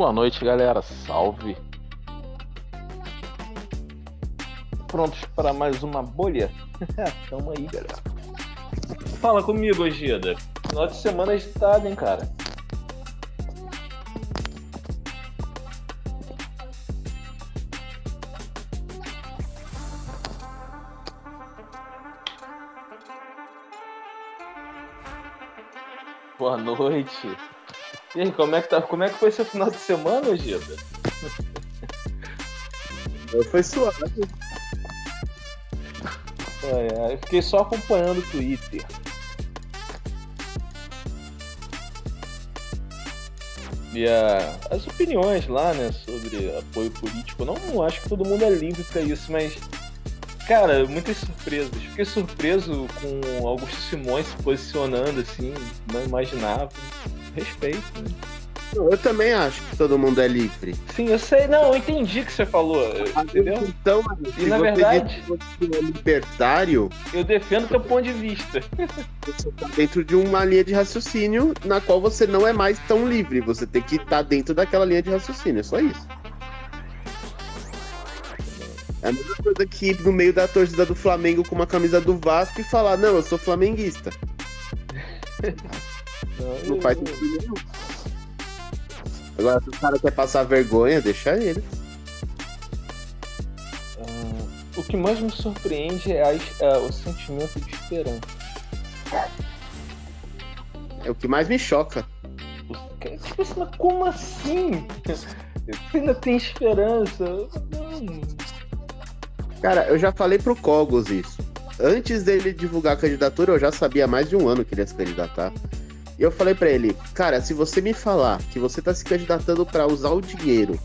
Boa noite, galera. Salve. Prontos para mais uma bolha? Tamo aí, galera. Fala comigo, Gida. Final de semana agitado, hein, cara? Boa noite. E aí, como é que, tá, como é que foi seu final de semana, Gida? Foi suave. É, eu fiquei só acompanhando o Twitter. E a, as opiniões lá, né, sobre apoio político. Não, não acho que todo mundo é livre para isso, mas Cara, muitas surpresas. Fiquei surpreso com Augusto Simões se posicionando assim, não imaginava. Respeito, né? Eu também acho que todo mundo é livre. Sim, eu sei, não, eu entendi o que você falou, entendeu? Então, e na verdade, você é libertário, eu defendo teu ponto de vista. você tá dentro de uma linha de raciocínio na qual você não é mais tão livre. Você tem que estar dentro daquela linha de raciocínio, é só isso. É a mesma coisa que ir no meio da torcida do Flamengo com uma camisa do Vasco e falar, não, eu sou flamenguista. Não faz sentido nenhum. Agora, se o cara quer passar vergonha, deixa ele. Ah, o que mais me surpreende é, a- é o sentimento de esperança. É o que mais me choca. Assim, mas como assim? Você ainda tem esperança? Não. Cara, eu já falei pro Cogos isso. Antes dele divulgar a candidatura, eu já sabia há mais de um ano que ele ia se candidatar. E eu falei pra ele, cara, se você me falar que você tá se candidatando pra usar o dinheiro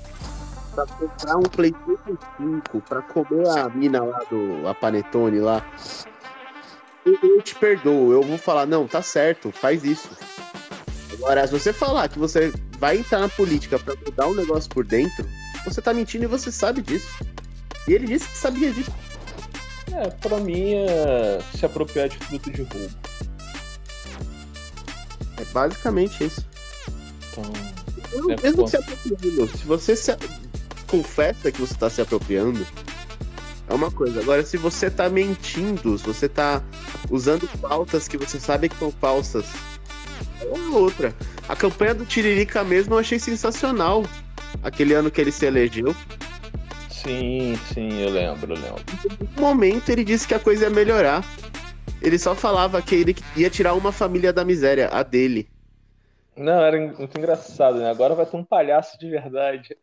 pra comprar um PlayStation 5, pra comer a mina lá do a Panetone lá, eu, eu te perdoo. Eu vou falar, não, tá certo, faz isso. Agora, se você falar que você vai entrar na política pra mudar um negócio por dentro, você tá mentindo e você sabe disso. E ele disse que sabia disso. É, pra mim é se apropriar de fruto de roubo. É basicamente isso. Então, É, mesmo pô. se apropriando, se você se confessa que você tá se apropriando, é uma coisa. Agora, se você tá mentindo, se você tá usando pautas que você sabe que são falsas, é uma outra. A campanha do Tiririca mesmo eu achei sensacional. Aquele ano que ele se elegeu. sim, sim, eu lembro, eu lembro. No momento ele disse que a coisa ia melhorar. Ele só falava que ele ia tirar uma família da miséria, a dele. Não, era muito engraçado, né? Agora vai ter um palhaço de verdade.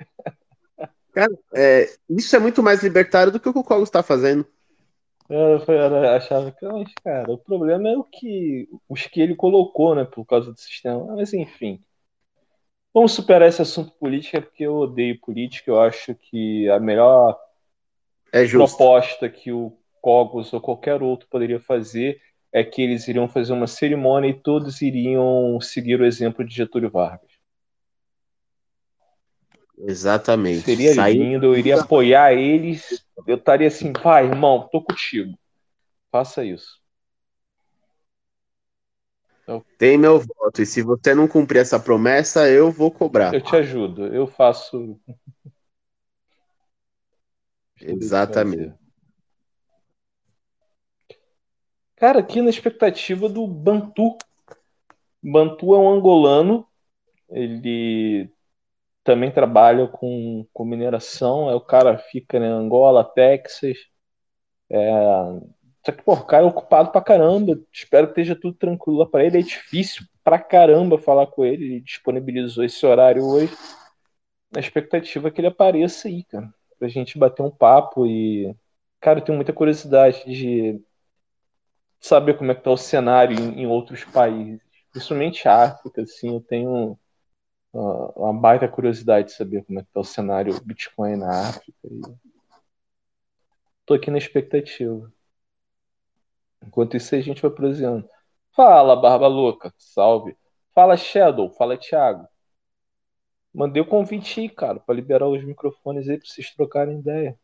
É, isso é muito mais libertário do que o que o Cogos tá fazendo. Eu, eu achava que, mas, cara, o problema é o que os que ele colocou, né, por causa do sistema. Mas enfim. Vamos superar esse assunto política, porque eu odeio política. Eu acho que a melhor É proposta que o Cogos ou qualquer outro poderia fazer é que eles iriam fazer uma cerimônia e todos iriam seguir o exemplo de Getúlio Vargas. Exatamente. Seria lindo, eu iria apoiar eles. Eu estaria assim, vai, irmão, tô contigo. Faça isso. Tem meu voto. E se você não cumprir essa promessa, eu vou cobrar. Eu te ajudo, eu faço. Exatamente. Cara, aqui na expectativa do Bantu. Bantu é um angolano, ele também trabalha com, com mineração, é o cara fica em Angola, Texas. É... Só que, pô, o cara é ocupado pra caramba. Espero que esteja tudo tranquilo lá pra ele. É difícil pra caramba falar com ele. Ele disponibilizou esse horário hoje. Na expectativa que ele apareça aí, cara. Pra gente bater um papo e. Cara, eu tenho muita curiosidade de saber como é que tá o cenário em, em outros países. Principalmente África, assim, eu tenho uh, uma baita curiosidade de saber como é que tá o cenário Bitcoin na África. E... Tô aqui na expectativa. Enquanto isso, a gente vai prosseando. Fala, Barba Louca. Salve. Fala, Shadow. Fala, Thiago. Mandei o convite aí, cara, pra liberar os microfones aí pra vocês trocarem ideia.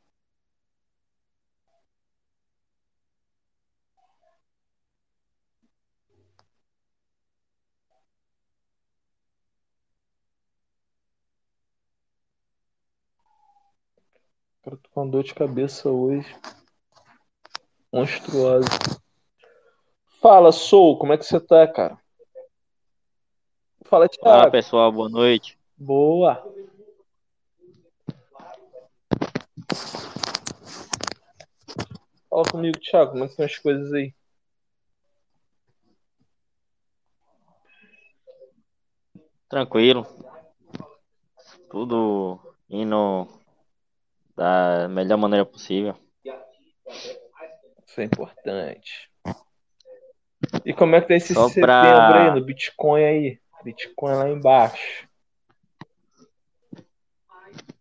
Cara, tô com dor de cabeça hoje. Monstruosa. Fala, Sou, como é que você tá, cara? Fala, Thiago. Fala, pessoal, boa noite. Boa. Fala comigo, Thiago, como é que estão as coisas aí? Tranquilo. Tudo indo da melhor maneira possível. Isso é importante. E como é que tá esse Só setembro pra- aí no Bitcoin aí? Bitcoin lá embaixo.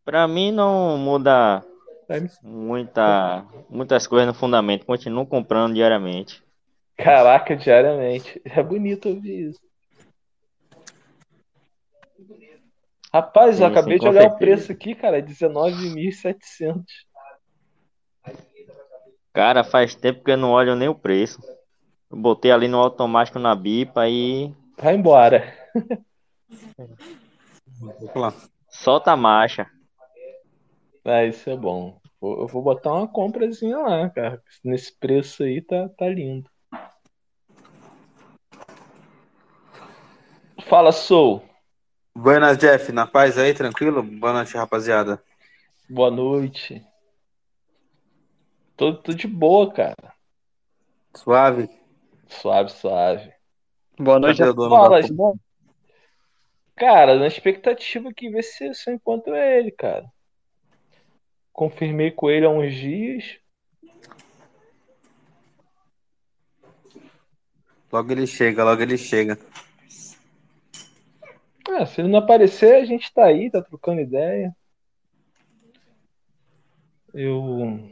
Pra mim não muda me- muita, muitas coisas no fundamento. Continuo comprando diariamente. Caraca, diariamente. É bonito ouvir isso. Rapaz, Sim, eu acabei de olhar o preço aqui, cara, é 19.700. Cara, faz tempo que eu não olho nem o preço. Eu botei ali no automático na bipa e Vai embora. Solta a marcha. Ah, isso é bom. Eu vou botar uma comprazinha lá, cara. Nesse preço aí tá, tá lindo. Fala, Soul. Buenas, Jeff. Na paz aí, tranquilo? Boa noite, rapaziada. Boa noite. Tô, tô de boa, cara. Suave. Suave, suave. Boa noite. Da bom. Cara, na expectativa que ver se, se eu encontro ele, cara. Confirmei com ele há uns dias. Logo ele chega, logo ele chega. Ah, se ele não aparecer, a gente tá aí, tá trocando ideia. Eu.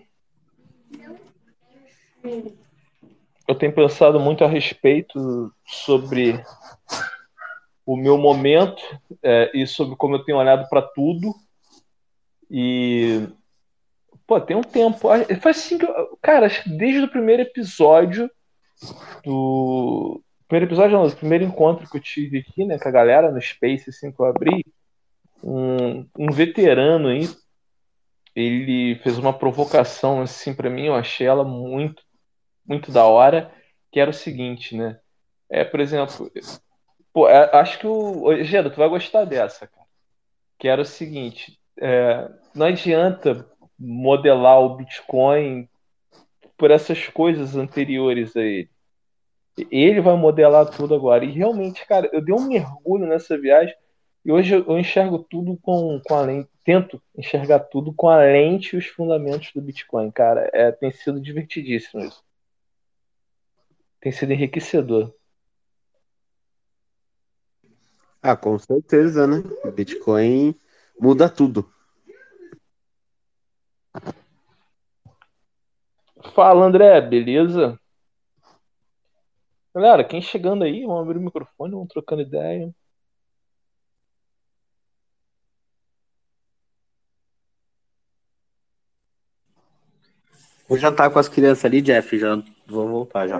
Eu tenho pensado muito a respeito sobre o meu momento é, e sobre como eu tenho olhado para tudo. E. Pô, tem um tempo. ah, Faz assim Cara, acho desde o primeiro episódio do. Primeiro episódio, não, do primeiro encontro que eu tive aqui, né, com a galera no Space, assim, que eu abri, um, um veterano aí, ele fez uma provocação, assim, pra mim, eu achei ela muito, muito da hora, que era o seguinte, né, é, por exemplo, pô, é, acho que o, Geda, tu vai gostar dessa, cara, que era o seguinte, é, não adianta modelar o Bitcoin por essas coisas anteriores a ele. Ele vai modelar tudo agora. E realmente, cara, eu dei um mergulho nessa viagem e hoje eu enxergo tudo com, com a lente, tento enxergar tudo com a lente e os fundamentos do Bitcoin, cara. É, tem sido divertidíssimo isso. Tem sido enriquecedor. Ah, com certeza, né? Bitcoin muda tudo. Fala, André, beleza? Galera, quem chegando aí, vamos abrir o microfone, vamos trocando ideia. Vou jantar com as crianças ali, Jeff. Já vou voltar já.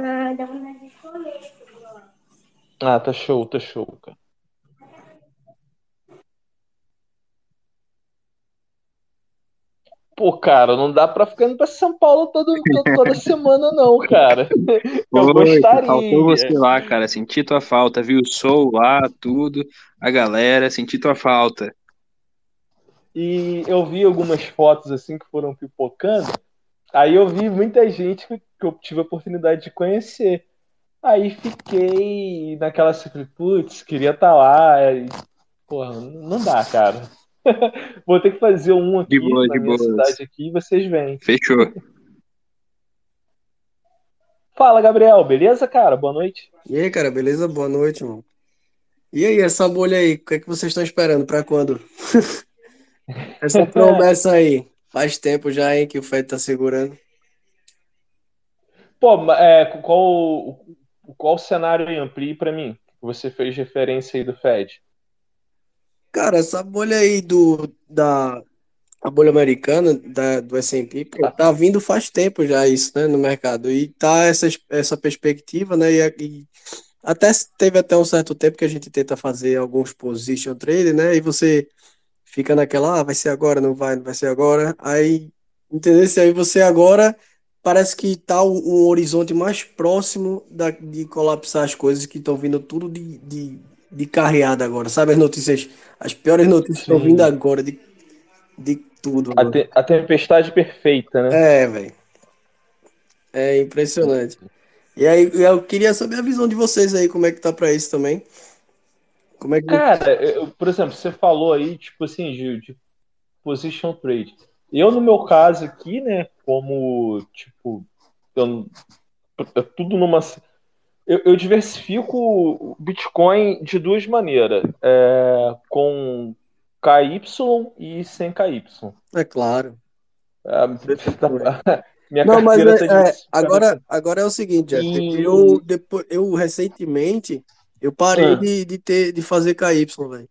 Ah, tá show, tá show, cara. Pô, cara, não dá pra ficar indo pra São Paulo todo, to- toda semana, não, cara. Eu Oi, gostaria. Faltou você lá, cara. Senti tua falta, viu? Sou lá, tudo. A galera, senti tua falta. E eu vi algumas fotos assim que foram pipocando. Aí eu vi muita gente que, eu tive a oportunidade de conhecer. Aí fiquei naquela assim, putz, queria estar lá. E, porra, não dá, cara. Vou ter que fazer um aqui De boa, na de minha boas. cidade aqui e vocês vêm. Fechou. Fala, Gabriel, beleza, cara? Boa noite. E aí, cara, beleza? Boa noite, mano. E aí, essa bolha aí, o que é que vocês estão esperando? Pra quando? Essa promessa aí, faz tempo já, hein, que o Fed tá segurando. Pô, é, qual, qual cenário aí? Amplie pra mim. Você fez referência aí do Fed. Cara, essa bolha aí do, da a bolha americana, da, do S&P, tá vindo faz tempo já isso, né, no mercado. E tá essa, essa perspectiva, né, e, e até teve até um certo tempo que a gente tenta fazer alguns position trade, né, e você fica naquela, ah, vai ser agora, não vai, não vai ser agora. Aí Entendeu? Aí você agora parece que tá um horizonte mais próximo da, de colapsar as coisas que estão vindo tudo de, de, de carreada agora. Sabe as notícias, as piores notícias estão vindo agora de, de tudo. A, te- a tempestade perfeita, né? É, velho. É impressionante. E aí, eu queria saber a visão de vocês aí, como é que tá pra isso também. Como é que. Cara, eu- por exemplo, você falou aí, tipo assim, de, de position trade. Eu, no meu caso aqui, né, como, tipo, eu, é tudo numa. Eu, eu diversifico o Bitcoin de duas maneiras, é, com KY e sem KY. É claro. É, minha Não, mas é, tá é, agora, agora é o seguinte, Jeff. E- Eu, depois, eu recentemente eu parei Ah. de, de ter de fazer KY, velho.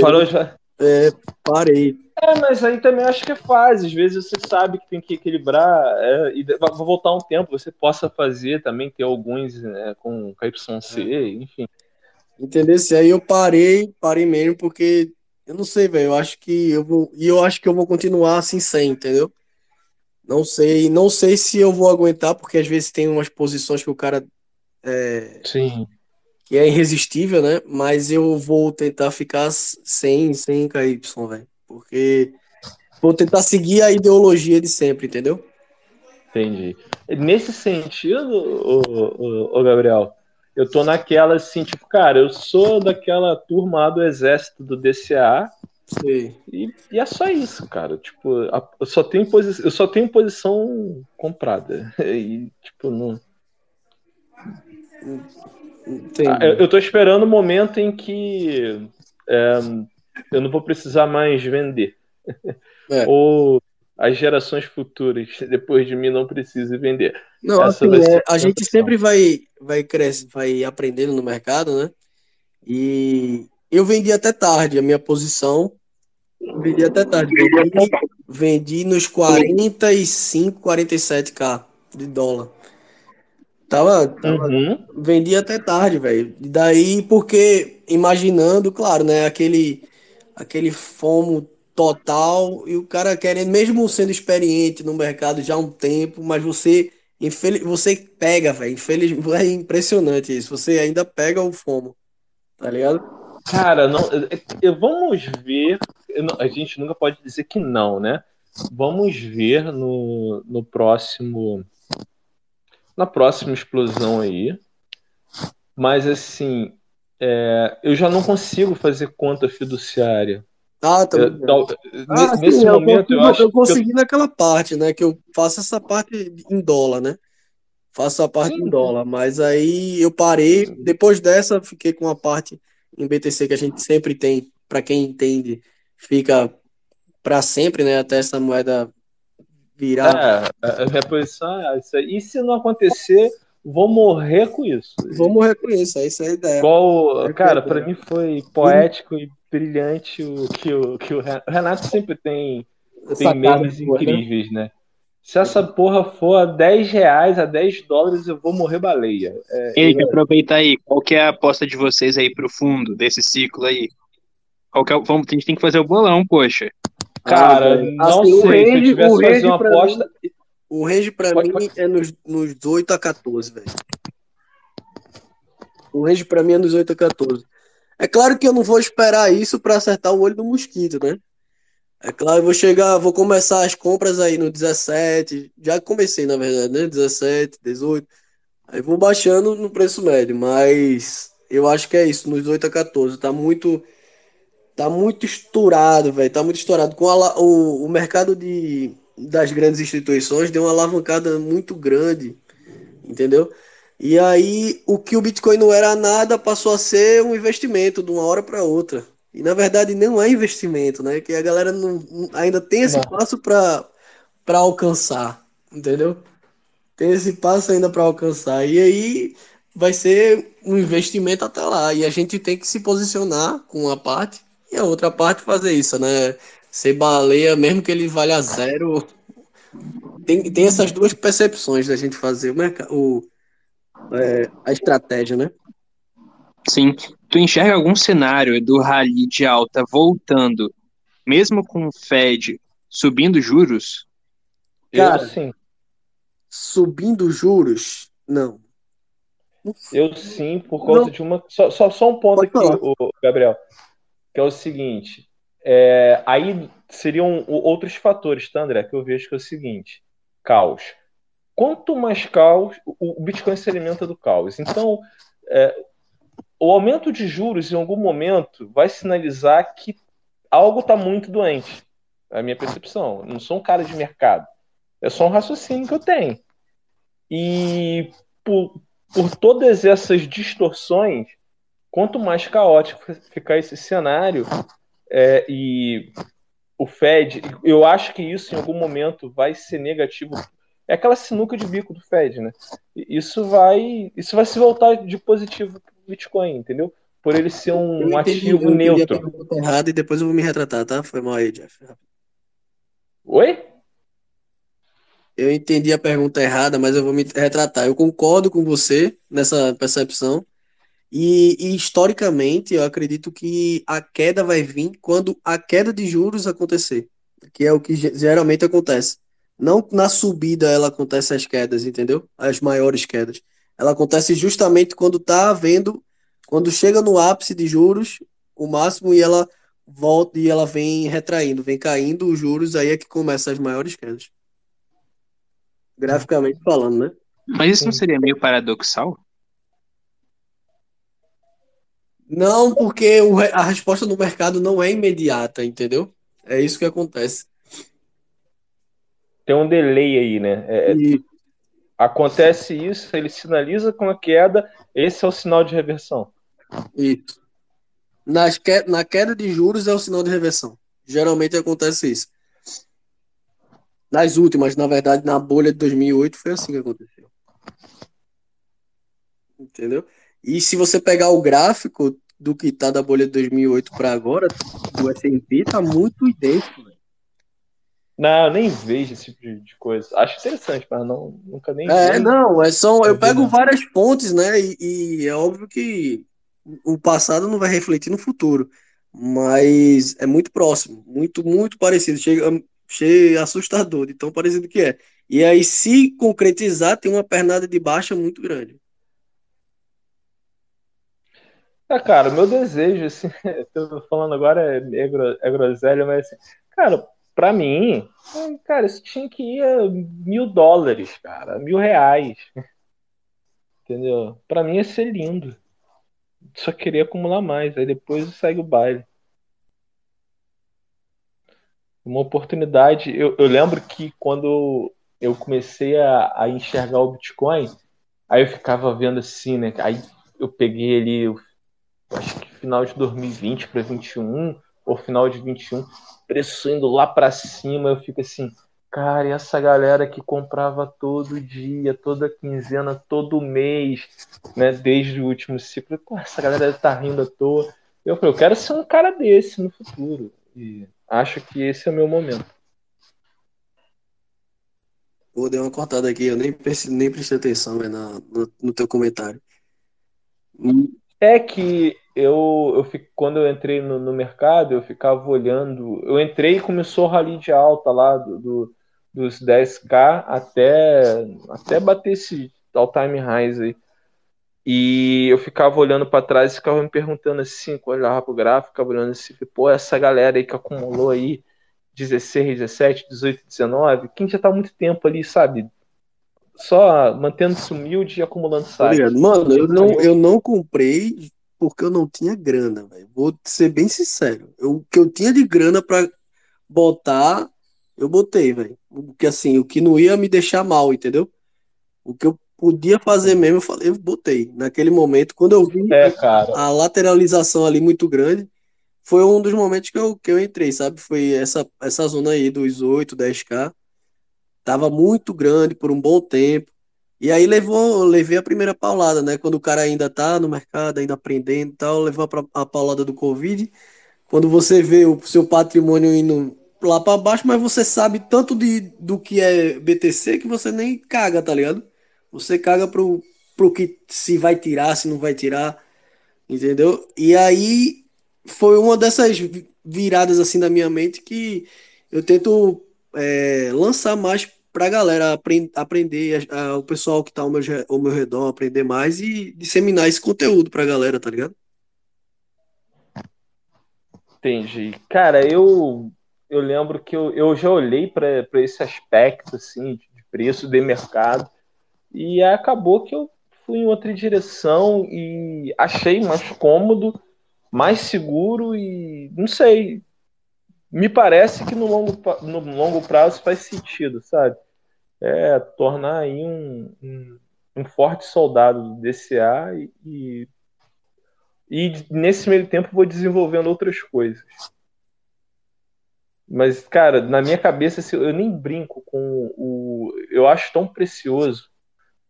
Parou já. É, parei. É, mas aí também acho que é fase. Às vezes você sabe que tem que equilibrar. é, e vai voltar um tempo, você possa fazer também, ter alguns né, com KYC, enfim. Entendeu? Se aí eu parei, parei mesmo, porque eu não sei, velho. Eu acho que eu vou. E eu acho que eu vou continuar assim sem, entendeu? Não sei, não sei se eu vou aguentar, porque às vezes tem umas posições que o cara é, Sim. que é irresistível, né? Mas eu vou tentar ficar sem, sem KY, velho. Porque vou tentar seguir a ideologia de sempre, entendeu? Entendi. Nesse sentido, ô, ô, ô, Gabriel, eu tô naquela assim, tipo, cara, eu sou daquela turma lá do exército do DCA Sei. e, e é só isso, cara. Tipo, a- eu só tenho posição, eu só tenho posição comprada. E, tipo, não. Entendi. Ah, Eu, eu tô esperando o momento em que é, eu não vou precisar mais vender. É. Ou as gerações futuras, depois de mim, não precisem vender. Não, assim, é, a a gente sempre vai, vai crescer, vai aprendendo no mercado, né? E eu vendi até tarde a minha posição. Vendi até tarde. Vendi, vendi nos 45, 47k de dólar. Tava, tava Uhum. Vendi até tarde, velho. Daí, porque imaginando, claro, né, aquele aquele fomo total e o cara querendo, mesmo sendo experiente no mercado já há um tempo, mas você infeliz, você pega, velho. Infeliz, é impressionante isso. Você ainda pega o fomo, tá ligado? Cara, não, é- é- vamos ver. A gente nunca pode dizer que não, né? Vamos ver no, no próximo. Na próxima explosão aí. Mas assim, é, eu já não consigo fazer conta fiduciária. Ah, Eu- também. tal- Ah, ne- nesse sim, eu momento, eu consigo- acho eu que. consegui naquela parte, né? Que eu faço essa parte em dólar, né? Faço a parte Sim. em dólar, mas aí eu parei. Depois dessa, fiquei com a parte em BTC que a gente sempre tem, para quem entende, fica para sempre, né? Até essa moeda virar. É, a a minha posição é essa. E se não acontecer, vou morrer com isso. Vamos reconhecer, essa é a ideia. Igual, É cara, verdade. pra mim foi poético e brilhante o que o, que o Renato, o Renato sempre tem, tem memes né? incríveis, né? Se essa porra for a 10 reais, a 10 dólares, eu vou morrer baleia. É, Henrique, aproveita aí. Qual que é a aposta de vocês aí pro fundo desse ciclo aí? Qual que é o- Vamos, a gente tem que fazer o bolão, poxa. cara, Ah, não Assim, sei. Se eu tivesse que fazer uma aposta. O range pra Pode- mim pode- é nos, nos 8 a 14, velho. O range pra mim é nos 8 a 14. É claro que eu não vou esperar isso pra acertar o olho do mosquito, né? É claro, eu vou chegar, vou começar as compras aí no 17. Já comecei, na verdade, né? 17, 18. Aí vou baixando no preço médio, mas eu acho que é isso, nos 8 a 14. Tá muito. Tá muito estourado, velho. Tá muito estourado. Com a o, o mercado de, das grandes instituições deu uma alavancada muito grande, entendeu? E aí o que o Bitcoin não era nada passou a ser um investimento de uma hora para outra. E na verdade não é investimento, né? Que a galera não, ainda tem esse Não. passo para para alcançar, entendeu? Tem esse passo ainda para alcançar. E aí vai ser um investimento até lá. E a gente tem que se posicionar com uma parte e a outra parte fazer isso, né? Ser baleia, mesmo que ele valha zero. Tem, tem essas duas percepções da gente fazer o mercado, o, é, a estratégia, né? Sim. Tu enxerga algum cenário do rally de alta voltando, mesmo com o Fed Subindo juros? Cara, eu sim. Subindo juros? Não. Eu sim, por conta Não. de uma. Só, só, só um ponto Pode aqui, Gabriel. Que é o seguinte. É, aí seriam outros fatores, tá, André? Que eu vejo que é o seguinte: caos. Quanto mais caos, o o Bitcoin se alimenta do caos. Então, é, o aumento de juros em algum momento vai sinalizar que algo está muito doente. É a minha percepção. Eu não sou um cara de mercado. É só um raciocínio que eu tenho. E por, por todas essas distorções, quanto mais caótico ficar esse cenário, é, e o Fed, eu acho que isso em algum momento vai ser negativo. É aquela sinuca de bico do Fed, né? Isso vai, isso vai se voltar de positivo para o Bitcoin, entendeu? Por ele ser Eu um entendi, ativo eu entendi neutro. pergunta errada e depois eu vou me retratar, tá? Foi mal aí, Jeff. Oi? Eu entendi a pergunta errada, mas eu vou me retratar. Eu concordo com você nessa percepção. E, e, historicamente, eu acredito que a queda vai vir quando a queda de juros acontecer, que é o que ge- geralmente acontece. Não na subida ela acontece as quedas, entendeu? As maiores quedas. Ela acontece justamente quando tá havendo, quando chega no ápice de juros, o máximo, e ela volta e ela vem retraindo, vem caindo os juros, aí é que começa as maiores quedas. Graficamente falando, né? Mas isso não seria meio paradoxal? Não, porque o re- a resposta no mercado não é imediata, entendeu? É isso que acontece. Tem um delay aí, né? É, E acontece isso, ele sinaliza com a queda, esse é o sinal de reversão. Isso. Nas que... Na queda de juros é o sinal de reversão. Geralmente acontece isso. Nas últimas, na verdade, na bolha de 2008 foi assim que aconteceu. Entendeu? E se você pegar o gráfico do que tá da bolha de 2008 para agora, do S&P tá muito idêntico. velho. Não, eu nem vejo esse tipo de coisa. Acho interessante, mas não, nunca nem É, não, é só, eu pego várias fontes, né? E, e é óbvio que o passado não vai refletir no futuro, mas é muito próximo, muito, muito parecido. Chega, chega assustador de tão parecido que é. E aí, se concretizar, tem uma pernada de baixa muito grande. Ah, cara, o meu desejo, assim, eu falando agora é, é, é groselha, mas assim, cara, pra mim, cara, isso tinha que ir a mil dólares, cara, mil reais. Entendeu? Pra mim ia ser lindo. Só queria acumular mais, aí depois segue o baile. Uma oportunidade. Eu, eu lembro que quando eu comecei a, a enxergar o Bitcoin, aí eu ficava vendo assim, né? Aí eu peguei ali, eu acho que final de 2020 para 21, ou final de 21, preço indo lá para cima, eu fico assim, cara, e essa galera que comprava todo dia, toda quinzena, todo mês, né? Desde o último ciclo, pô, essa galera estar rindo à toa. Eu falei, eu quero ser um cara desse no futuro. E acho que esse é o meu momento. Pô, dei uma cortada aqui, eu nem, nem prestei atenção né, no, no teu comentário. É que eu, eu fico, quando eu entrei no, no mercado, eu ficava olhando. Eu entrei e começou o rally de alta lá do, do- dos 10K até, até bater esse all-time highs aí. E eu ficava olhando para trás e ficava me perguntando assim, eu olhava pro gráfico, ficava olhando assim, pô, essa galera aí que acumulou aí 16, 17, 18, 19, quem já tá há muito tempo ali, sabe? Só mantendo-se humilde e acumulando Tá ligado? Mano, eu não, eu- não comprei porque eu não tinha grana, velho. Vou ser bem sincero. Eu- O que eu tinha de grana pra botar, eu botei, velho. Porque assim, o que não ia me deixar mal, entendeu? O que eu podia fazer mesmo, eu falei, eu botei. Naquele momento, quando eu vi É, a lateralização ali muito grande, foi um dos momentos que eu, que eu entrei, sabe? Foi essa, essa zona aí dos 8, 10K. Tava muito grande por um bom tempo. E aí levou, levei a primeira paulada, né? Quando o cara ainda tá no mercado, ainda aprendendo e tal, levou a, a paulada do Covid. Quando você vê o seu patrimônio indo lá para baixo, mas você sabe tanto de, do que é BTC que você nem caga, tá ligado? Você caga pro, pro que se vai tirar, se não vai tirar, entendeu? E aí foi uma dessas vi- viradas assim da minha mente que eu tento é, lançar mais pra galera apren- aprender, a- a- o pessoal que tá ao meu, ao meu redor aprender mais e disseminar esse conteúdo pra galera, tá ligado? Entendi. Cara, eu eu lembro que eu, eu já olhei para esse aspecto assim de preço de mercado e acabou que eu fui em outra direção e achei mais cômodo, mais seguro e não sei, me parece que no longo, no longo prazo faz sentido, sabe? É tornar aí um, um, um forte soldado do DCA e, e, e nesse meio tempo vou desenvolvendo outras coisas. Mas, cara, na minha cabeça, assim, eu nem brinco com o. Eu acho tão precioso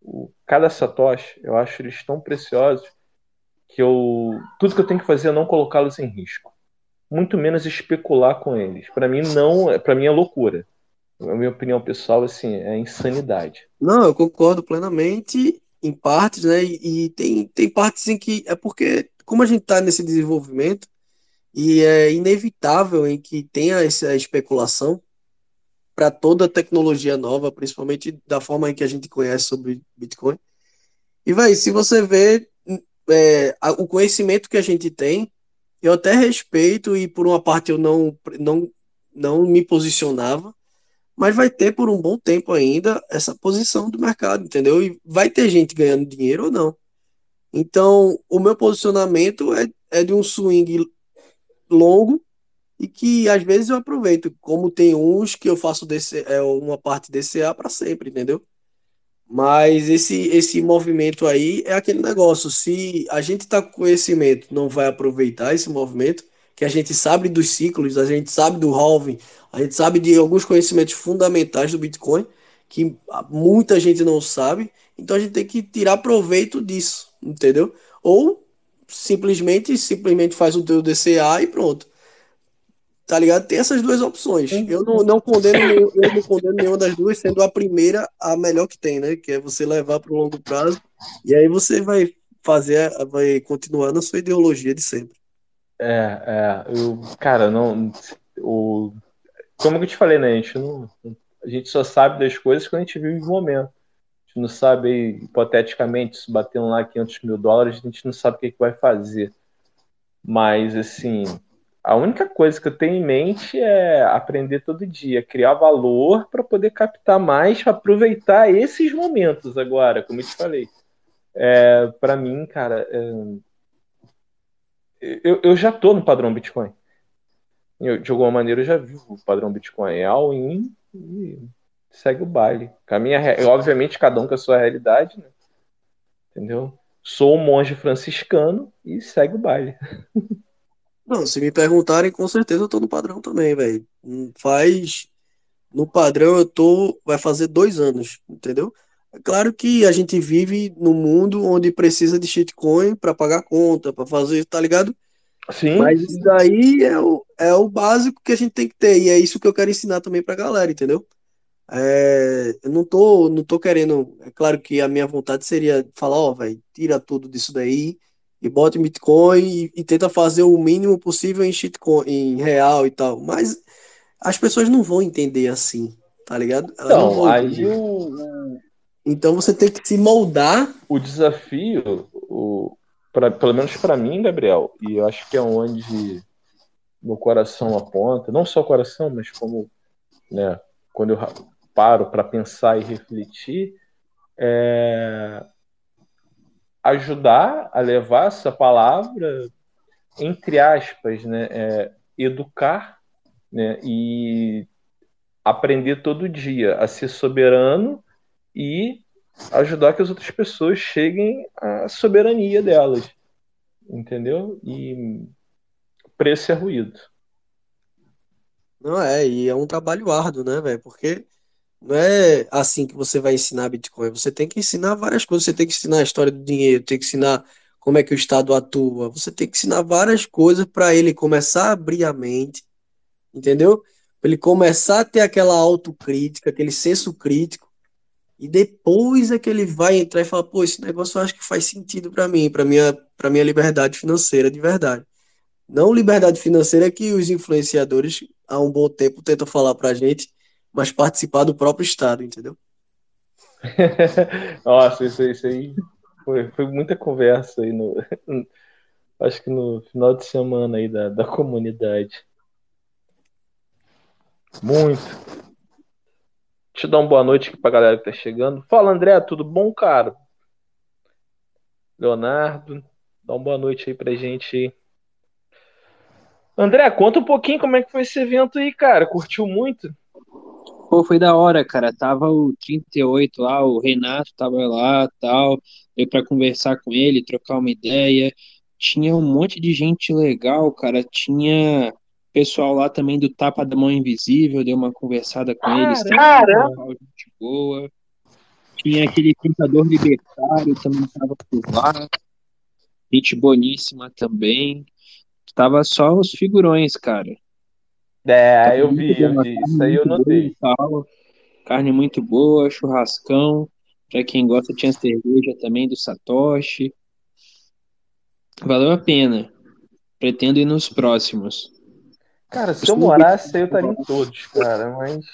o, cada Satoshi, eu acho eles tão preciosos que eu. Tudo que eu tenho que fazer é não colocá-los em risco. Muito menos especular com eles. Para mim, não. Para mim é loucura. A minha opinião pessoal, assim, é insanidade. Não, eu concordo plenamente em partes, né? E, tem, tem partes em que é porque, como a gente está nesse desenvolvimento, e é inevitável em que tenha essa especulação para toda tecnologia nova, principalmente da forma em que a gente conhece sobre Bitcoin. E, vai, se você vê é, a- o conhecimento que a gente tem, eu até respeito e por uma parte eu não, não, não me posicionava, mas vai ter por um bom tempo ainda essa posição do mercado, entendeu? E vai ter gente ganhando dinheiro ou não. Então, o meu posicionamento é, é de um swing longo e que às vezes eu aproveito, como tem uns que eu faço DC, é, uma parte DCA para sempre, entendeu? Mas esse, esse movimento aí é aquele negócio. Se a gente está com conhecimento, não vai aproveitar esse movimento, que a gente sabe dos ciclos, a gente sabe do halving, a gente sabe de alguns conhecimentos fundamentais do Bitcoin, que muita gente não sabe, então a gente tem que tirar proveito disso, entendeu? Ou simplesmente, simplesmente faz o teu DCA e pronto. Tá ligado? Tem essas duas opções. Eu não, não condeno nenhum- eu não condeno nenhuma das duas, sendo a primeira a melhor que tem, né? Que é você levar para o longo prazo e aí você vai fazer, vai continuar na sua ideologia de sempre. É, é, eu, cara, não, o, como eu te falei, né, a gente não, a gente só sabe das coisas quando a gente vive o momento. A gente não sabe, hipoteticamente, se batendo lá 500 mil dólares, a gente não sabe o que, que vai fazer. Mas, assim, a única coisa que eu tenho em mente é aprender todo dia, criar valor para poder captar mais, aproveitar esses momentos agora, como eu te falei. É, para mim, cara, é, eu, eu já tô no padrão Bitcoin. Eu, de alguma maneira eu já vivo o padrão Bitcoin. É all-in e segue o baile. Com a minha, re- obviamente, cada um com a sua realidade, né? Entendeu? Sou um monge franciscano e segue o baile. Não, se me perguntarem, com certeza eu tô no padrão também, velho. Faz. No padrão eu tô. Vai fazer dois anos, entendeu? É claro que a gente vive num mundo onde precisa de shitcoin para pagar conta, para fazer, tá ligado? Sim, Mas isso daí é o, é o básico que a gente tem que ter, e é isso que eu quero ensinar também pra galera, entendeu? É, eu não tô, não tô querendo. É claro que a minha vontade seria falar, ó, velho, tira tudo disso daí e bota em Bitcoin e, e tenta fazer o mínimo possível em shitcoin, em real e tal. Mas as pessoas não vão entender assim, tá ligado? Elas não então, vão aí o, Então você tem que se moldar. o desafio, o, pra, pelo menos para mim, Gabriel, e eu acho que é onde meu coração aponta, não só o coração, mas como, né, quando eu paro para pensar e refletir, é ajudar a levar essa palavra, entre aspas, né, é, educar, né, e aprender todo dia a ser soberano e ajudar que as outras pessoas cheguem à soberania delas, entendeu? E preço é ruído. Não é, e é um trabalho árduo, né, velho? Porque não é assim que você vai ensinar Bitcoin. Você tem que ensinar várias coisas. Você tem que ensinar a história do dinheiro, tem que ensinar como é que o Estado atua. Você tem que ensinar várias coisas para ele começar a abrir a mente, entendeu? Para ele começar a ter aquela autocrítica, aquele senso crítico. E depois é que ele vai entrar e falar, pô, esse negócio eu acho que faz sentido para mim, para minha, para minha liberdade financeira de verdade. Não liberdade financeira que os influenciadores há um bom tempo tentam falar pra gente, mas participar do próprio estado, entendeu? Nossa, isso, isso aí foi, foi muita conversa aí no. Acho que no final de semana aí da, da comunidade. Muito. Deixa eu dar uma boa noite aqui pra galera que tá chegando. Fala, André, tudo bom, cara? Leonardo, dá uma boa noite aí pra gente. André, conta um pouquinho como é que foi esse evento aí, cara. Curtiu muito? Pô, foi da hora, cara. Tava o 38 lá, o Renato tava lá, tal. Deu pra conversar com ele, trocar uma ideia. Tinha um monte de gente legal, cara. Tinha pessoal lá também do Tapa da Mão Invisível, deu uma conversada com eles. pessoal, gente boa. Tinha aquele tentador libertário também tava por lá. Gente boníssima também. Tava só os figurões, cara. É, eu vi, eu vi. Isso aí eu boa notei. Carne muito boa, churrascão. Pra quem gosta, tinha cerveja também do Satoshi. Valeu a pena. Pretendo ir nos próximos. Cara, se eu morasse aí, eu estaria em todos, cara, mas.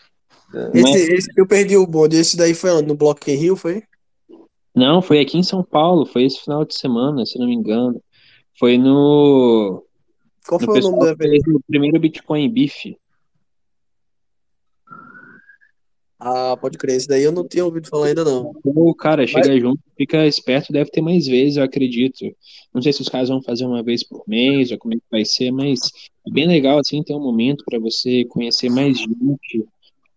Esse, esse que eu perdi o bonde, esse daí foi no Bloco em Rio, foi? Não, foi aqui em São Paulo, foi esse final de semana, se não me engano. Foi no, Qual foi o nome evento? fez o primeiro Bitcoin Beef. Ah, pode crer, esse daí eu não tinha ouvido falar ainda não. Pô, cara, chega junto, fica esperto, deve ter mais vezes, eu acredito. Não sei se os caras vão fazer uma vez por mês ou como é que vai ser, mas é bem legal assim ter um momento para você conhecer mais gente.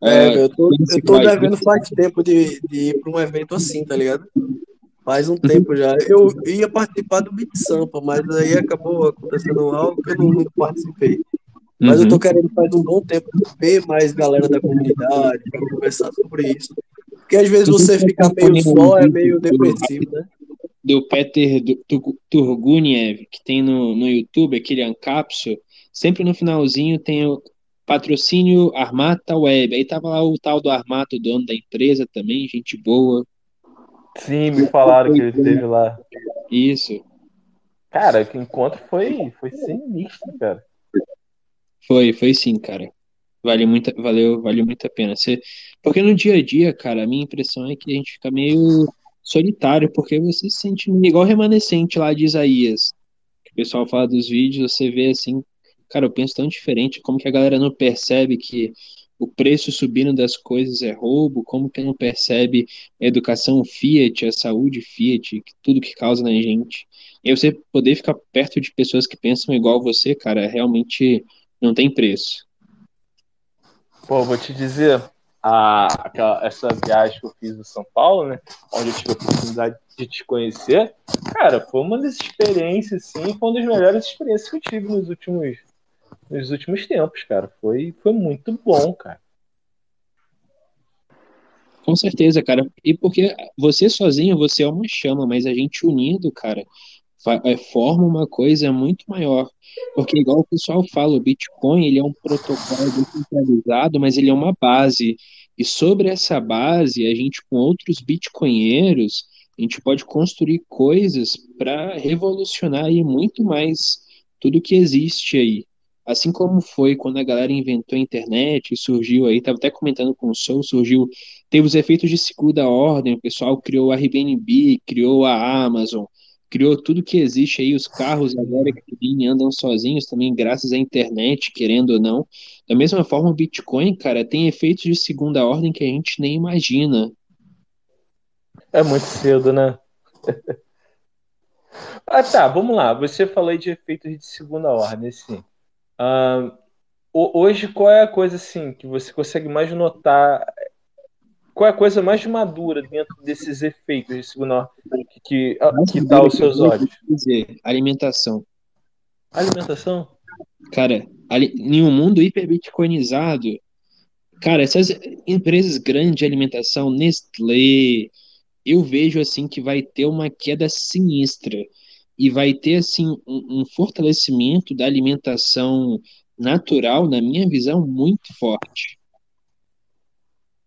É, velho, eu tô, eu tô devendo faz tempo de, de ir pra um evento assim, tá ligado? Faz um tempo já. Eu ia participar do Beat Sampa, mas aí acabou acontecendo algo que eu não, não participei. Mas eu tô Uhum. querendo faz um bom tempo ver mais galera da comunidade pra conversar sobre isso. Porque às vezes você fica meio só, é meio depressivo, né? do Peter Turguniev, que tem no, no YouTube, aquele Ancapso, sempre no finalzinho tem o patrocínio Armata Web. Aí tava lá o tal do Armata, o dono da empresa também, gente boa. Sim, me falaram que ele esteve lá. Isso. Cara, que encontro foi, foi sinistro, cara. Foi, foi sim, cara. Vale muito, valeu, valeu muito a pena. Você, porque no dia a dia, cara, a minha impressão é que a gente fica meio solitário, porque você se sente igual remanescente lá de Isaías. Que o pessoal fala dos vídeos, você vê assim, cara, eu penso tão diferente, como que a galera não percebe que o preço subindo das coisas é roubo, como que não percebe a educação Fiat, a saúde Fiat, tudo que causa na gente. E você poder ficar perto de pessoas que pensam igual você, cara, realmente não tem preço. Pô, vou te dizer, a, aquela- essa viagem que eu fiz em São Paulo, né? Onde eu tive a oportunidade de te conhecer, cara, foi uma das experiências, sim, foi uma das melhores experiências que eu tive nos últimos, nos últimos tempos, cara. Foi, foi muito bom, cara. Com certeza, cara. E porque você sozinho, você é uma chama, mas a gente unido, cara, é, forma uma coisa muito maior. Porque, igual o pessoal fala, o Bitcoin, ele é um protocolo descentralizado, mas ele é uma base. E sobre essa base, a gente, com outros bitcoinheiros, a gente pode construir coisas para revolucionar aí muito mais tudo que existe aí. Assim como foi quando a galera inventou a internet, surgiu aí, tava até comentando com o Soul, surgiu teve os efeitos de segunda ordem, o pessoal criou a Airbnb, criou a Amazon, criou tudo que existe aí, os carros agora que vêm andam sozinhos também, graças à internet, querendo ou não. Da mesma forma, o Bitcoin, cara, tem efeitos de segunda ordem que a gente nem imagina. É muito cedo, né? ah, tá, vamos lá. Você falou de efeitos de segunda ordem, assim. Ho- hoje, qual é a coisa assim que você consegue mais notar? Qual é a coisa mais madura dentro desses efeitos de segunda que, que, ah, que dá aos seus olhos? Dizer, alimentação. Alimentação? Cara, ali, em um mundo hiperbitcoinizado, cara, essas empresas grandes de alimentação, Nestlé, eu vejo assim que vai ter uma queda sinistra e vai ter assim um, um fortalecimento da alimentação natural, na minha visão, muito forte.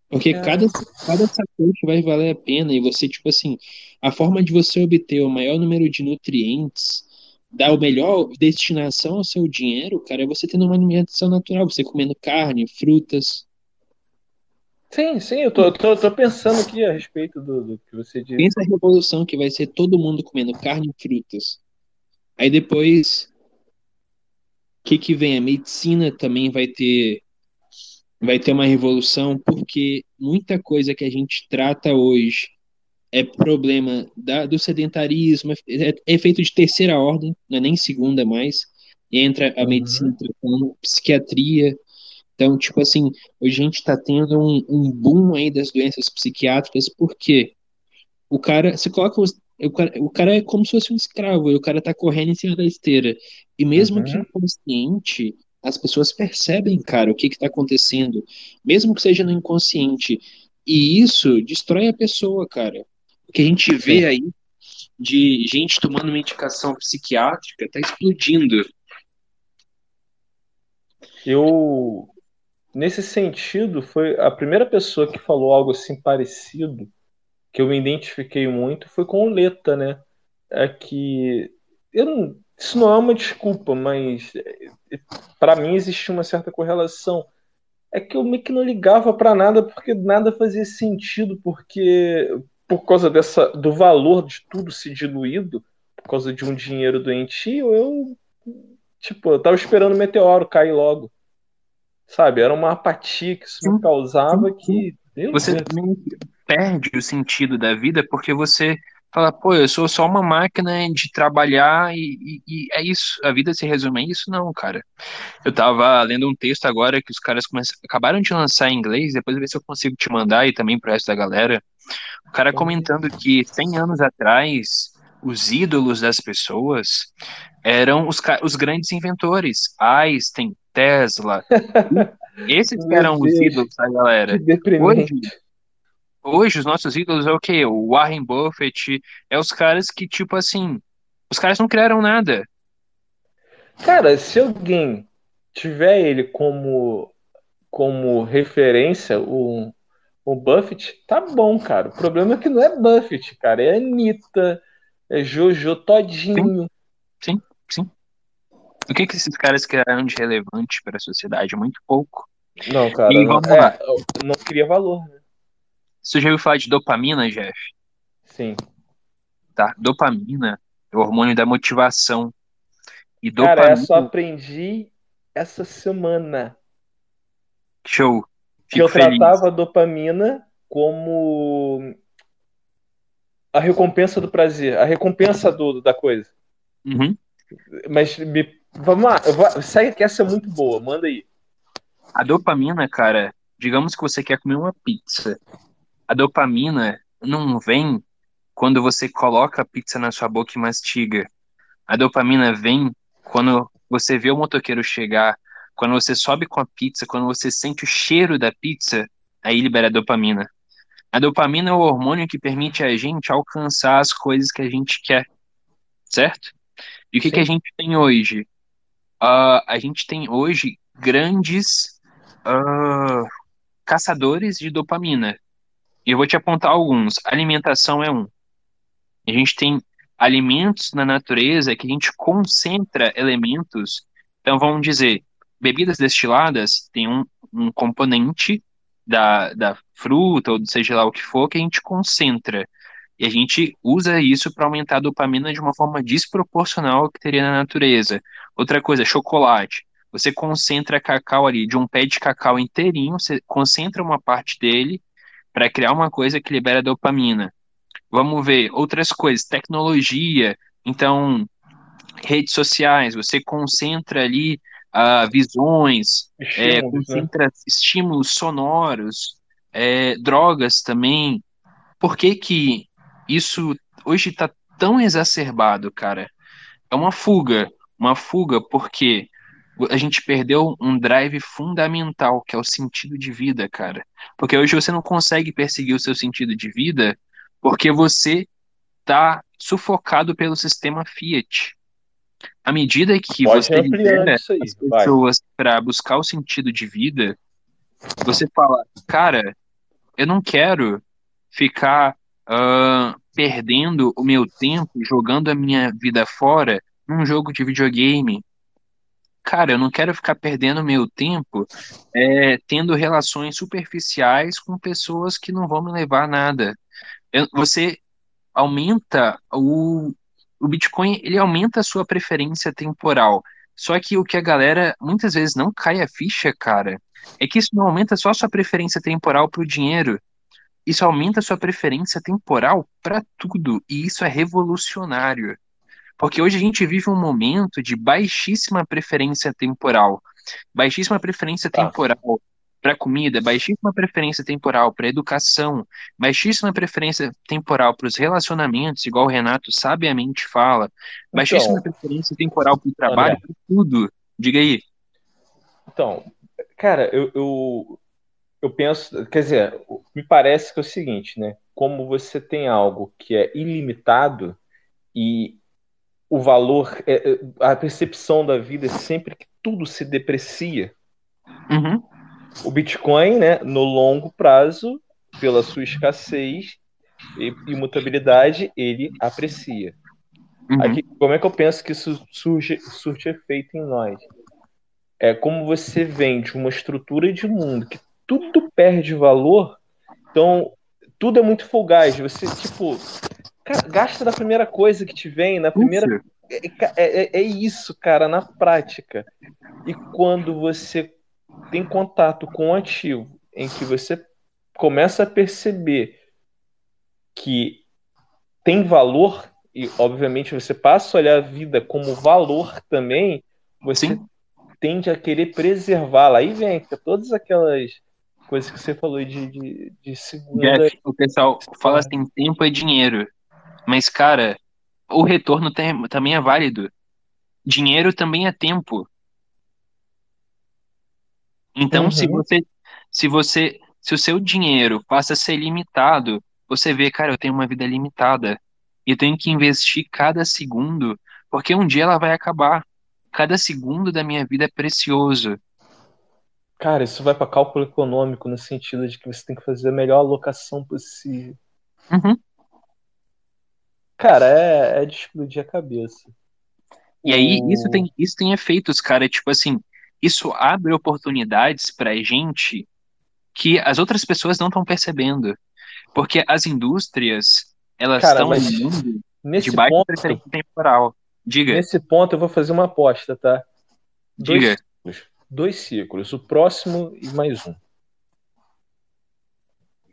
Porque É. cada, cada sacote vai valer a pena e você, tipo assim, a forma de você obter o maior número de nutrientes dar o melhor destinação ao seu dinheiro, cara, é você tendo uma alimentação natural, você comendo carne, frutas. Sim, sim, eu tô, eu tô, eu tô pensando aqui a respeito do, do que você disse. Pensa a revolução que vai ser todo mundo comendo carne e frutas. Aí depois, o que que vem? A medicina também vai ter vai ter uma revolução porque muita coisa que a gente trata hoje é problema da, do sedentarismo, é, é efeito de terceira ordem, não é nem segunda mais. Entra a Uhum. medicina tratando, psiquiatria. Então, tipo assim, hoje a gente está tendo um, um boom aí das doenças psiquiátricas, porque o cara, você coloca os, o cara, o cara é como se fosse um escravo, e o cara tá correndo em cima da esteira. E mesmo que Uhum. inconsciente, as pessoas percebem, cara, o que que tá acontecendo, mesmo que seja no inconsciente. E isso destrói a pessoa, cara. O que a gente vê aí de gente tomando medicação psiquiátrica tá explodindo. Eu, nesse sentido, foi a primeira pessoa que falou algo assim parecido, que eu me identifiquei muito, foi com o Leta, né? É que eu não, isso não é uma desculpa, mas para mim existia uma certa correlação. É que eu meio que não ligava para nada porque nada fazia sentido, porque por causa dessa do valor de tudo se diluído, por causa de um dinheiro doentio, eu tipo, eu tava esperando o meteoro cair logo. Sabe? Era uma apatia que isso me Sim, causava sim, que. Meu Você Deus. também perde o sentido da vida porque você fala, pô, eu sou só uma máquina de trabalhar e, e- e é isso. A vida se resume a isso? Não, cara. Eu tava lendo um texto agora que os caras começam, acabaram de lançar em inglês, depois eu ver se eu consigo te mandar e também pro resto da galera. O cara comentando que 100 anos atrás, os ídolos das pessoas eram os, os grandes inventores, Einstein, Tesla. Esses Meu eram os Deus, ídolos da galera. Que deprimente. Hoje, hoje os nossos ídolos é o quê? O Warren Buffett, é os caras que, tipo assim, os caras não criaram nada. Cara, se alguém tiver ele como, como referência, o, o Buffett, tá bom, cara. O problema é que não é Buffett, cara. É Anitta, é Jojo Todinho. Sim, sim. O que que esses caras criaram de relevante para a sociedade? Muito pouco. Não, cara. E Não, é, não cria valor, né? Você já ouviu falar de dopamina, Jeff? Sim. Tá? Dopamina é o hormônio da motivação. E Cara, dopamina. essa eu aprendi essa semana. Show. Que eu Fico feliz. tratava a dopamina como a recompensa do prazer, a recompensa do, da coisa. Uhum. Mas me, vamos lá, eu vou, segue que essa é muito boa, manda aí. A dopamina, cara, digamos que você quer comer uma pizza. A dopamina não vem quando você coloca a pizza na sua boca e mastiga. A dopamina vem quando você vê o motoqueiro chegar, quando você sobe com a pizza, quando você sente o cheiro da pizza, aí libera a dopamina. A dopamina é o hormônio que permite a gente alcançar as coisas que a gente quer, certo? E o que, que a gente tem hoje? Ah, a gente tem hoje grandes ah, caçadores de dopamina. Eu vou te apontar alguns. Alimentação é um. A gente tem alimentos na natureza que a gente concentra elementos. Então, vamos dizer, bebidas destiladas tem um, um componente da, da fruta, ou seja lá o que for, que a gente concentra. E a gente usa isso para aumentar a dopamina de uma forma desproporcional ao que teria na natureza. Outra coisa, chocolate. Você concentra cacau ali, de um pé de cacau inteirinho, você concentra uma parte dele para criar uma coisa que libera dopamina. Vamos ver outras coisas, tecnologia, então redes sociais, você concentra ali ah, visões, é, Estímulos, né? concentra estímulos sonoros, é, drogas também. Por que que isso hoje está tão exacerbado, cara? É uma fuga, uma fuga porque a gente perdeu um drive fundamental, que é o sentido de vida, cara. Porque hoje você não consegue perseguir o seu sentido de vida porque você tá sufocado pelo sistema Fiat. À medida que Pode você libera as pessoas para buscar o sentido de vida, você fala, cara, eu não quero ficar ah, perdendo o meu tempo, jogando a minha vida fora num jogo de videogame, cara, eu não quero ficar perdendo meu tempo é, tendo relações superficiais com pessoas que não vão me levar a nada. Eu- você aumenta o, o Bitcoin, ele aumenta a sua preferência temporal. Só que o que a galera muitas vezes não cai a ficha, cara, é que isso não aumenta só a sua preferência temporal para o dinheiro. Isso aumenta a sua preferência temporal para tudo. E isso é revolucionário. Porque hoje a gente vive um momento de baixíssima preferência temporal. Baixíssima preferência Tá. temporal para comida, baixíssima preferência temporal para educação, baixíssima preferência temporal para os relacionamentos, igual o Renato sabiamente fala, baixíssima Então, preferência temporal para o trabalho, para tudo. Diga aí. Então, cara, eu, eu, eu penso, quer dizer, me parece que é o seguinte, né? Como você tem algo que é ilimitado e o valor, é- é- a percepção da vida é sempre que tudo se deprecia. Uhum, O Bitcoin, né, no longo prazo, pela sua escassez e imutabilidade, ele aprecia. uhum. Aqui, como é que eu penso que isso surge, surte efeito em nós? É como você vem de uma estrutura de mundo que tudo perde valor, então tudo é muito fugaz. Você, tipo, cara, gasta da primeira coisa que te vem, na primeira. Isso. É, é- é isso, cara, na prática. E quando você tem contato com um ativo em que você começa a perceber que tem valor, e obviamente você passa a olhar a vida como valor também, você Sim. tende a querer preservá-la. Aí vem todas aquelas coisas que você falou de, de, de segunda. Jeff, o pessoal fala assim, tempo é dinheiro. Mas, cara, o retorno tem- também é válido. Dinheiro também é tempo. Então, se Uhum. você, se você, se o seu dinheiro passa a ser limitado, você vê, cara, eu tenho uma vida limitada. E eu tenho que investir cada segundo, porque um dia ela vai acabar. Cada segundo da minha vida é precioso. Cara, isso vai para cálculo econômico no sentido de que você tem que fazer a melhor alocação possível. Uhum. Cara, é, é de explodir a cabeça. E aí, O- isso tem, isso tem efeitos, cara. Tipo assim, isso abre oportunidades pra gente que as outras pessoas não estão percebendo. Porque as indústrias, elas Cara, estão Nesse de baixa ponto, temporal. Diga, nesse ponto eu vou fazer uma aposta, tá? Dois diga. ciclos. Dois ciclos. O próximo e mais um.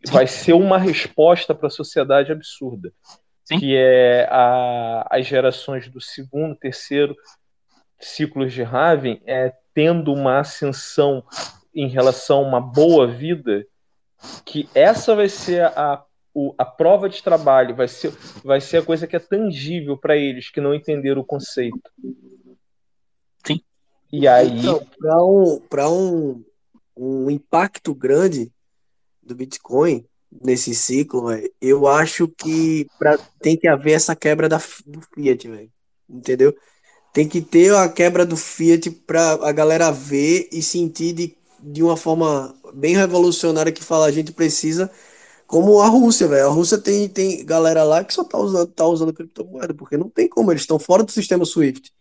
Vai ser uma resposta para a sociedade absurda. Sim. Que é a, as gerações do segundo, terceiro ciclos de Raven é, tendo uma ascensão em relação a uma boa vida, que essa vai ser a, o- a prova de trabalho, vai ser, vai ser a coisa que é tangível para eles que não entenderam o conceito. Sim. E aí, Então, para um, pra um, um impacto grande do Bitcoin nesse ciclo, véio, eu acho que pra, tem que haver essa quebra da, do Fiat, velho. Entendeu? Tem que ter a quebra do Fiat para a galera ver e sentir de, de uma forma bem revolucionária que fala a gente precisa, como a Rússia, velho. A Rússia tem, tem galera lá que só tá usando, tá usando criptomoeda, porque não tem como, eles estão fora do sistema SWIFT.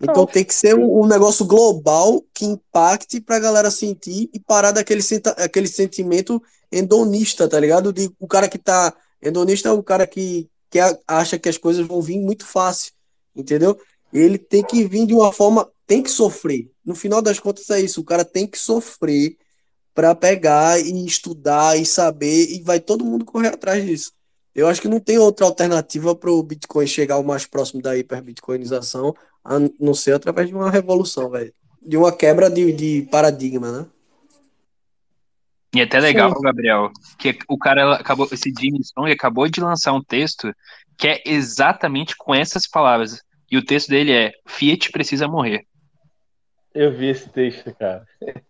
Então tem que ser um, um negócio global que impacte pra galera sentir e parar daquele senta- aquele sentimento endonista, tá ligado? De, o cara que tá. Endonista é o cara que, que acha que as coisas vão vir muito fácil, entendeu? Ele tem que vir de uma forma. Tem que sofrer. No final das contas é isso. O cara tem que sofrer pra pegar e estudar e saber, e vai todo mundo correr atrás disso. Eu acho que não tem outra alternativa para o Bitcoin chegar o mais próximo da hiperbitcoinização, a não ser através de uma revolução, velho. De uma quebra de, de paradigma, né? E é até legal, Gabriel, que o cara acabou, esse Jimmy Strong acabou de lançar um texto que é exatamente com essas palavras. E o texto dele é Fiat precisa morrer. eu vi esse texto, cara.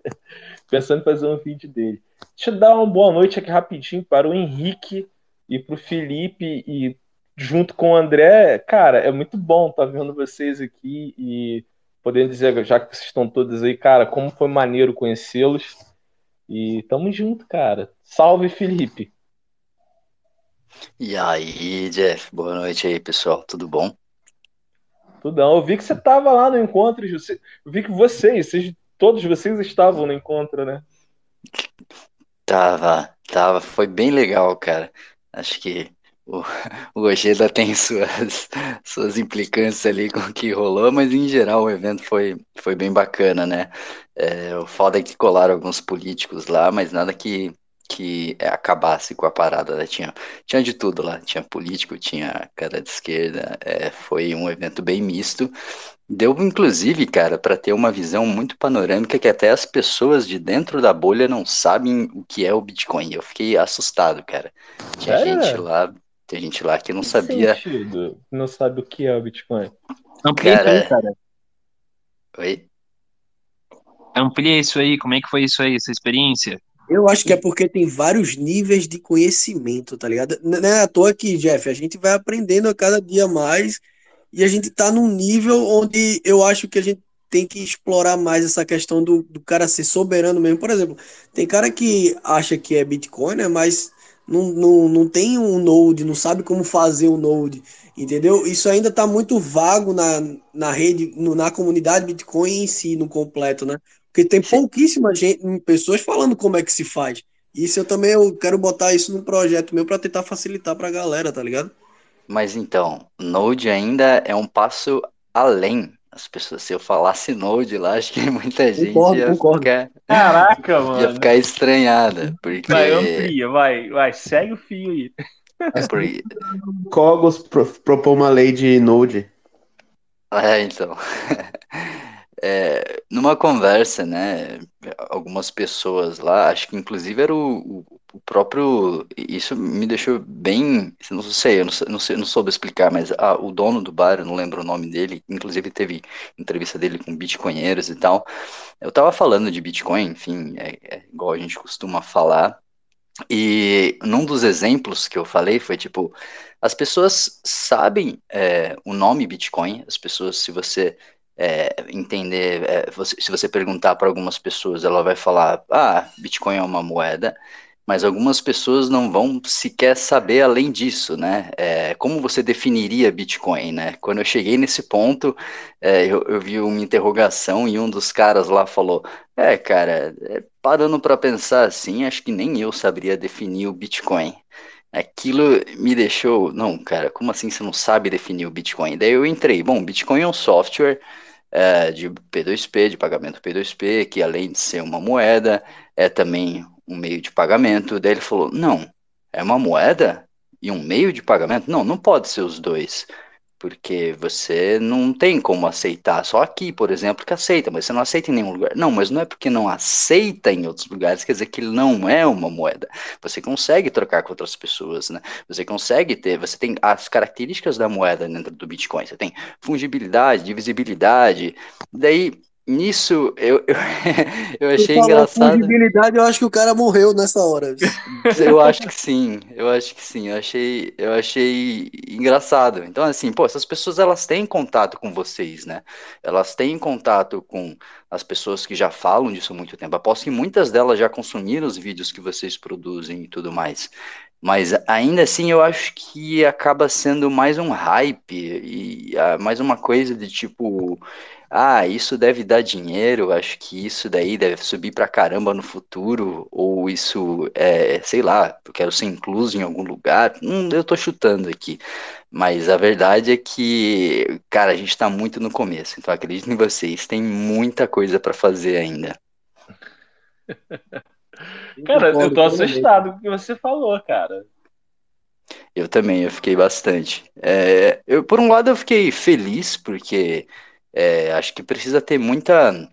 Pensando em fazer um vídeo dele. Deixa eu dar uma boa noite aqui rapidinho para o Henrique e para o Felipe e junto com o André. Cara, é muito bom estar vendo vocês aqui e podendo dizer, já que vocês estão todos aí, cara, como foi maneiro conhecê-los. E tamo junto, cara. Salve, Felipe. E aí, Jeff, boa noite aí, pessoal, tudo bom? Tudão. Eu vi que você tava lá no encontro, Eu vi que vocês, vocês, todos vocês estavam no encontro, né? Tava, tava, foi bem legal, cara. Acho que o, o Ojeda tem suas, suas implicâncias ali com o que rolou, mas em geral o evento foi, foi bem bacana, né? É, o foda é que colaram alguns políticos lá, mas nada que, que é, acabasse com a parada, né? Tinha, tinha de tudo lá, tinha político, tinha cara de esquerda, é, foi um evento bem misto. Deu, inclusive, cara, para ter uma visão muito panorâmica que até as pessoas de dentro da bolha não sabem o que é o Bitcoin. Eu fiquei assustado, cara. Tinha Sério? gente lá, tem gente lá que não Que sabia. sentido? Não sabe o que é o Bitcoin. Amplia isso Cara, aí, cara. Oi? Amplia isso aí. Como é que foi isso aí, essa experiência? Eu acho que é porque tem vários níveis de conhecimento, tá ligado? Não é à toa que, Jeff, a gente vai aprendendo a cada dia mais e a gente tá num nível onde eu acho que a gente tem que explorar mais essa questão do, do cara ser soberano mesmo. Por exemplo, tem cara que acha que é Bitcoin, né, mas não, não, não tem um node, não sabe como fazer um node, entendeu? Isso ainda tá muito vago na, na rede, no- na comunidade Bitcoin em si, no completo, né? Porque tem Sim. pouquíssima gente, pessoas falando como é que se faz. Isso eu também eu quero botar isso num projeto meu para tentar facilitar pra galera, tá ligado? Mas então, Node ainda é um passo além. As pessoas, se eu falasse Node lá, acho que muita gente Concordo, ia concordo. ficar, Caraca, ia mano. ficar estranhada, porque, Vai, amplia, vai, vai, segue o fio aí. porque Cogos pro- propôs uma lei de Node. É, então. É, numa conversa, né, algumas pessoas lá, acho que inclusive era o, o- próprio, isso me deixou bem, não sei, eu não, não, sei- não soube explicar, mas ah, o dono do bar, eu não lembro o nome dele, inclusive teve entrevista dele com bitcoinheiros e tal, eu tava falando de Bitcoin, enfim, é, é igual a gente costuma falar, e num dos exemplos que eu falei foi tipo, as pessoas sabem é, o nome Bitcoin, as pessoas, se você é, entender, é, você- se você perguntar para algumas pessoas, ela vai falar, ah, Bitcoin é uma moeda, mas algumas pessoas não vão sequer saber além disso, né? É, como você definiria Bitcoin, né? Quando eu cheguei nesse ponto, é, eu, eu vi uma interrogação e um dos caras lá falou, é, cara, é, parando para pensar assim, acho que nem eu saberia definir o Bitcoin. Aquilo me deixou, não, cara, como assim você não sabe definir o Bitcoin? Daí eu entrei, bom, Bitcoin é um software é, de P2P, de pagamento P2P, que além de ser uma moeda, é também um meio de pagamento. Daí ele falou, não, é uma moeda e um meio de pagamento? Não, não pode ser os dois. Porque você não tem como aceitar. Só aqui, por exemplo, que aceita, mas você não aceita em nenhum lugar. Não, mas não é porque não aceita em outros lugares, quer dizer que não é uma moeda. Você consegue trocar com outras pessoas, né? Você consegue ter, você tem as características da moeda dentro do Bitcoin. Você tem fungibilidade, divisibilidade. Daí, nisso, eu, eu, eu achei falou engraçado. eu acho que o cara morreu nessa hora. Eu acho que sim, eu acho que sim, eu achei, eu achei engraçado. Então, assim, pô, essas pessoas elas têm contato com vocês, né? Elas têm contato com as pessoas que já falam disso há muito tempo. Aposto que muitas delas já consumiram os vídeos que vocês produzem e tudo mais. Mas ainda assim eu acho que acaba sendo mais um hype e ah, mais uma coisa de tipo, ah, isso deve dar dinheiro, acho que isso daí deve subir pra caramba no futuro, ou isso é, sei lá, eu quero ser incluso em algum lugar. Hum, eu tô chutando aqui. Mas a verdade é que, cara, a gente tá muito no começo, então acredito em vocês, tem muita coisa pra fazer ainda. Cara, eu tô assustado com o que você falou, cara. Eu também, eu fiquei bastante. É, eu, por um lado, eu fiquei feliz, porque é, acho que precisa ter muita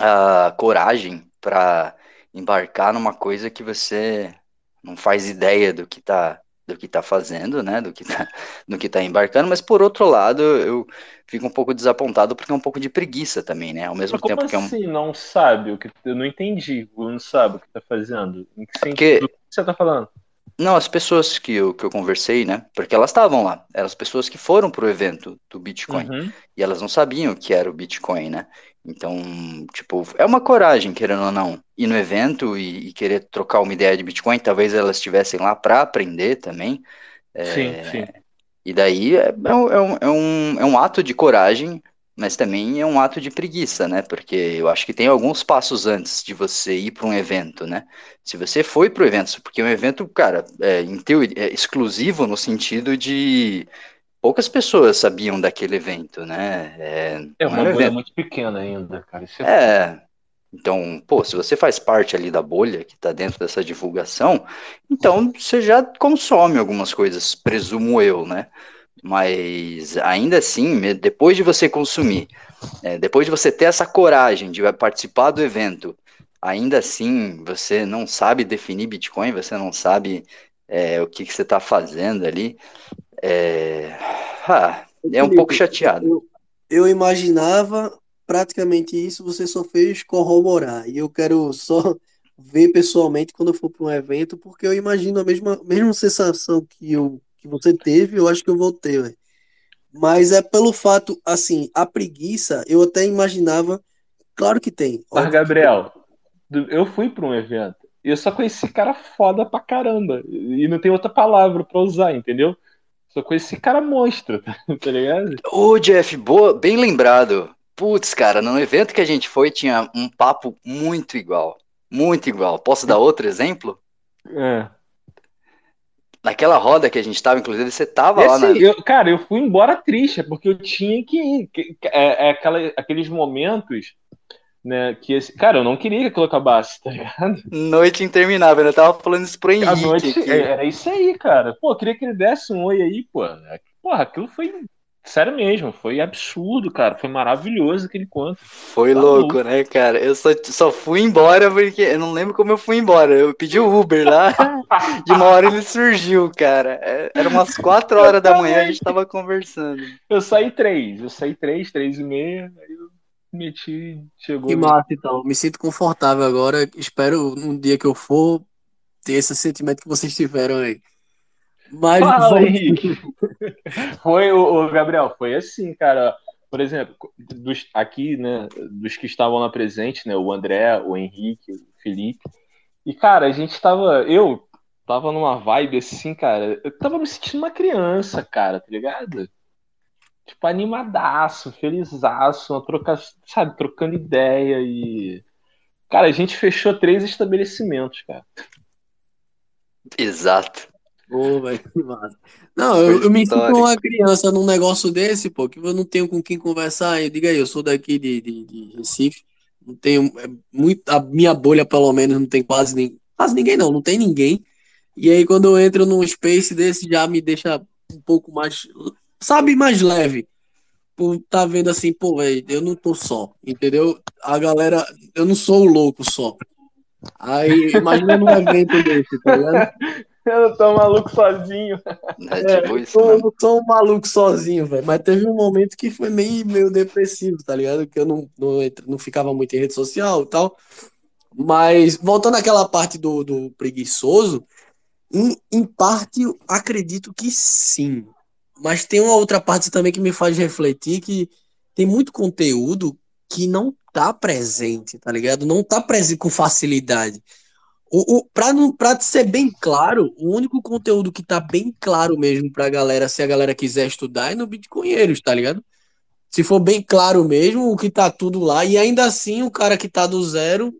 ah, coragem para embarcar numa coisa que você não faz ideia do que tá, do que tá fazendo, né? Do que tá, do que tá embarcando, mas por outro lado, eu fico um pouco desapontado porque é um pouco de preguiça também, né? Ao mesmo Mas como tempo que é um. assim não sabe o que. Eu não entendi. Não sabe o que tá fazendo. Em que Porque- sentido? O que você tá falando? Não, as pessoas que eu, que eu conversei, né? Porque elas estavam lá, eram as pessoas que foram pro evento do Bitcoin. Uhum. E elas não sabiam o que era o Bitcoin, né? Então, tipo, é uma coragem, querendo ou não, ir no evento e, e querer trocar uma ideia de Bitcoin. Talvez elas estivessem lá para aprender também. É, Sim, sim. E daí é, é um, é, um, é, um, é um ato de coragem, mas também é um ato de preguiça, né? Porque eu acho que tem alguns passos antes de você ir para um evento, né? Se você foi para o evento, porque é um evento, cara, é, em teoria, é exclusivo no sentido de poucas pessoas sabiam daquele evento, né? É, É uma um bolha evento. muito pequena ainda, cara. É É. Então, pô, se você faz parte ali da bolha que está dentro dessa divulgação, então você já consome algumas coisas, presumo eu, né? Mas ainda assim, depois de você consumir, é, depois de você ter essa coragem de participar do evento, ainda assim você não sabe definir Bitcoin, você não sabe é, o que, que você está fazendo ali, é, ah, é um pouco chateado. Eu, eu imaginava praticamente isso, você só fez corroborar. E eu quero só ver pessoalmente quando eu for para um evento, porque eu imagino a mesma, mesma sensação que, eu, que você teve, eu acho que eu vou ter, velho. Mas é pelo fato, assim, a preguiça, eu até imaginava, claro que tem. Mas, Gabriel, eu fui pra um evento e eu só conheci cara foda pra caramba. E não tem outra palavra pra usar, entendeu? Só conheci cara monstro, tá, tá ligado? Ô, Jeff, boa, bem lembrado. Putz, cara, no evento que a gente foi tinha um papo muito igual. Muito igual. Posso dar outro exemplo? É. Naquela roda que a gente tava, inclusive, você tava lá Esse, na. eu- cara, eu fui embora triste, porque eu tinha que ir. Que- É, é aquela, aqueles momentos, né, que esse, cara, eu não queria que aquilo acabasse, tá ligado? Noite interminável, eu tava falando isso pro A Henrique noite, é, era isso aí, cara. Pô, eu queria que ele desse um oi aí, pô. Porra, aquilo foi sério mesmo, foi absurdo, cara. Foi maravilhoso aquele encontro. Foi Tá louco, louco. né, cara? Eu só, só fui embora porque eu não lembro como eu fui embora. Eu pedi o Uber lá, de uma hora ele surgiu, cara. É, Era umas quatro horas da manhã, a gente tava conversando. Eu saí três, eu saí três, três e meia, aí eu meti, chegou. Que massa, então. Me sinto confortável agora. Espero um dia que eu for ter esse sentimento que vocês tiveram aí. Mas Fala, Henrique. Foi, o, o Gabriel, foi assim, cara. Por exemplo, dos, aqui, né, dos que estavam lá presentes, né, o André, o Henrique, o Felipe. E, cara, a gente tava, eu tava numa vibe assim, cara, eu tava me sentindo uma criança, cara, tá ligado? Tipo, animadaço, felizaço, uma troca, sabe, trocando ideia e... Cara, a gente fechou três estabelecimentos, cara. Exato. Pô, velho, que massa. Não, eu, eu me sinto uma criança num negócio desse, pô, que eu não tenho com quem conversar. Eu digo aí, eu sou daqui de, de, de Recife, não tenho é, muito, a minha bolha, pelo menos, não tem quase nem, quase ninguém, não, não tem ninguém. E aí, quando eu entro num space desse, já me deixa um pouco mais, sabe, mais leve. Por tá vendo assim, pô, velho, eu não tô só, entendeu? A galera, eu não sou o louco só. Aí, imagina num evento desse, tá ligado? Eu tô maluco sozinho. É, tipo isso, eu não sou um maluco sozinho, velho. Mas teve um momento que foi meio, meio depressivo, tá ligado? Que eu não, não, não ficava muito em rede social e tal. Mas, voltando àquela parte do, do preguiçoso, em, em parte eu acredito que sim. Mas tem uma outra parte também que me faz refletir que tem muito conteúdo que não tá presente, tá ligado? Não tá presente com facilidade. O, o, pra, não, pra ser bem claro, o único conteúdo que tá bem claro mesmo pra galera, se a galera quiser estudar, é no Bitcoinheiros, tá ligado? Se for bem claro mesmo, o que tá tudo lá, e ainda assim o cara que tá do zero,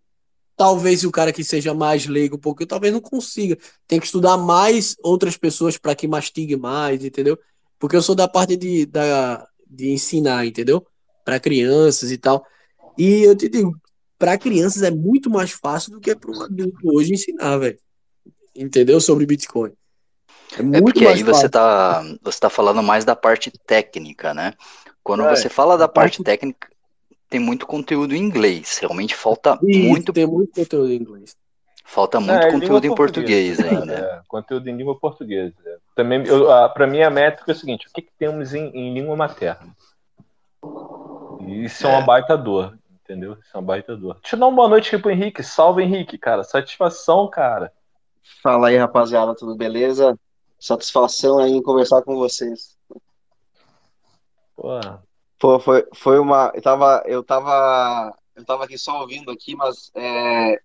talvez o cara que seja mais leigo um pouquinho, talvez não consiga. Tem que estudar mais outras pessoas para que mastigue mais, entendeu? Porque eu sou da parte de, da, de ensinar, entendeu? Para crianças e tal. E eu te digo, para crianças é muito mais fácil do que para um adulto hoje ensinar, velho. Entendeu? Sobre Bitcoin. É É muito porque mais aí você tá, você tá falando mais da parte técnica, né? Quando É, você fala da parte parte- técnica, tem muito conteúdo em inglês. Realmente falta Isso, muito, tem muito conteúdo em inglês. falta muito É, conteúdo em português portuguesa, ainda. É, conteúdo em língua portuguesa. é. Também, eu, a, pra mim, a métrica é o seguinte: o que, que temos em, em língua materna? E Isso é. É. uma baita dor, entendeu? Isso é uma baita dor. Deixa eu dar uma boa noite aqui pro Henrique. Salve, Henrique, cara. Satisfação, cara. Fala aí, rapaziada, tudo beleza? Satisfação aí em conversar com vocês. Pô, Pô, foi, foi uma. Eu tava, eu tava, eu tava aqui só ouvindo aqui, mas é,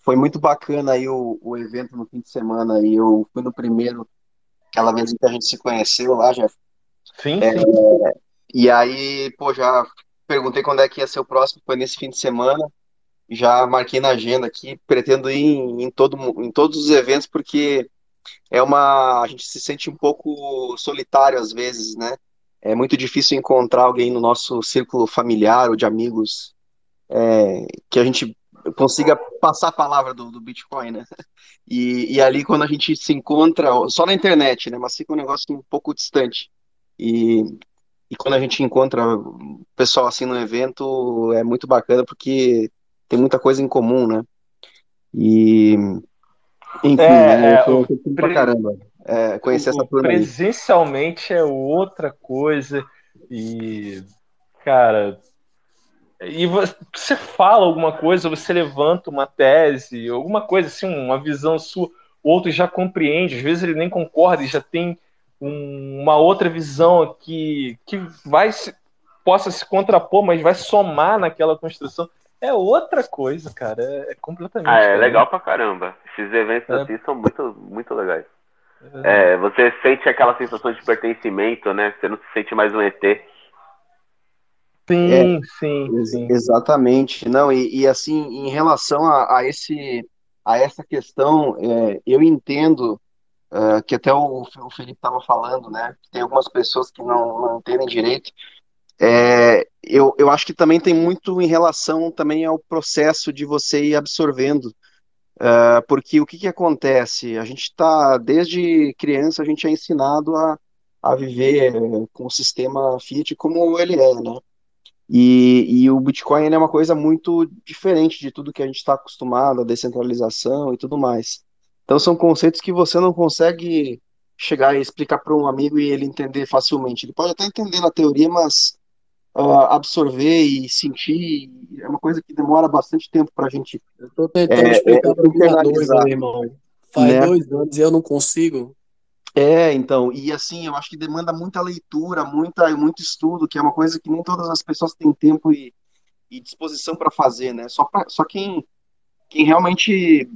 foi muito bacana aí o, o evento no fim de semana. aí eu fui no primeiro aquela vez que a gente se conheceu lá, já. Sim, É, sim. E aí, pô, já perguntei quando é que ia ser o próximo, foi nesse fim de semana. Já marquei na agenda aqui, pretendo ir em, em todo, em todos os eventos, porque é uma. A gente se sente um pouco solitário às vezes, né? É muito difícil encontrar alguém no nosso círculo familiar ou de amigos é, que a gente consiga passar a palavra do, do Bitcoin, né? E, e ali, quando a gente se encontra, só na internet, né? Mas fica um negócio um pouco distante. E, e quando a gente encontra o pessoal assim no evento, é muito bacana porque tem muita coisa em comum, né? E, enfim, É, é, Eu pra caramba é, conhecer O, essa turma aí. presencialmente é outra coisa. E, cara, e vo- você fala alguma coisa, você levanta uma tese, alguma coisa assim, uma visão sua, o outro já compreende, às vezes ele nem concorda e já tem um- uma outra visão que, que vai se, possa se contrapor, mas vai somar naquela construção. É outra coisa, cara. É, é completamente. Ah, é diferente. legal pra caramba. Esses eventos É. assim são muito, muito legais. É, você sente aquela sensação de pertencimento, né? Você não se sente mais um ET. Sim, sim, Ex- sim. Exatamente. Não, e, e, assim, em relação a, a esse, a essa questão, é, eu entendo é, que até o, o Felipe estava falando, né? Tem algumas pessoas que não, não entendem direito. É, eu, eu acho que também tem muito em relação também ao processo de você ir absorvendo. É, porque o que que acontece? A gente está, desde criança, a gente é ensinado a, a viver é, com o sistema Fiat como ele é, né? E, e o Bitcoin é uma coisa muito diferente de tudo que a gente está acostumado, a descentralização e tudo mais. Então são conceitos que você não consegue chegar e explicar para um amigo e ele entender facilmente. Ele pode até entender na teoria, mas ah, absorver e sentir é uma coisa que demora bastante tempo para a gente Eu tô tentando é, é, explicar minha noiva, internalizar, meu irmão. Faz né? dois anos e eu não consigo. É, então, e assim, eu acho que demanda muita leitura, muita, muito estudo, que é uma coisa que nem todas as pessoas têm tempo e, e disposição para fazer, né? Só, pra, só quem, quem realmente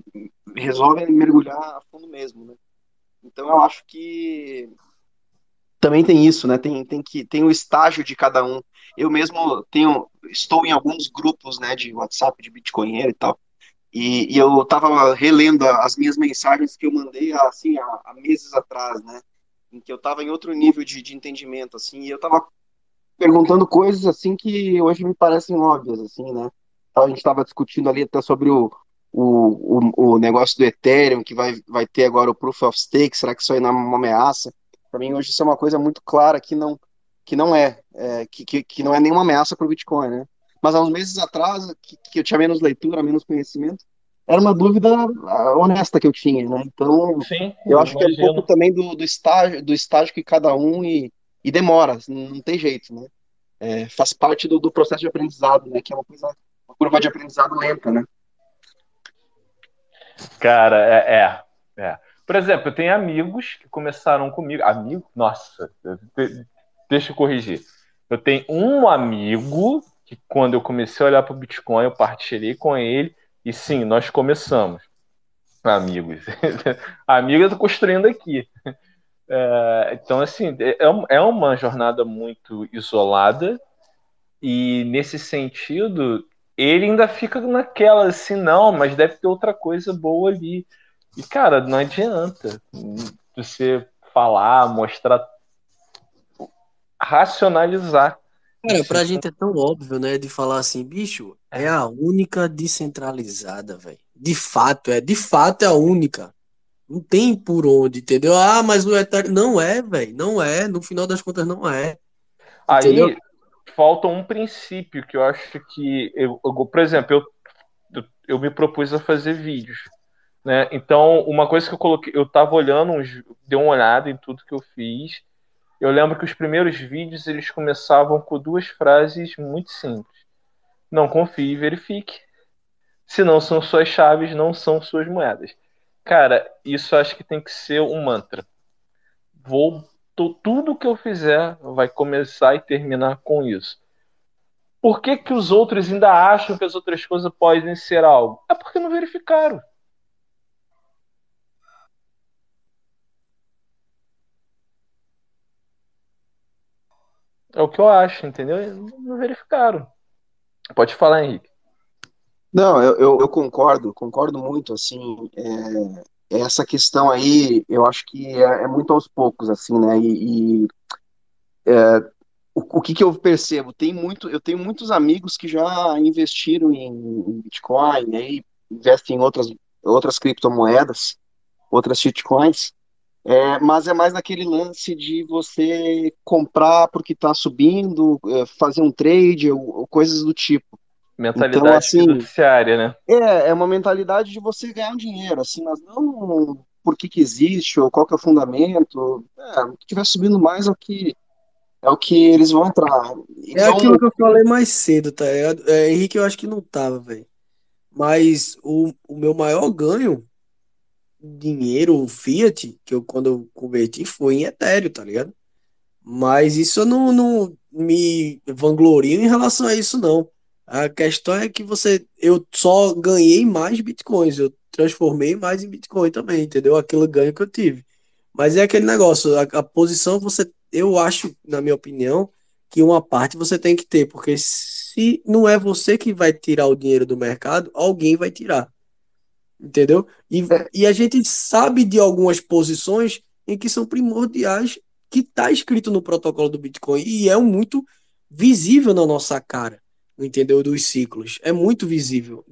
resolve mergulhar a fundo mesmo, né? Então eu acho que também tem isso, né? Tem, tem que tem o estágio de cada um. Eu mesmo tenho, estou em alguns grupos, né, de WhatsApp de Bitcoinheiro e tal. E, e eu tava relendo as minhas mensagens que eu mandei assim há, há meses atrás, né? Em que eu tava em outro nível de, de entendimento, assim, e eu tava perguntando coisas assim que hoje me parecem óbvias, assim, né? Então, A gente estava discutindo ali até sobre o, o, o, o negócio do Ethereum, que vai, vai ter agora o Proof of Stake, será que isso aí não é uma ameaça? Para mim, hoje, isso é uma coisa muito clara que não, que não é, é que, que, que não é nenhuma ameaça para o Bitcoin, né? Mas há uns meses atrás, que, que eu tinha menos leitura, menos conhecimento, era uma dúvida ah, honesta que eu tinha, né? Então, Sim, eu acho que é um imagino. pouco também do, do estágio, do estágio que cada um e, e demora, não tem jeito, né? É, faz parte do, do processo de aprendizado, né? Que é uma coisa, uma curva de aprendizado lenta, né? Cara, é, é, é. Por exemplo, eu tenho amigos que começaram comigo. Amigo? Nossa, de- deixa eu corrigir. Eu tenho um amigo que, quando eu comecei a olhar para o Bitcoin, eu partilhei com ele. E sim, nós começamos. Amigos. Amigos eu tô construindo aqui. É, então, assim, é, um- é uma jornada muito isolada. E nesse sentido, ele ainda fica naquela assim, não, mas deve ter outra coisa boa ali. E, cara, não adianta você falar, mostrar, racionalizar. Cara, pra gente é tão óbvio, né, de falar assim, bicho, é a única descentralizada, velho. De fato, é. De fato é a única. Não tem por onde, entendeu? Ah, mas o Ethereum. Não é, velho. Não é. No final das contas, não é. Aí Entendeu? Falta um princípio que eu acho que, eu, eu- por exemplo, eu, eu, me propus a fazer vídeos, né? Então, uma coisa que eu coloquei, eu tava olhando, dei uma olhada em tudo que eu fiz. Eu lembro que os primeiros vídeos eles começavam com duas frases muito simples: Não confie e verifique. Se não são suas chaves, não são suas moedas. Cara, isso acho que tem que ser um mantra. Vou tô, tudo que eu fizer vai começar e terminar com isso. Por que, que os outros ainda acham que as outras coisas podem ser algo? É porque não verificaram. É o que eu acho, entendeu? Não verificaram. Pode falar, Henrique. Não, eu, eu, eu concordo, concordo muito, assim, é, essa questão aí, eu acho que é, é muito aos poucos, assim, né, e, e, é, o, o que que eu percebo? Tem muito, eu tenho muitos amigos que já investiram em, em Bitcoin, aí investem em outras, outras criptomoedas, outras shitcoins, é, mas é mais naquele lance de você comprar porque está subindo, é, fazer um trade ou, ou coisas do tipo. Mentalidade Então, assim, fiduciária, né? É, é uma mentalidade de você ganhar um dinheiro, assim, mas não por que que existe ou qual que é o fundamento. É, o que estiver subindo mais é o que é o que eles vão entrar. É Então, aquilo que eu falei mais cedo, tá ligado? É, Henrique, eu acho que não tava, velho. Mas o, o meu maior ganho, dinheiro, Fiat, que eu quando eu converti foi em Ethereum, tá ligado? Mas isso eu não, não me vanglorio em relação a isso, não. A questão é que você, eu só ganhei mais bitcoins, eu transformei mais em bitcoin também, entendeu? Aquele ganho que eu tive. Mas é aquele negócio, a, a posição você, eu acho, na minha opinião, que uma parte você tem que ter, porque se não é você que vai tirar o dinheiro do mercado, alguém vai tirar, entendeu? E, e a gente sabe de algumas posições em que são primordiais, que está escrito no protocolo do Bitcoin, e é muito visível na nossa cara, entendeu? Dos ciclos, é muito visível.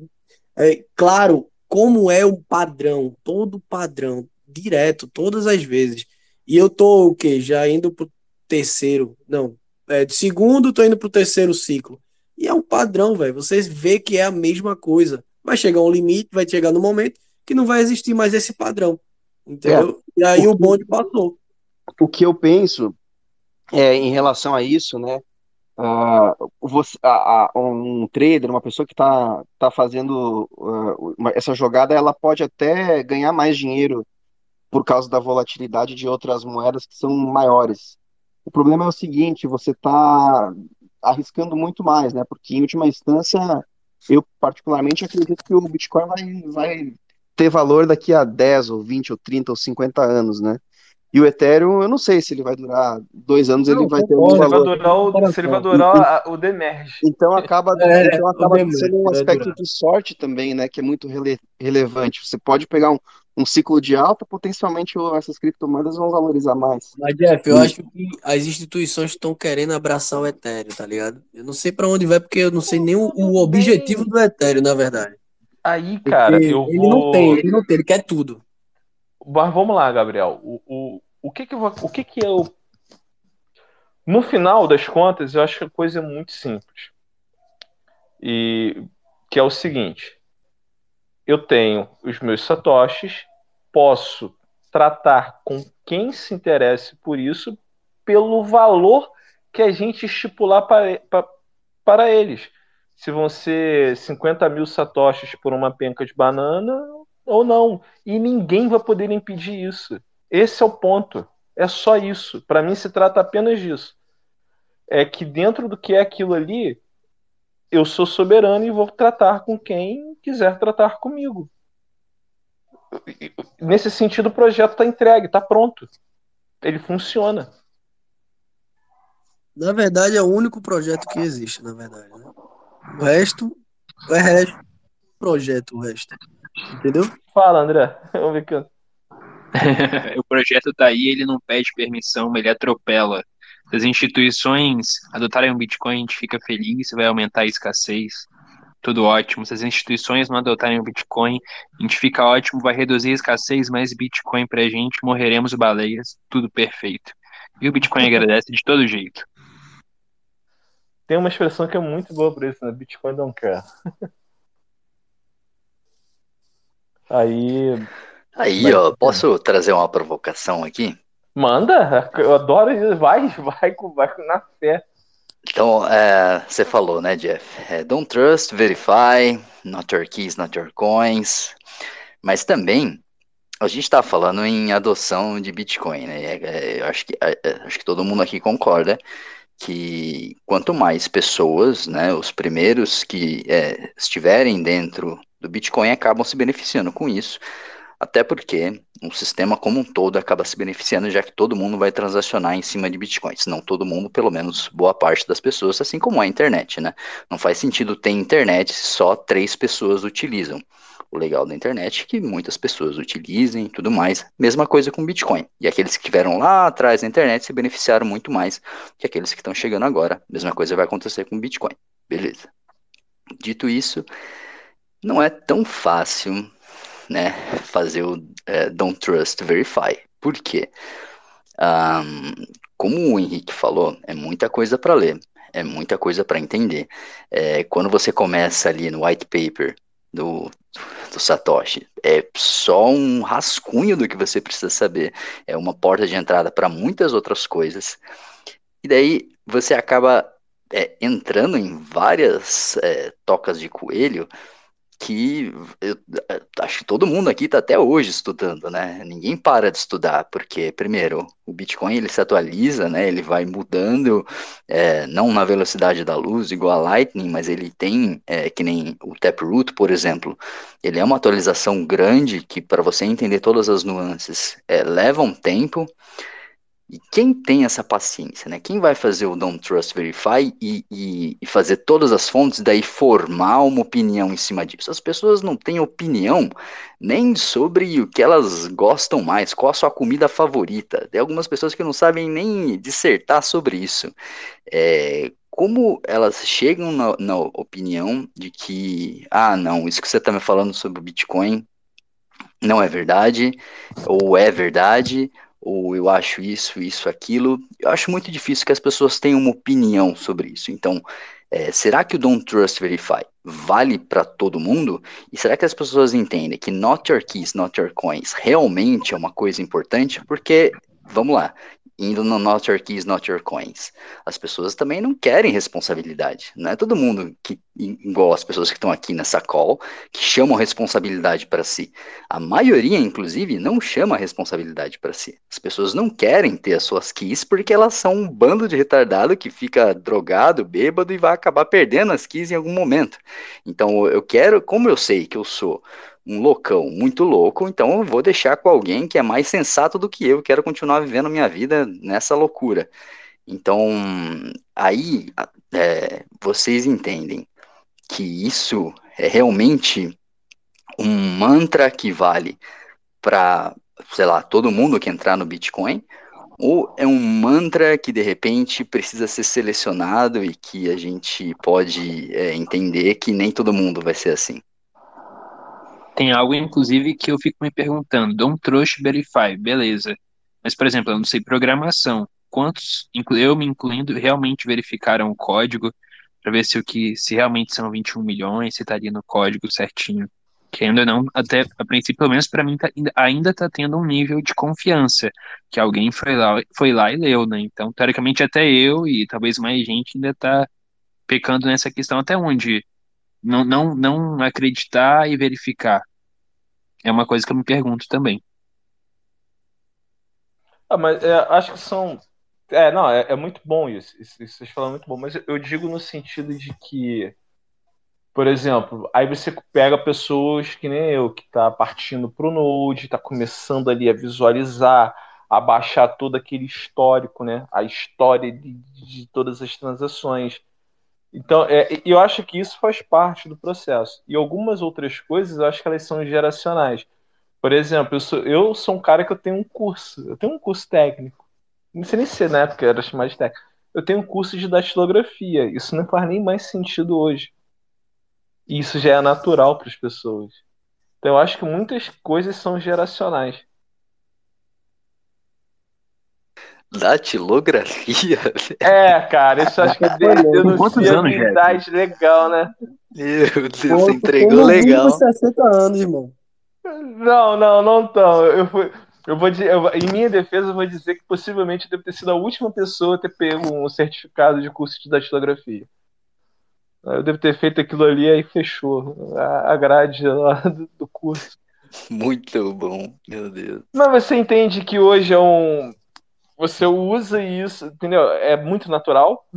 É claro, como é o padrão, todo padrão, direto, todas as vezes. E eu tô o quê? Já indo pro terceiro, não, é, de segundo, tô indo pro terceiro ciclo. E é um padrão, velho. Você vê que é a mesma coisa. Vai chegar um limite, vai chegar no momento que não vai existir mais esse padrão. Entendeu? E aí o bonde passou. o que eu penso é, em relação a isso, né? Ah, você, a- a- um trader, uma pessoa que está tá fazendo ah, uma- essa jogada, ela pode até ganhar mais dinheiro por causa da volatilidade de outras moedas que são maiores. O problema é o seguinte, você está arriscando muito mais, né? Porque em última instância, eu particularmente acredito que o Bitcoin vai, vai ter valor daqui a 10 ou 20 ou 30 ou 50 anos, né? E o Ethereum, eu não sei se ele vai durar dois anos, ele Não, vai ter um ele vai valor. durar o, se ele vai durar a- o demerge. Então acaba, É, então acaba demerge, sendo um aspecto de sorte também, né? Que é muito rele- relevante. Você pode pegar um, um ciclo de alta, potencialmente essas criptomoedas vão valorizar mais. Mas, Jeff, eu acho que as instituições estão querendo abraçar o Ethereum, tá ligado? Eu não sei pra onde vai, porque eu não sei nem o, o objetivo do Ethereum, na verdade. Aí, cara, Porque eu ele não vou. tem, ele não tem, ele quer tudo. Mas vamos lá, Gabriel. O, o, o que que, o que que eu. No final das contas, eu acho que a coisa é muito simples. E que é o seguinte: eu tenho os meus satoshis, posso tratar com quem se interesse por isso pelo valor que a gente estipular para, para, para eles. Se vão ser 50 mil satoshis por uma penca de banana ou não. E ninguém vai poder impedir isso. Esse é o ponto. É só isso. Para mim se trata apenas disso. É que dentro do que é aquilo ali, eu sou soberano e vou tratar com quem quiser tratar comigo. Nesse sentido, o projeto está entregue, está pronto. Ele funciona. Na verdade, é o único projeto que existe, na verdade. né? O resto, o resto, projeto, o resto. Entendeu? Fala, André. Vamos ver aqui. o projeto daí ele não pede permissão, ele atropela. Se as instituições adotarem o Bitcoin, a gente fica feliz, vai aumentar a escassez. Tudo ótimo. Se as instituições não adotarem o Bitcoin, a gente fica ótimo, vai reduzir a escassez, mais Bitcoin pra gente, morreremos baleias, tudo perfeito. E o Bitcoin agradece de todo jeito. Tem uma expressão que é muito boa para isso, né? Bitcoin don't care. Aí. Aí, Mas- ó, posso trazer uma provocação aqui? Manda! Eu adoro isso. Vai, vai, com- vai na fé. Então, é, você falou, né, Jeff? É, don't trust, verify, not your keys, not your coins. Mas também, a gente está falando em adoção de Bitcoin, né? É, é, eu acho que, é, acho que todo mundo aqui concorda que quanto mais pessoas, né, os primeiros que é, estiverem dentro do Bitcoin acabam se beneficiando com isso. Até porque o sistema como um todo acaba se beneficiando, já que todo mundo vai transacionar em cima de bitcoins. Não todo mundo, pelo menos boa parte das pessoas, assim como a internet, né? Não faz sentido ter internet se só três pessoas utilizam. O legal da internet é que muitas pessoas utilizem e tudo mais. Mesma coisa com Bitcoin. E aqueles que estiveram lá atrás da internet se beneficiaram muito mais que aqueles que estão chegando agora. Mesma coisa vai acontecer com Bitcoin. Beleza. Dito isso, não é tão fácil né, fazer o é, Don't Trust Verify. Por quê? Um, como o Henrique falou, é muita coisa para ler, é muita coisa para entender. É, quando você começa ali no white paper do, do Satoshi. É só um rascunho do que você precisa saber. É uma porta de entrada para muitas outras coisas. E daí você acaba é, entrando em várias é, tocas de coelho que eu acho que todo mundo aqui está até hoje estudando, né? Ninguém para de estudar, porque, primeiro, o Bitcoin ele se atualiza, né? Ele vai mudando, é, não na velocidade da luz, igual a Lightning, mas ele tem, é, que nem o Taproot, por exemplo, ele é uma atualização grande que, para você entender todas as nuances, é, leva um tempo. E quem tem essa paciência, né? Quem vai fazer o Don't Trust Verify e, e, e, fazer todas as fontes, daí formar uma opinião em cima disso? As pessoas não têm opinião nem sobre o que elas gostam mais, qual a sua comida favorita. Tem algumas pessoas que não sabem nem dissertar sobre isso. É, como elas chegam na, na opinião de que, ah, não, isso que você está me falando sobre o Bitcoin não é verdade, ou é verdade, ou eu acho isso, isso, aquilo. Eu acho muito difícil que as pessoas tenham uma opinião sobre isso. Então, é, será que o Don't Trust Verify vale para todo mundo? E será que as pessoas entendem que Not Your Keys, Not Your Coins realmente é uma coisa importante? Porque, vamos lá, indo no Not Your Keys, Not Your Coins. As pessoas também não querem responsabilidade. Não é todo mundo que, igual as pessoas que estão aqui nessa call, que chamam responsabilidade para si. A maioria, inclusive, não chama responsabilidade para si. As pessoas não querem ter as suas keys porque elas são um bando de retardado que fica drogado, bêbado e vai acabar perdendo as keys em algum momento. Então, eu quero, como eu sei que eu sou um loucão muito louco, então eu vou deixar com alguém que é mais sensato do que eu, quero continuar vivendo minha vida nessa loucura. Então, aí é, vocês entendem que isso é realmente um mantra que vale para, sei lá, todo mundo que entrar no Bitcoin, ou é um mantra que de repente precisa ser selecionado e que a gente pode é, entender que nem todo mundo vai ser assim? Tem algo, inclusive, que eu fico me perguntando. Don't trust verify, beleza. Mas, por exemplo, eu não sei programação. Quantos, eu me incluindo, realmente verificaram o código para ver se o que se realmente são 21 milhões, se estaria no código certinho. Que ainda não, até a princípio, pelo menos para mim, tá, ainda está tendo um nível de confiança, que alguém foi lá, foi lá e leu, né? Então, teoricamente, até eu e talvez mais gente ainda está pecando nessa questão até onde não, não, não acreditar e verificar. É uma coisa que eu me pergunto também. Ah, mas é, acho que são. É, não, é, é muito bom isso. vocês falam muito bom, mas eu digo no sentido de que, por exemplo, aí você pega pessoas que nem eu, que tá partindo pro Node, tá começando ali a visualizar, a baixar todo aquele histórico, né? A história de, de todas as transações. Então, é, eu acho que isso faz parte do processo. E algumas outras coisas, eu acho que elas são geracionais. Por exemplo, eu sou, eu sou um cara que eu tenho um curso, eu tenho um curso técnico. Não sei nem se na época era chamado de técnico. Eu tenho um curso de datilografia. Isso não faz nem mais sentido hoje. E isso já é natural para as pessoas. Então, eu acho que muitas coisas são geracionais. Datilografia? É, cara, isso acho que denuncia anos, idade legal, né? Meu Deus, você entregou legal. 60 anos, irmão. Não, não, não tão. Eu, fui, eu vou eu, em minha defesa, eu vou dizer que possivelmente eu devo ter sido a última pessoa a ter pego um certificado de curso de datilografia. Eu devo ter feito aquilo ali e aí fechou a, a grade lá do, do curso. Muito bom, meu Deus. Mas você entende que hoje é um, você usa isso, entendeu? É muito natural.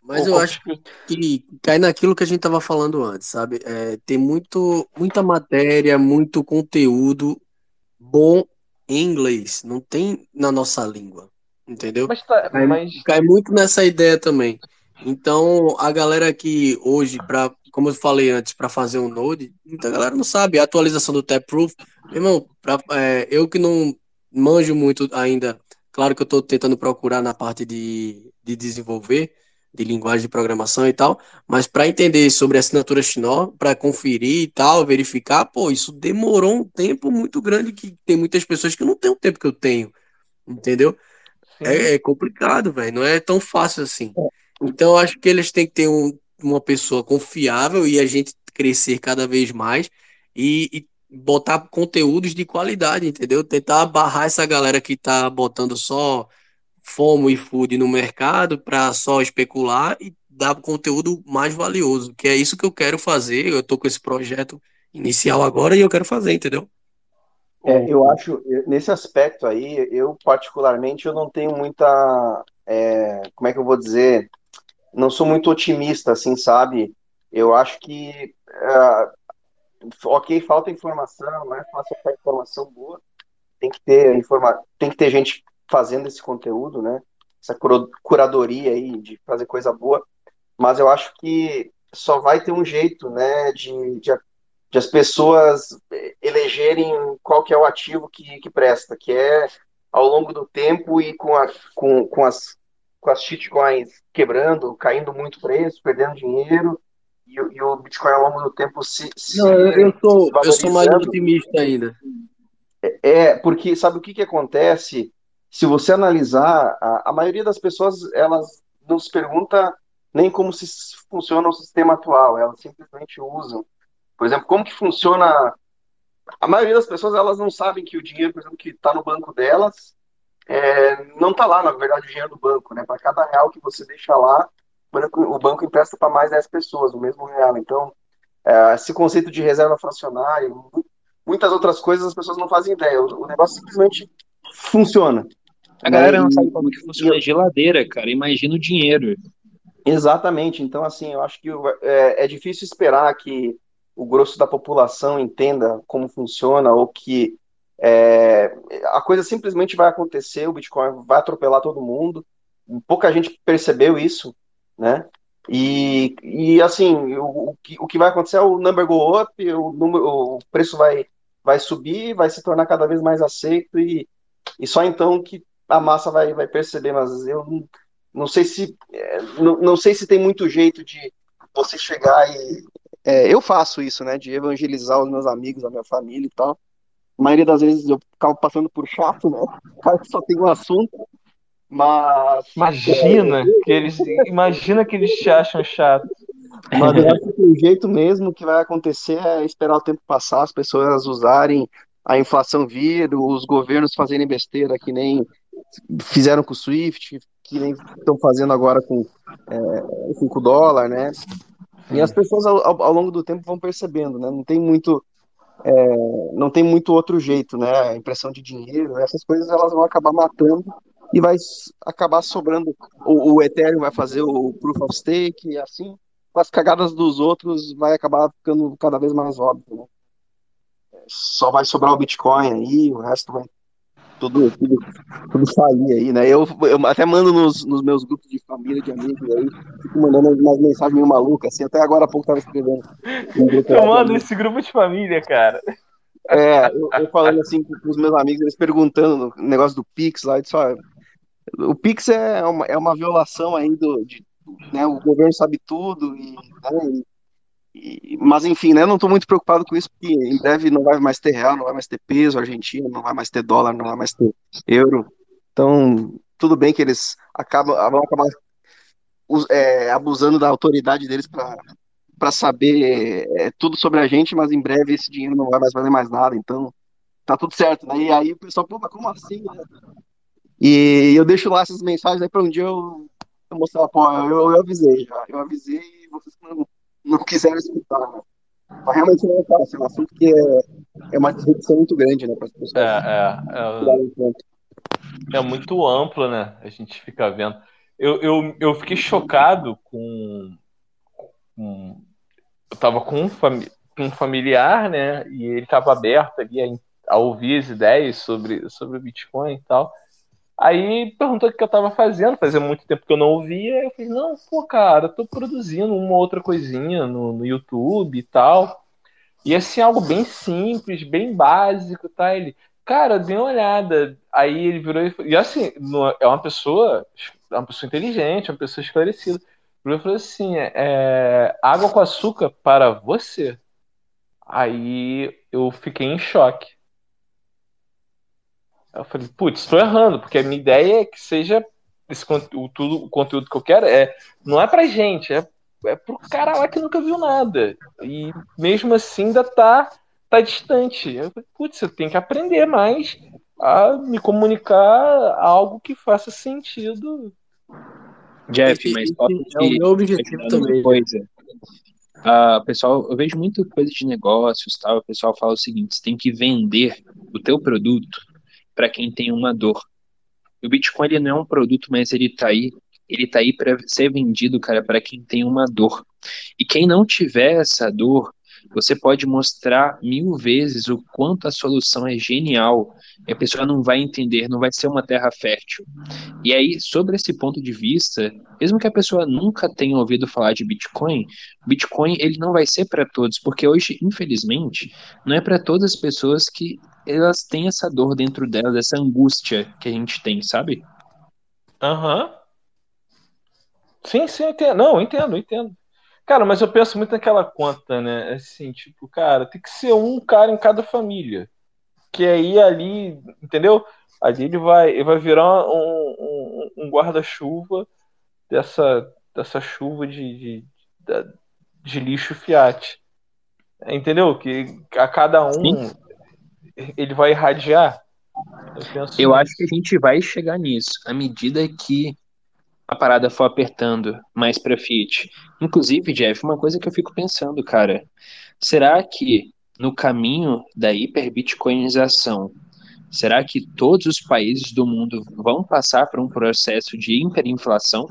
Mas eu acho que cai naquilo que a gente estava falando antes, sabe? É, tem muito, muita matéria, muito conteúdo bom em inglês, não tem na nossa língua, entendeu? Mas, tá, cai, mas... cai muito nessa ideia também. Então, a galera que hoje, pra, como eu falei antes, para fazer um Node, muita galera não sabe. A atualização do Taproot, irmão, pra, é, eu que não manjo muito ainda, claro que eu estou tentando procurar na parte de, de desenvolver, de linguagem de programação e tal, mas para entender sobre assinatura Xinó, para conferir e tal, verificar, pô, isso demorou um tempo muito grande que tem muitas pessoas que não têm o tempo que eu tenho, entendeu? É, é, complicado, velho, não é tão fácil assim. Então, eu acho que eles têm que ter um, uma pessoa confiável e a gente crescer cada vez mais e, e botar conteúdos de qualidade, entendeu? Tentar barrar essa galera que tá botando só FOMO e food no mercado para só especular e dar conteúdo mais valioso, que é isso que eu quero fazer. Eu tô com esse projeto inicial agora e eu quero fazer, entendeu? É, eu acho, nesse aspecto aí, eu particularmente, eu não tenho muita, é, como é que eu vou dizer, não sou muito otimista, assim, sabe? Eu acho que, uh, ok, falta informação, não é fácil achar informação boa, tem que ter informa tem que ter gente fazendo esse conteúdo, né? Essa curadoria aí de fazer coisa boa. Mas eu acho que só vai ter um jeito, né, de, de, de as pessoas elegerem qual que é o ativo que, que presta, que é ao longo do tempo e com, a, com, com as com as shitcoins quebrando, caindo muito preço, perdendo dinheiro, e, e, o Bitcoin ao longo do tempo se. se Não, eu, sou, eu sou mais otimista ainda. É, é, porque sabe o que, que acontece? se você analisar, a, a maioria das pessoas, elas não se pergunta nem como se funciona o sistema atual, elas simplesmente usam. Por exemplo, como que funciona... A maioria das pessoas, elas não sabem que o dinheiro, por exemplo, que está no banco delas, é, não está lá, na verdade, o dinheiro do banco, né? Para cada real que você deixa lá, o banco, o banco empresta para mais 10 pessoas, o mesmo real. Então, é, esse conceito de reserva fracionária, muitas outras coisas as pessoas não fazem ideia. O, o negócio simplesmente funciona. A galera não sabe como que funciona a geladeira, cara. Imagina o dinheiro. Exatamente. Então, assim, eu acho que é, é, difícil esperar que o grosso da população entenda como funciona ou que é, a coisa simplesmente vai acontecer, o Bitcoin vai atropelar todo mundo. Pouca gente percebeu isso, né? E, e assim, o, o, que, o que vai acontecer é o number go up, o, número, o preço vai, vai subir, vai se tornar cada vez mais aceito e, e só então que a massa vai, vai perceber, mas eu não, não sei se é, não, não sei se tem muito jeito de você chegar e é, eu faço isso, né, de evangelizar os meus amigos, a minha família e tal. A maioria das vezes eu acabo passando por chato, né? Cara que só tem um assunto. Mas. Imagina é... que eles. Imagina que eles te acham chato. Mas eu acho que o jeito mesmo que vai acontecer é esperar o tempo passar, as pessoas usarem a inflação vir, os governos fazerem besteira que nem fizeram com o Swift, que nem estão fazendo agora com é, 5 dólares, né? E as pessoas ao, ao, longo do tempo vão percebendo, né? Não tem muito é, não tem muito outro jeito, né? A impressão de dinheiro, essas coisas elas vão acabar matando e vai acabar sobrando. O, o Ethereum vai fazer o Proof of Stake e assim, com as cagadas dos outros vai acabar ficando cada vez mais óbvio, né? Só vai sobrar o Bitcoin aí, o resto vai tudo, tudo, tudo sair aí, né? Eu, eu até mando nos, nos meus grupos de família, de amigos aí, fico mandando umas mensagens meio malucas, assim, até agora há pouco tava escrevendo. Eu mando nesse grupo de família, cara. É, eu, eu, falando assim com os meus amigos, eles perguntando o negócio do Pix lá, eu disse, o Pix é uma, é uma violação aí do, de, né, o governo sabe tudo e, né, e, mas enfim, né? Eu não estou muito preocupado com isso, porque em breve não vai mais ter real, não vai mais ter peso argentino, não vai mais ter dólar, não vai mais ter euro. Então, tudo bem que eles acabam, vão acabar é, abusando da autoridade deles para saber é, tudo sobre a gente, mas em breve esse dinheiro não vai mais valer mais nada, então tá tudo certo, né? E aí o pessoal, pô, mas como assim? E eu deixo lá essas mensagens aí para um dia eu, eu mostrar, pô, eu, eu avisei já, eu avisei e vocês não não quiseram escutar. Né? Mas realmente não é fácil, é um assunto que é, é uma disrupção muito grande, né, para as pessoas. É, é, é, é muito amplo, né? A gente fica vendo. eu, eu, eu fiquei chocado com, com eu tava com um, fami um familiar, né? E ele tava aberto ali a, a ouvir as ideias sobre, sobre o Bitcoin e tal. Aí perguntou o que eu tava fazendo, fazia muito tempo que eu não ouvia. Eu falei, não, pô, cara, tô produzindo uma outra coisinha no, no YouTube e tal. E assim, algo bem simples, bem básico, tá? Ele, cara, dê uma olhada. Aí ele virou e, e assim, é uma pessoa, é uma pessoa inteligente, uma pessoa esclarecida. Ele falou assim: é, água com açúcar para você. Aí eu fiquei em choque. Eu falei, putz, estou errando, porque a minha ideia é que seja esse conteúdo, tudo, o conteúdo que eu quero é não é pra gente, é, é pro cara lá que nunca viu nada. E mesmo assim ainda tá, tá distante. Eu falei, putz, eu tenho que aprender mais a me comunicar algo que faça sentido. Jeff, mas é o meu objetivo também. Coisa. Uh, pessoal, eu vejo muito coisa de negócios, tal. O pessoal fala o seguinte: você tem que vender o teu produto para quem tem uma dor. O Bitcoin ele não é um produto, mas ele está aí, ele tá aí para ser vendido, cara, para quem tem uma dor. E quem não tiver essa dor, você pode mostrar mil vezes o quanto a solução é genial. E a pessoa não vai entender, não vai ser uma terra fértil. E aí, sobre esse ponto de vista, mesmo que a pessoa nunca tenha ouvido falar de Bitcoin, Bitcoin ele não vai ser para todos, porque hoje, infelizmente, não é para todas as pessoas que elas têm essa dor dentro delas, essa angústia que a gente tem, sabe? Aham. Uhum. Sim, sim, entendo. Não, entendo, entendo. Cara, mas eu penso muito naquela conta, né? Assim, tipo, cara, tem que ser um cara em cada família. Que aí ali, entendeu? Ali ele vai, ele vai virar um, um, um guarda-chuva dessa, dessa chuva de, de, de, lixo Fiat. Entendeu? Que a cada um Sim ele vai irradiar? Eu, eu acho que a gente vai chegar nisso à medida que a parada for apertando mais para Fiat. Inclusive, Jeff, uma coisa que eu fico pensando, cara, será que no caminho da hiperbitcoinização, será que todos os países do mundo vão passar por um processo de hiperinflação,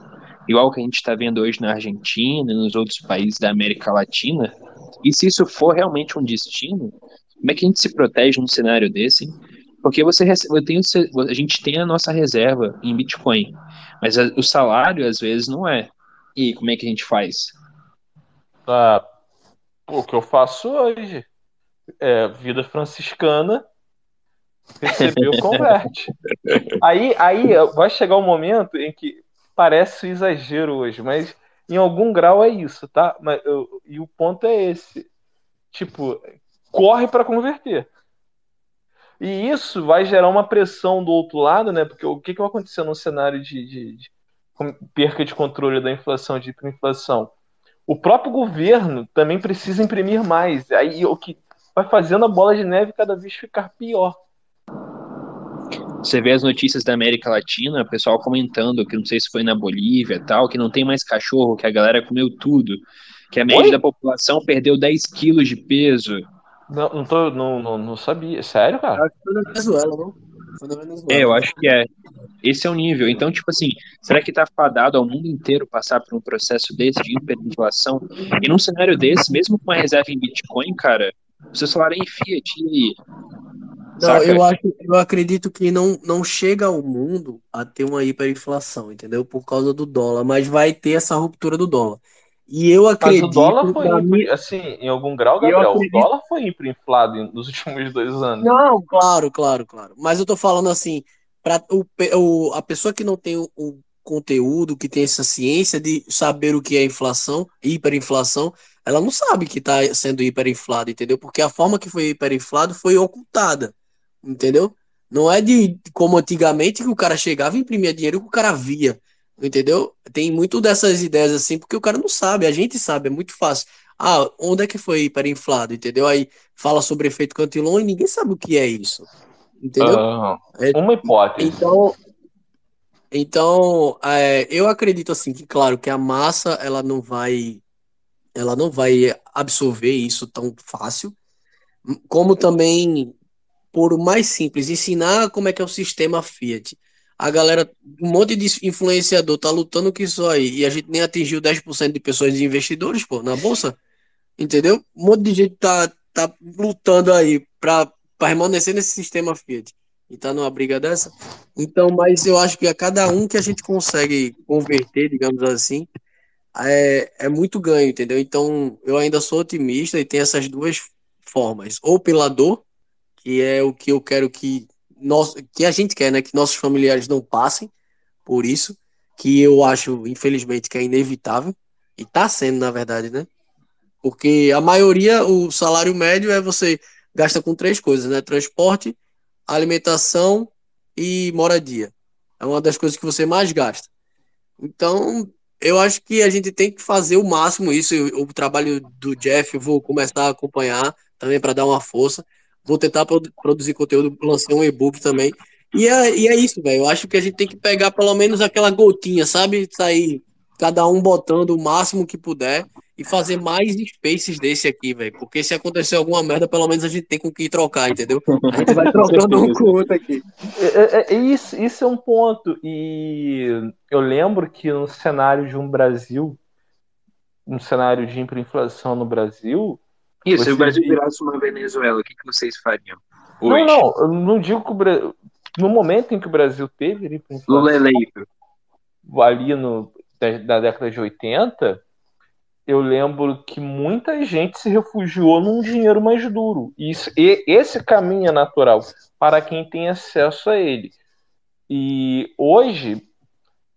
igual que a gente está vendo hoje na Argentina e nos outros países da América Latina? E se isso for realmente um destino, como é que a gente se protege num cenário desse? Porque você recebe, tenho, a gente tem a nossa reserva em Bitcoin, mas a, o salário às vezes não é. E como é que a gente faz? Ah, o que eu faço hoje é vida franciscana, recebeu, converte. aí, aí vai chegar um momento em que parece exagero hoje, mas em algum grau é isso, tá? Mas, eu, e o ponto é esse. Tipo, corre para converter. E isso vai gerar uma pressão do outro lado, né? Porque o que, que vai acontecer no cenário de, de, de perca de controle da inflação, de hiperinflação? O próprio governo também precisa imprimir mais. Aí o que vai fazendo a bola de neve cada vez ficar pior. Você vê as notícias da América Latina, o pessoal comentando que não sei se foi na Bolívia tal, que não tem mais cachorro, que a galera comeu tudo, que a média Oi? da população perdeu 10 quilos de peso. Não, não, tô, não, não, não sabia. Sério, cara? Acho que foi na Venezuela, não? Foi na Venezuela. É, eu acho que é. Esse é o nível. Então, tipo assim, será que tá fadado ao mundo inteiro passar por um processo desse de hiperinflação? E num cenário desse, mesmo com uma reserva em Bitcoin, cara, o seu salário é em Fiat e não, eu acho, eu acredito que não, não chega ao mundo a ter uma hiperinflação, entendeu? Por causa do dólar, mas vai ter essa ruptura do dólar. E eu acredito. Mas o dólar foi, mim... assim, em algum grau, Gabriel, acredito... o dólar foi hiperinflado nos últimos dois anos. Não, claro, claro, claro. Mas eu tô falando assim, para o, o, a pessoa que não tem o, o, conteúdo, que tem essa ciência de saber o que é inflação, hiperinflação, ela não sabe que está sendo hiperinflado, entendeu? Porque a forma que foi hiperinflado foi ocultada, entendeu? Não é de como antigamente que o cara chegava e imprimia dinheiro que o cara via. Entendeu? Tem muito dessas ideias assim, porque o cara não sabe, a gente sabe, é muito fácil. Ah, onde é que foi hiperinflado, entendeu? Aí fala sobre efeito Cantillon e ninguém sabe o que é isso. Entendeu? Uh, uma hipótese. Então, então é, eu acredito assim que, claro, que a massa ela não vai ela não vai absorver isso tão fácil, como também, por mais simples, ensinar como é que é o sistema Fiat. A galera, um monte de influenciador tá lutando com isso aí e a gente nem atingiu 10% de pessoas de investidores, pô, na bolsa. Entendeu? Um monte de gente tá, tá lutando aí pra, pra permanecer nesse sistema Fiat e tá numa briga dessa. Então, mas eu acho que a cada um que a gente consegue converter, digamos assim, é, é muito ganho, entendeu? Então, eu ainda sou otimista e tem essas duas formas. Ou pela dor, que é o que eu quero que nós, que a gente quer, né, que nossos familiares não passem por isso, que eu acho, infelizmente, que é inevitável e tá sendo, na verdade, né? Porque a maioria, o salário médio é você gasta com três coisas, né? Transporte, alimentação e moradia. É uma das coisas que você mais gasta. Então, eu acho que a gente tem que fazer o máximo isso. O, trabalho do Jeff eu vou começar a acompanhar também para dar uma força. Vou tentar produ produzir conteúdo, lancei um e-book também. E é, e é isso, velho. Eu acho que a gente tem que pegar pelo menos aquela gotinha, sabe? Sair cada um botando o máximo que puder e fazer mais spaces desse aqui, velho. Porque se acontecer alguma merda, pelo menos a gente tem com que trocar, entendeu? A gente vai trocando um com o outro aqui. É, é, é, isso, isso é um ponto. E eu lembro que no cenário de um Brasil, um cenário de hiperinflação no Brasil. Isso, se o Brasil virasse uma Venezuela, o que, que vocês fariam? Hoje? Não, não, eu não digo que o Brasil. No momento em que o Brasil teve hiperinflação. Lula eleito. Ali no, da, da década de 80, eu lembro que muita gente se refugiou num dinheiro mais duro. Isso, e esse caminho é natural para quem tem acesso a ele. E hoje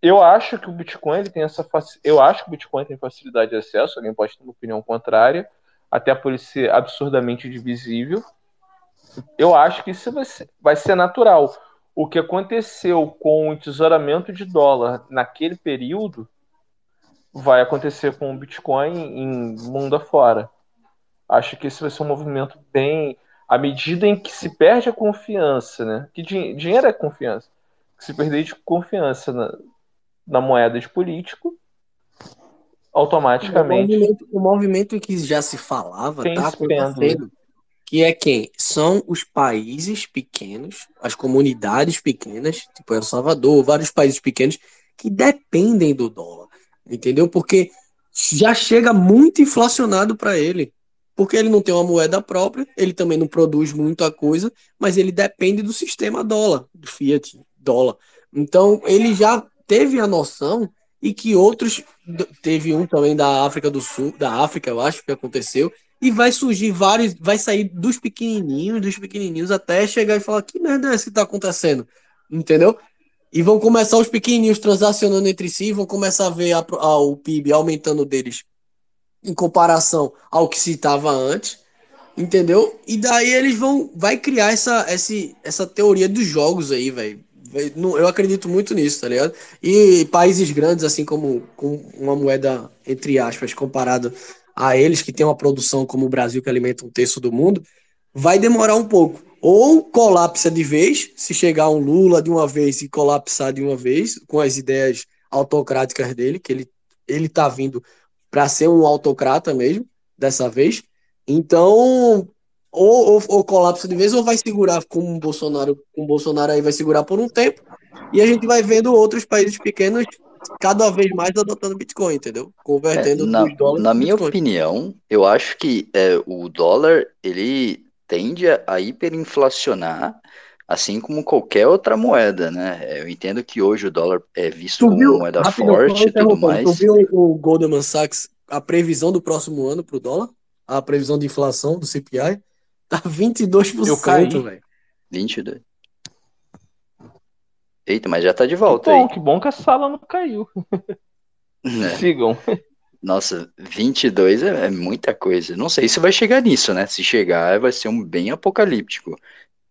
eu acho que o Bitcoin ele tem essa eu acho que o Bitcoin tem facilidade de acesso, alguém pode ter uma opinião contrária, até por ele ser absurdamente divisível. Eu acho que isso vai ser, vai ser natural. O que aconteceu com o tesouramento de dólar naquele período vai acontecer com o Bitcoin em mundo afora. Acho que esse vai ser um movimento bem. À medida em que se perde a confiança, né? Que dinheiro é confiança. Que se perder de confiança na, na moeda de político, automaticamente. O movimento, o movimento que já se falava está acontecendo. Que é quem? São os países pequenos, as comunidades pequenas, tipo El Salvador, vários países pequenos, que dependem do dólar. Entendeu? Porque já chega muito inflacionado para ele. Porque ele não tem uma moeda própria, ele também não produz muita coisa, mas ele depende do sistema dólar, do Fiat, dólar. Então, ele já teve a noção e que outros teve um também da África do Sul, da África, eu acho que aconteceu, e vai surgir vários, vai sair dos pequenininhos, dos pequenininhos até chegar e falar que merda é essa que tá acontecendo? Entendeu? E vão começar os pequenininhos transacionando entre si, vão começar a ver a, a, o PIB aumentando deles em comparação ao que se estava antes, entendeu? E daí eles vão vai criar essa, essa, essa teoria dos jogos aí, velho. Eu acredito muito nisso, tá ligado? E países grandes, assim como com uma moeda, entre aspas, comparado a eles, que tem uma produção como o Brasil, que alimenta um terço do mundo, vai demorar um pouco ou colapsa de vez, se chegar um Lula de uma vez e colapsar de uma vez, com as ideias autocráticas dele, que ele, ele tá vindo para ser um autocrata mesmo, dessa vez. Então, ou, ou, ou, colapsa de vez, ou vai segurar como o Bolsonaro, com o Bolsonaro aí vai segurar por um tempo, e a gente vai vendo outros países pequenos cada vez mais adotando Bitcoin, entendeu? Convertendo é, na. Na minha Bitcoin. opinião, eu acho que é, o dólar, ele tende a hiperinflacionar, assim como qualquer outra moeda, né? Eu entendo que hoje o dólar é visto tu como viu, uma moeda rápido, forte e tudo mais. Tu viu o Goldman Sachs, a previsão do próximo ano para o dólar? A previsão de inflação do CPI? Tá 22%, velho. 22%. Eita, mas já tá de volta que bom, aí. Que bom que a sala não caiu. É. Sigam. Nossa, 22 é, é muita coisa. Não sei se vai chegar nisso, né? Se chegar, vai ser um bem apocalíptico.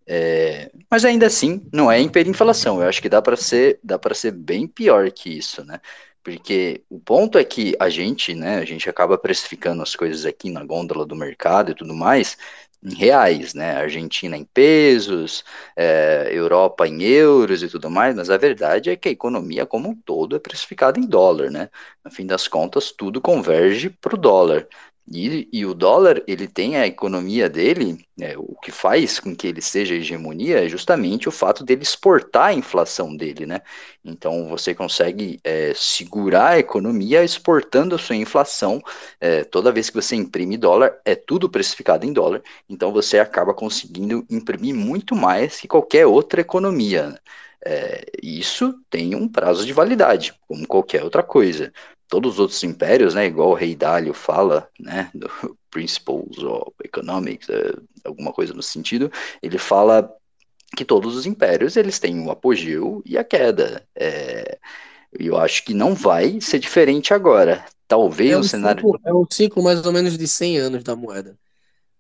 É, mas ainda assim, não é hiperinflação. Eu acho que dá para ser, dá para ser bem pior que isso, né? Porque o ponto é que a gente, né, a gente acaba precificando as coisas aqui na gôndola do mercado e tudo mais, em reais, né? Argentina em pesos, é, Europa em euros e tudo mais, mas a verdade é que a economia como um todo é precificada em dólar, né? No fim das contas, tudo converge para o dólar. E, e o dólar, ele tem a economia dele, né, o que faz com que ele seja hegemonia é justamente o fato dele exportar a inflação dele, né? Então você consegue é, segurar a economia exportando a sua inflação. É, toda vez que você imprime dólar, é tudo precificado em dólar. Então você acaba conseguindo imprimir muito mais que qualquer outra economia. né? É, isso tem um prazo de validade, como qualquer outra coisa todos os outros impérios, né, igual o Rei Dálio fala, né, do Principles of Economics, é, alguma coisa no sentido, ele fala que todos os impérios eles têm o apogeu e a queda. É, eu acho que não vai ser diferente agora. Talvez É o um cenário. ciclo, é um ciclo mais ou menos de 100 anos da moeda.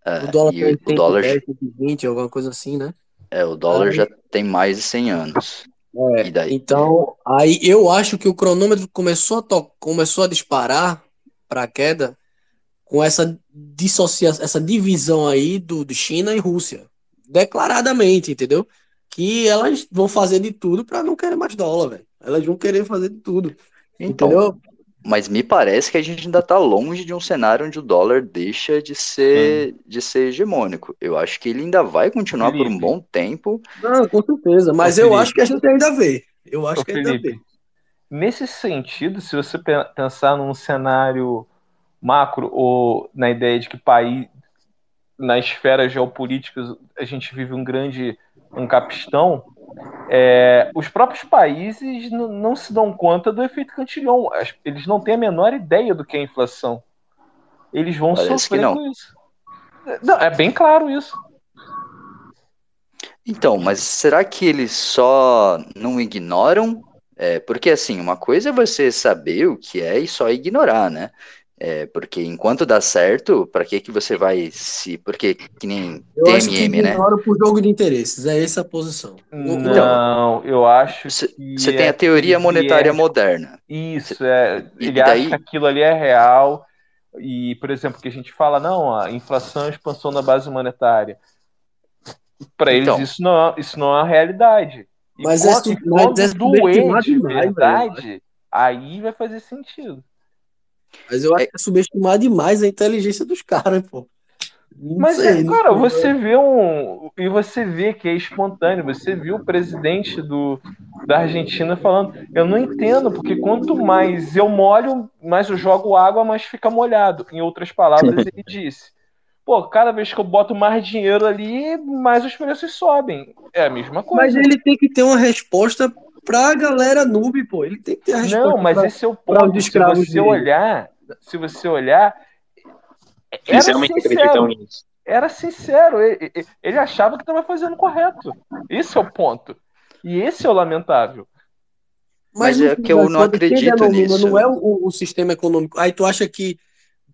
é, O dólar e tem o dólar, 110, 120, alguma coisa assim, né? é, o dólar Aí- já tem mais de 100 anos. É, E daí? então, aí eu acho que o cronômetro começou a, começou a disparar para a queda com essa dissociação, essa divisão aí do, de China e Rússia, declaradamente, entendeu? Que elas vão fazer de tudo para não querer mais dólar, velho. Elas vão querer fazer de tudo, Então, entendeu? Mas me parece que a gente ainda está longe de um cenário onde o dólar deixa de ser, de ser hegemônico. Eu acho que ele ainda vai continuar por um Felipe. bom tempo. Não, com certeza, mas Ô, eu Felipe. acho que a gente ainda vê. Eu acho Ô, que ainda vê. Felipe, nesse sentido, se você pe- pensar num cenário macro ou na ideia de que país, na esfera geopolítica, a gente vive um grande um capistão, é, os próprios países não se dão conta do efeito cantilhão. Eles não têm a menor ideia do que é inflação. Eles vão Parece sofrer não. com isso. Não, é bem claro isso. Então, mas será que eles só não ignoram? É, porque assim, uma coisa é você saber o que é e só ignorar, né? É, porque enquanto dá certo, para que que você vai se. Porque que nem Eu acho que TMM, né? ignoram por jogo de interesses, é essa a posição. Não, eu acho Você que você tem é a teoria monetária viés moderna. Isso, é. E Ele daí- acha que aquilo ali é real. E, por exemplo, que a gente fala, não, a inflação é a expansão da base monetária. Para eles, Então. isso não, é- isso não é uma realidade. E Mas quando, é e mas quando é doer de verdade, aí vai fazer sentido. Mas eu acho É- que é subestimar demais a inteligência dos caras, pô. Não Mas, sei, é, não cara, sei. você vê um. E você vê que é espontâneo. Você viu o presidente do, da Argentina falando. Eu não entendo, porque quanto mais eu molho, mais eu jogo água, mais fica molhado. Em outras palavras, ele disse. Pô, cada vez que eu boto mais dinheiro ali, mais os preços sobem. É a mesma Mas coisa. ele tem que ter uma resposta pra galera noob, pô. Ele tem que ter a resposta Não, mas pra- esse é o ponto. Se você dele. olhar, se você olhar, era Eles realmente sincero. acreditam nisso. era sincero, ele, ele- achava que estava fazendo correto. Esse é o ponto. E esse é o lamentável. Mas no é que eu não acredito nisso. Não é o, o sistema econômico. Aí tu acha que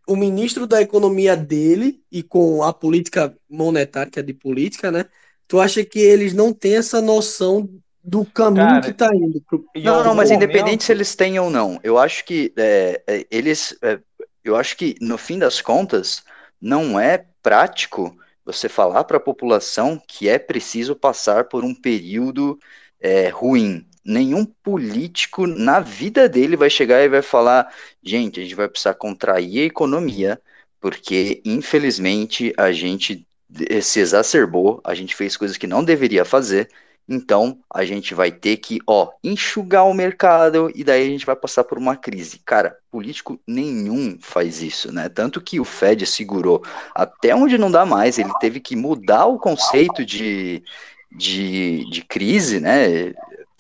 o ministro da economia dele e com a política monetária, que é de política, né? Tu acha que eles não têm essa noção do caminho Cara, que tá indo? pro- Não, não, mas momento- independente se eles têm ou não, eu acho que é, é, eles, é, eu acho que no fim das contas não é prático você falar para a população que é preciso passar por um período é, ruim. Nenhum político na vida dele vai chegar e vai falar, gente, a gente vai precisar contrair a economia, porque infelizmente a gente eh, se exacerbou, a gente fez coisas que não deveria fazer. Então, a gente vai ter que, ó, enxugar o mercado e daí a gente vai passar por uma crise. Cara, político nenhum faz isso, né? Tanto que o Fed segurou até onde não dá mais, ele teve que mudar o conceito de, de, de crise, né?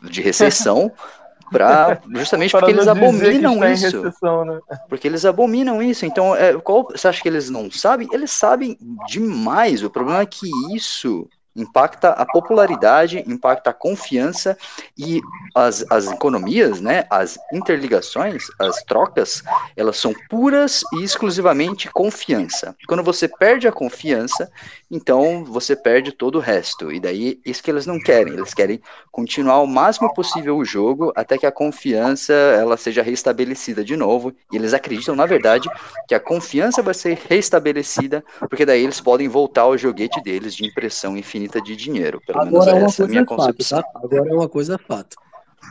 De recessão, pra, justamente Para porque eles abominam isso. recessão, né? Porque eles abominam isso. Então, é, qual, você acha que eles não sabem? Eles sabem demais. O problema é que isso impacta a popularidade, impacta a confiança e as, as economias, né, as interligações, as trocas, elas são puras e exclusivamente confiança. Quando você perde a confiança, então você perde todo o resto. E daí, isso que eles não querem. Eles querem continuar o máximo possível o jogo até que a confiança ela seja restabelecida de novo. E eles acreditam, na verdade, que a confiança vai ser restabelecida, porque daí eles podem voltar ao joguete deles de impressão infinita de dinheiro. Pelo menos Agora é uma essa é a minha é fato, concepção. tá? Agora é uma coisa é fato.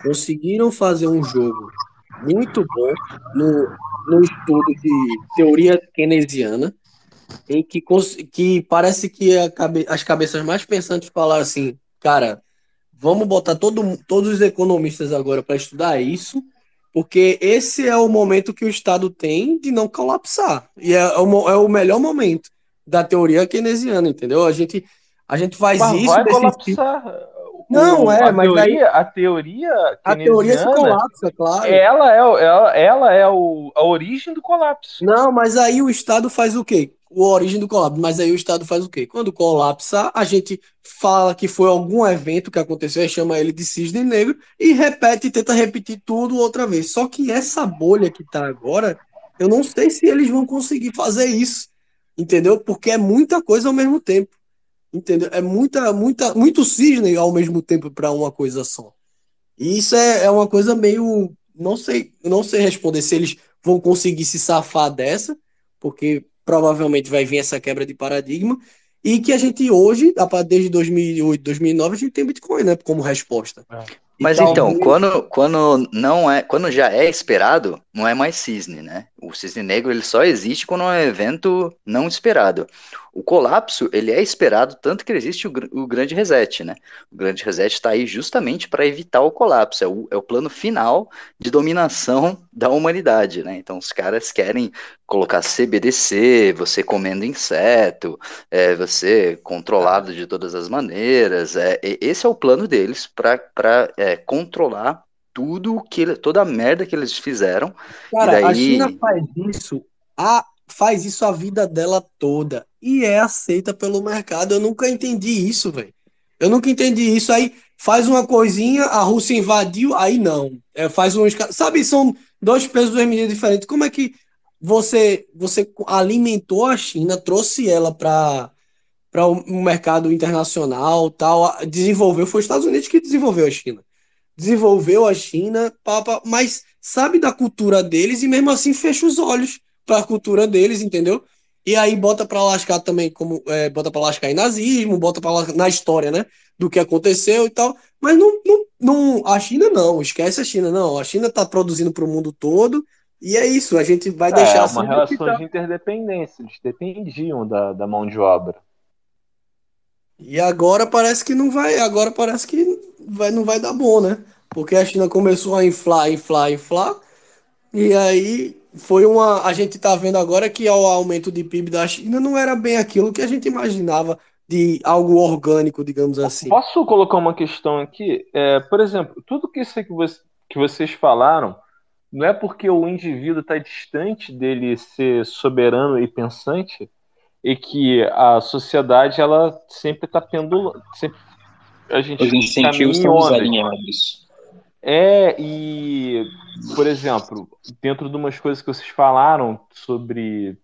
Conseguiram fazer um jogo muito bom no no estudo de teoria keynesiana, em que, que parece que cabe- as cabeças mais pensantes falaram assim, cara, vamos botar todo, todos os economistas agora para estudar isso, porque esse é o momento que o Estado tem de não colapsar. E é, o, mo- é o melhor momento da teoria keynesiana, entendeu? A gente, a gente faz Mas isso vai colapsar. Não, O- é, a mas teoria, a teoria A teoria se colapsa, claro. ela é, o- ela, ela é o, a origem do colapso. Não, mas aí o Estado faz o quê? O origem do colapso. Mas aí o Estado faz o quê? Quando colapsa, a gente fala que foi algum evento que aconteceu, chama ele de cisne negro e repete, tenta repetir tudo outra vez. Só que essa bolha que tá agora, eu não sei se eles vão conseguir fazer isso, entendeu? Porque é muita coisa ao mesmo tempo, entendeu? É muita, muita, muito cisne ao mesmo tempo para uma coisa só. E isso é, é uma coisa meio. Não sei, não sei responder se eles vão conseguir se safar dessa, porque provavelmente vai vir essa quebra de paradigma, e que a gente hoje, desde 2008, 2009, a gente tem Bitcoin, né, como resposta. E Mas talvez- então, quando, quando não é, quando já é esperado, não é mais cisne, né? O cisne negro ele só existe quando é um evento não esperado. O colapso ele é esperado tanto que existe o, o grande reset, né? O grande reset está aí justamente para evitar o colapso. É o, é o plano final de dominação da humanidade, né? Então os caras querem colocar CBDC, você comendo inseto, é, você controlado de todas as maneiras. É, esse é o plano deles para controlar tudo que ele- toda a merda que eles fizeram. Cara, e a daí, China faz isso, a, faz isso a vida dela toda e é aceita pelo mercado. Eu nunca entendi isso, velho. Eu nunca entendi isso. Aí faz uma coisinha, a Rússia invadiu, aí não. É, faz um, sabe, são dois pesos, duas medidas diferentes. Como é que você você alimentou a China, trouxe ela para para o um mercado internacional, tal, desenvolveu, foi os Estados Unidos que desenvolveu a China desenvolveu a China, pá, mas sabe da cultura deles e mesmo assim fecha os olhos para a cultura deles, entendeu? E aí bota para lascar também como é, bota para lascar em nazismo, bota para lascar na história, né, do que aconteceu e tal. Mas não, não, não, a China não, esquece a China não. A China tá produzindo para o mundo todo e é isso. A gente vai É, deixar é assim uma relação tá. de interdependência. Eles dependiam da, da mão de obra. E agora parece que não vai, agora parece que vai, não vai dar bom, né? Porque a China começou a inflar, inflar, inflar, e aí foi uma. A gente tá vendo agora que o aumento de PIB da China não era bem aquilo que a gente imaginava de algo orgânico, digamos assim. Posso colocar uma questão aqui? É, por exemplo, tudo que isso que, você- que vocês falaram não é porque o indivíduo está distante dele ser soberano e pensante e que a sociedade ela sempre está pendulando, sempre a gente Os incentivos caminha em estão desalinhados. É, e, por exemplo, dentro de umas coisas que vocês falaram sobre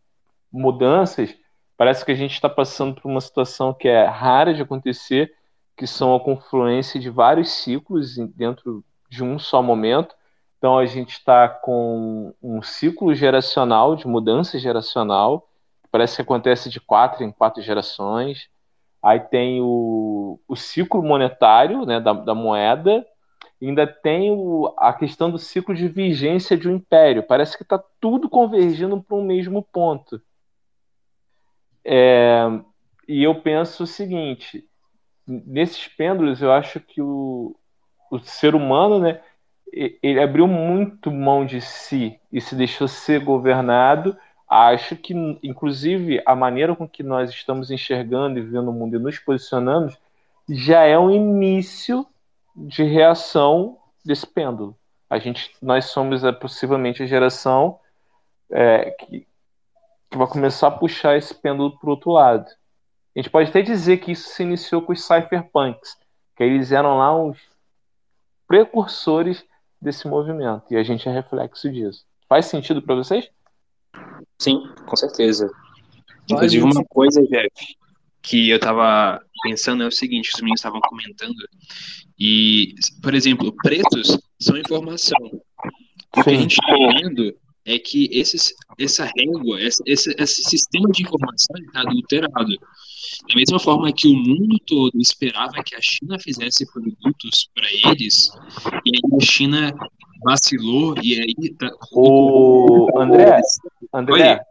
mudanças, parece que a gente está passando por uma situação que é rara de acontecer, que são a confluência de vários ciclos dentro de um só momento. Então, a gente está com um ciclo geracional, de mudança geracional, parece que acontece de quatro em quatro gerações. Aí tem o, o ciclo monetário, né, da, da moeda, ainda tem o- a questão do ciclo de vigência de um império. Parece que está tudo convergindo para um mesmo ponto. É, e eu penso o seguinte: nesses pêndulos, eu acho que o, o ser humano, né, ele abriu muito mão de si e se deixou ser governado. Acho que, inclusive, a maneira com que nós estamos enxergando e vivendo o mundo e nos posicionando já é um início de reação desse pêndulo. A gente, nós somos é, possivelmente a geração é, que, que vai começar a puxar esse pêndulo para o outro lado. A gente pode até dizer que isso se iniciou com os cypherpunks, que eles eram lá os precursores desse movimento, e a gente é reflexo disso. Faz sentido para vocês? Sim, com certeza. Inclusive, uma coisa, Jeff, que eu tava pensando é o seguinte, os meninos estavam comentando, e, por exemplo, preços são informação. O que a gente está vendo é que esses, essa régua, esse, esse, esse sistema de informação está adulterado. Da mesma forma que o mundo todo esperava que a China fizesse produtos para eles, e aí a China vacilou e aí. Tá... O André, André,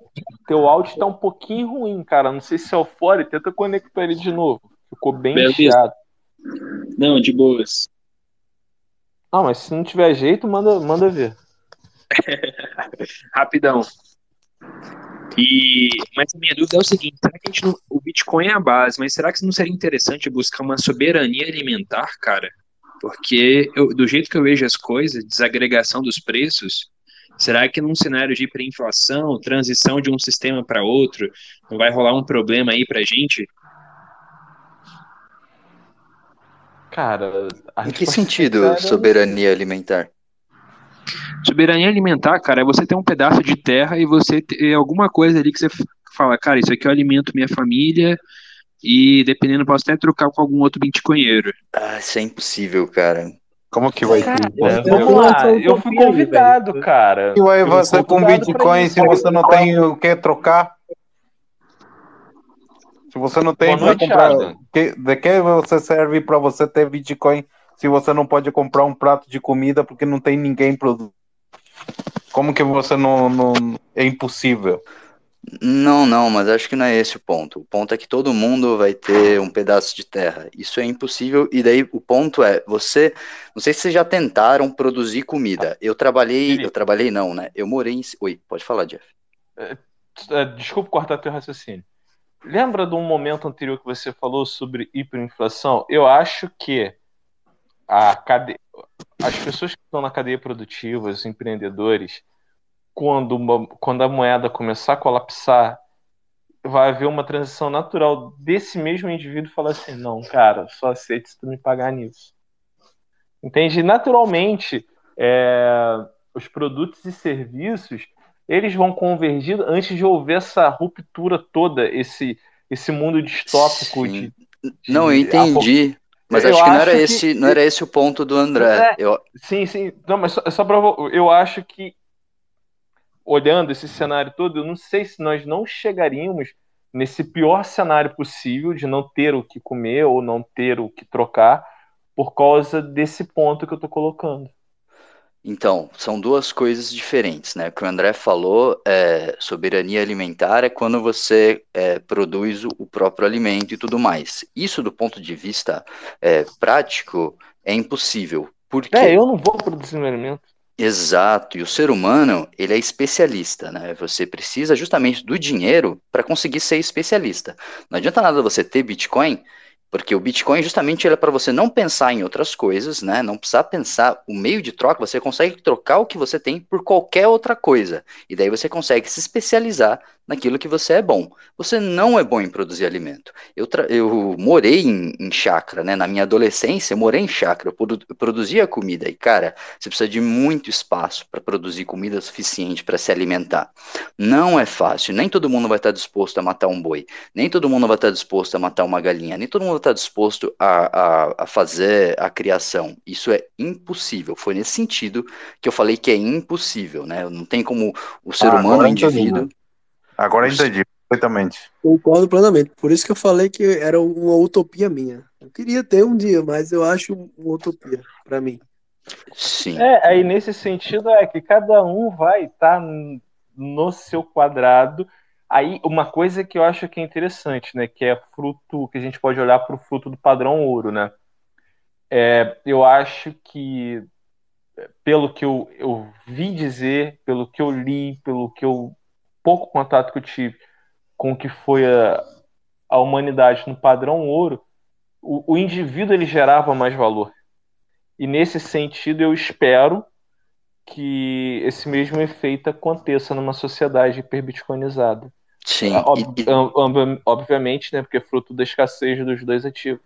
teu áudio tá um pouquinho ruim, cara. Não sei se é o fora, tenta conectar ele de novo. Ficou bem Beleza. chiado. Não, de boas. Ah, mas se não tiver jeito, manda, manda ver. Rapidão. E, mas a minha dúvida é o seguinte: será que a gente não, o Bitcoin é a base, mas será que não seria interessante buscar uma soberania alimentar, cara? Porque eu- do jeito que eu vejo as coisas, desagregação dos preços, será que num cenário de hiperinflação, transição de um sistema para outro, não vai rolar um problema aí pra gente? Cara, a Em que resposta sentido sincera, soberania alimentar? Soberania alimentar, cara, é você ter um pedaço de terra e você ter alguma coisa ali que você fala, cara, isso aqui eu alimento minha família e dependendo, posso até trocar com algum outro bitcoinheiro. Ah, isso é impossível, cara. Como que vai Cara, ser? eu vamos lá, eu fui convidado, velho. cara. E fui você com Bitcoin se você não tem o que trocar? Se você não tem para comprar, que- de que você serve para você ter Bitcoin se você não pode comprar um prato de comida porque não tem ninguém produzindo? Como que você não, não é impossível? Não, não, mas acho que não é esse o ponto. O ponto é que todo mundo vai ter um pedaço de terra. Isso é impossível. E daí o ponto é, você, não sei se vocês já tentaram produzir comida. Eu trabalhei, Felipe. eu trabalhei não, né? Eu morei em, oi, pode falar, Jeff. É, Desculpa cortar teu raciocínio. Lembra de um momento anterior que você falou sobre hiperinflação? Eu acho que a cade... as pessoas que estão na cadeia produtiva, os empreendedores, quando, uma- quando a moeda começar a colapsar, vai haver uma transição natural desse mesmo indivíduo falar assim: não, cara, só aceito se tu me pagar nisso. Entende? Naturalmente, é, os produtos e serviços eles vão convergir antes de houver essa ruptura toda, esse, esse mundo distópico de, de Não, eu entendi. Mas Eu acho que não era acho que- esse, não era esse o ponto do André. É. Eu, Sim, sim. Não, mas só, só pra. Eu acho que, olhando esse cenário todo, eu não sei se nós não chegaríamos nesse pior cenário possível de não ter o que comer ou não ter o que trocar por causa desse ponto que eu tô colocando. Então, são duas coisas diferentes, né? O que o André falou, é, soberania alimentar é quando você é, produz o, próprio alimento e tudo mais. Isso, do ponto de vista é, prático, é impossível. Por quê? É, eu não vou produzir meu alimento. Exato, e o ser humano, ele é especialista, né? Você precisa justamente do dinheiro para conseguir ser especialista. Não adianta nada você ter Bitcoin, porque o Bitcoin justamente é para você não pensar em outras coisas, né? Não precisar pensar o meio de troca, você consegue trocar o que você tem por qualquer outra coisa. E daí você consegue se especializar naquilo que você é bom. Você não é bom em produzir alimento. Eu, eu morei em, em chácara, né? Na minha adolescência, eu morei em chácara, eu produ- produzia comida. E, cara, você precisa de muito espaço para produzir comida suficiente para se alimentar. Não é fácil, nem todo mundo vai estar disposto a matar um boi, nem todo mundo vai estar disposto a matar uma galinha, nem todo mundo estar disposto a, a, a fazer a criação. Isso é impossível. Foi nesse sentido que eu falei que é impossível, né? Não tem como o ser Ah, humano, o agora entendi. indivíduo. Agora entendi perfeitamente. Concordo plenamente. Por isso que eu falei que era uma utopia minha. Eu queria ter um dia, mas eu acho uma utopia para mim. Sim. É, aí nesse sentido é que cada um vai estar no seu quadrado. Aí uma coisa que eu acho que é interessante, né, que é fruto que a gente pode olhar para o fruto do padrão ouro, né? É, eu acho que pelo que eu, eu vi dizer, pelo que eu li, pelo que eu pouco contato que eu tive com o que foi a, a humanidade no padrão ouro, o, o indivíduo ele gerava mais valor. E nesse sentido, eu espero que esse mesmo efeito aconteça numa sociedade hiperbitcoinizada. Sim. Ob- E, ob- obviamente, né, porque é fruto da escassez dos dois ativos.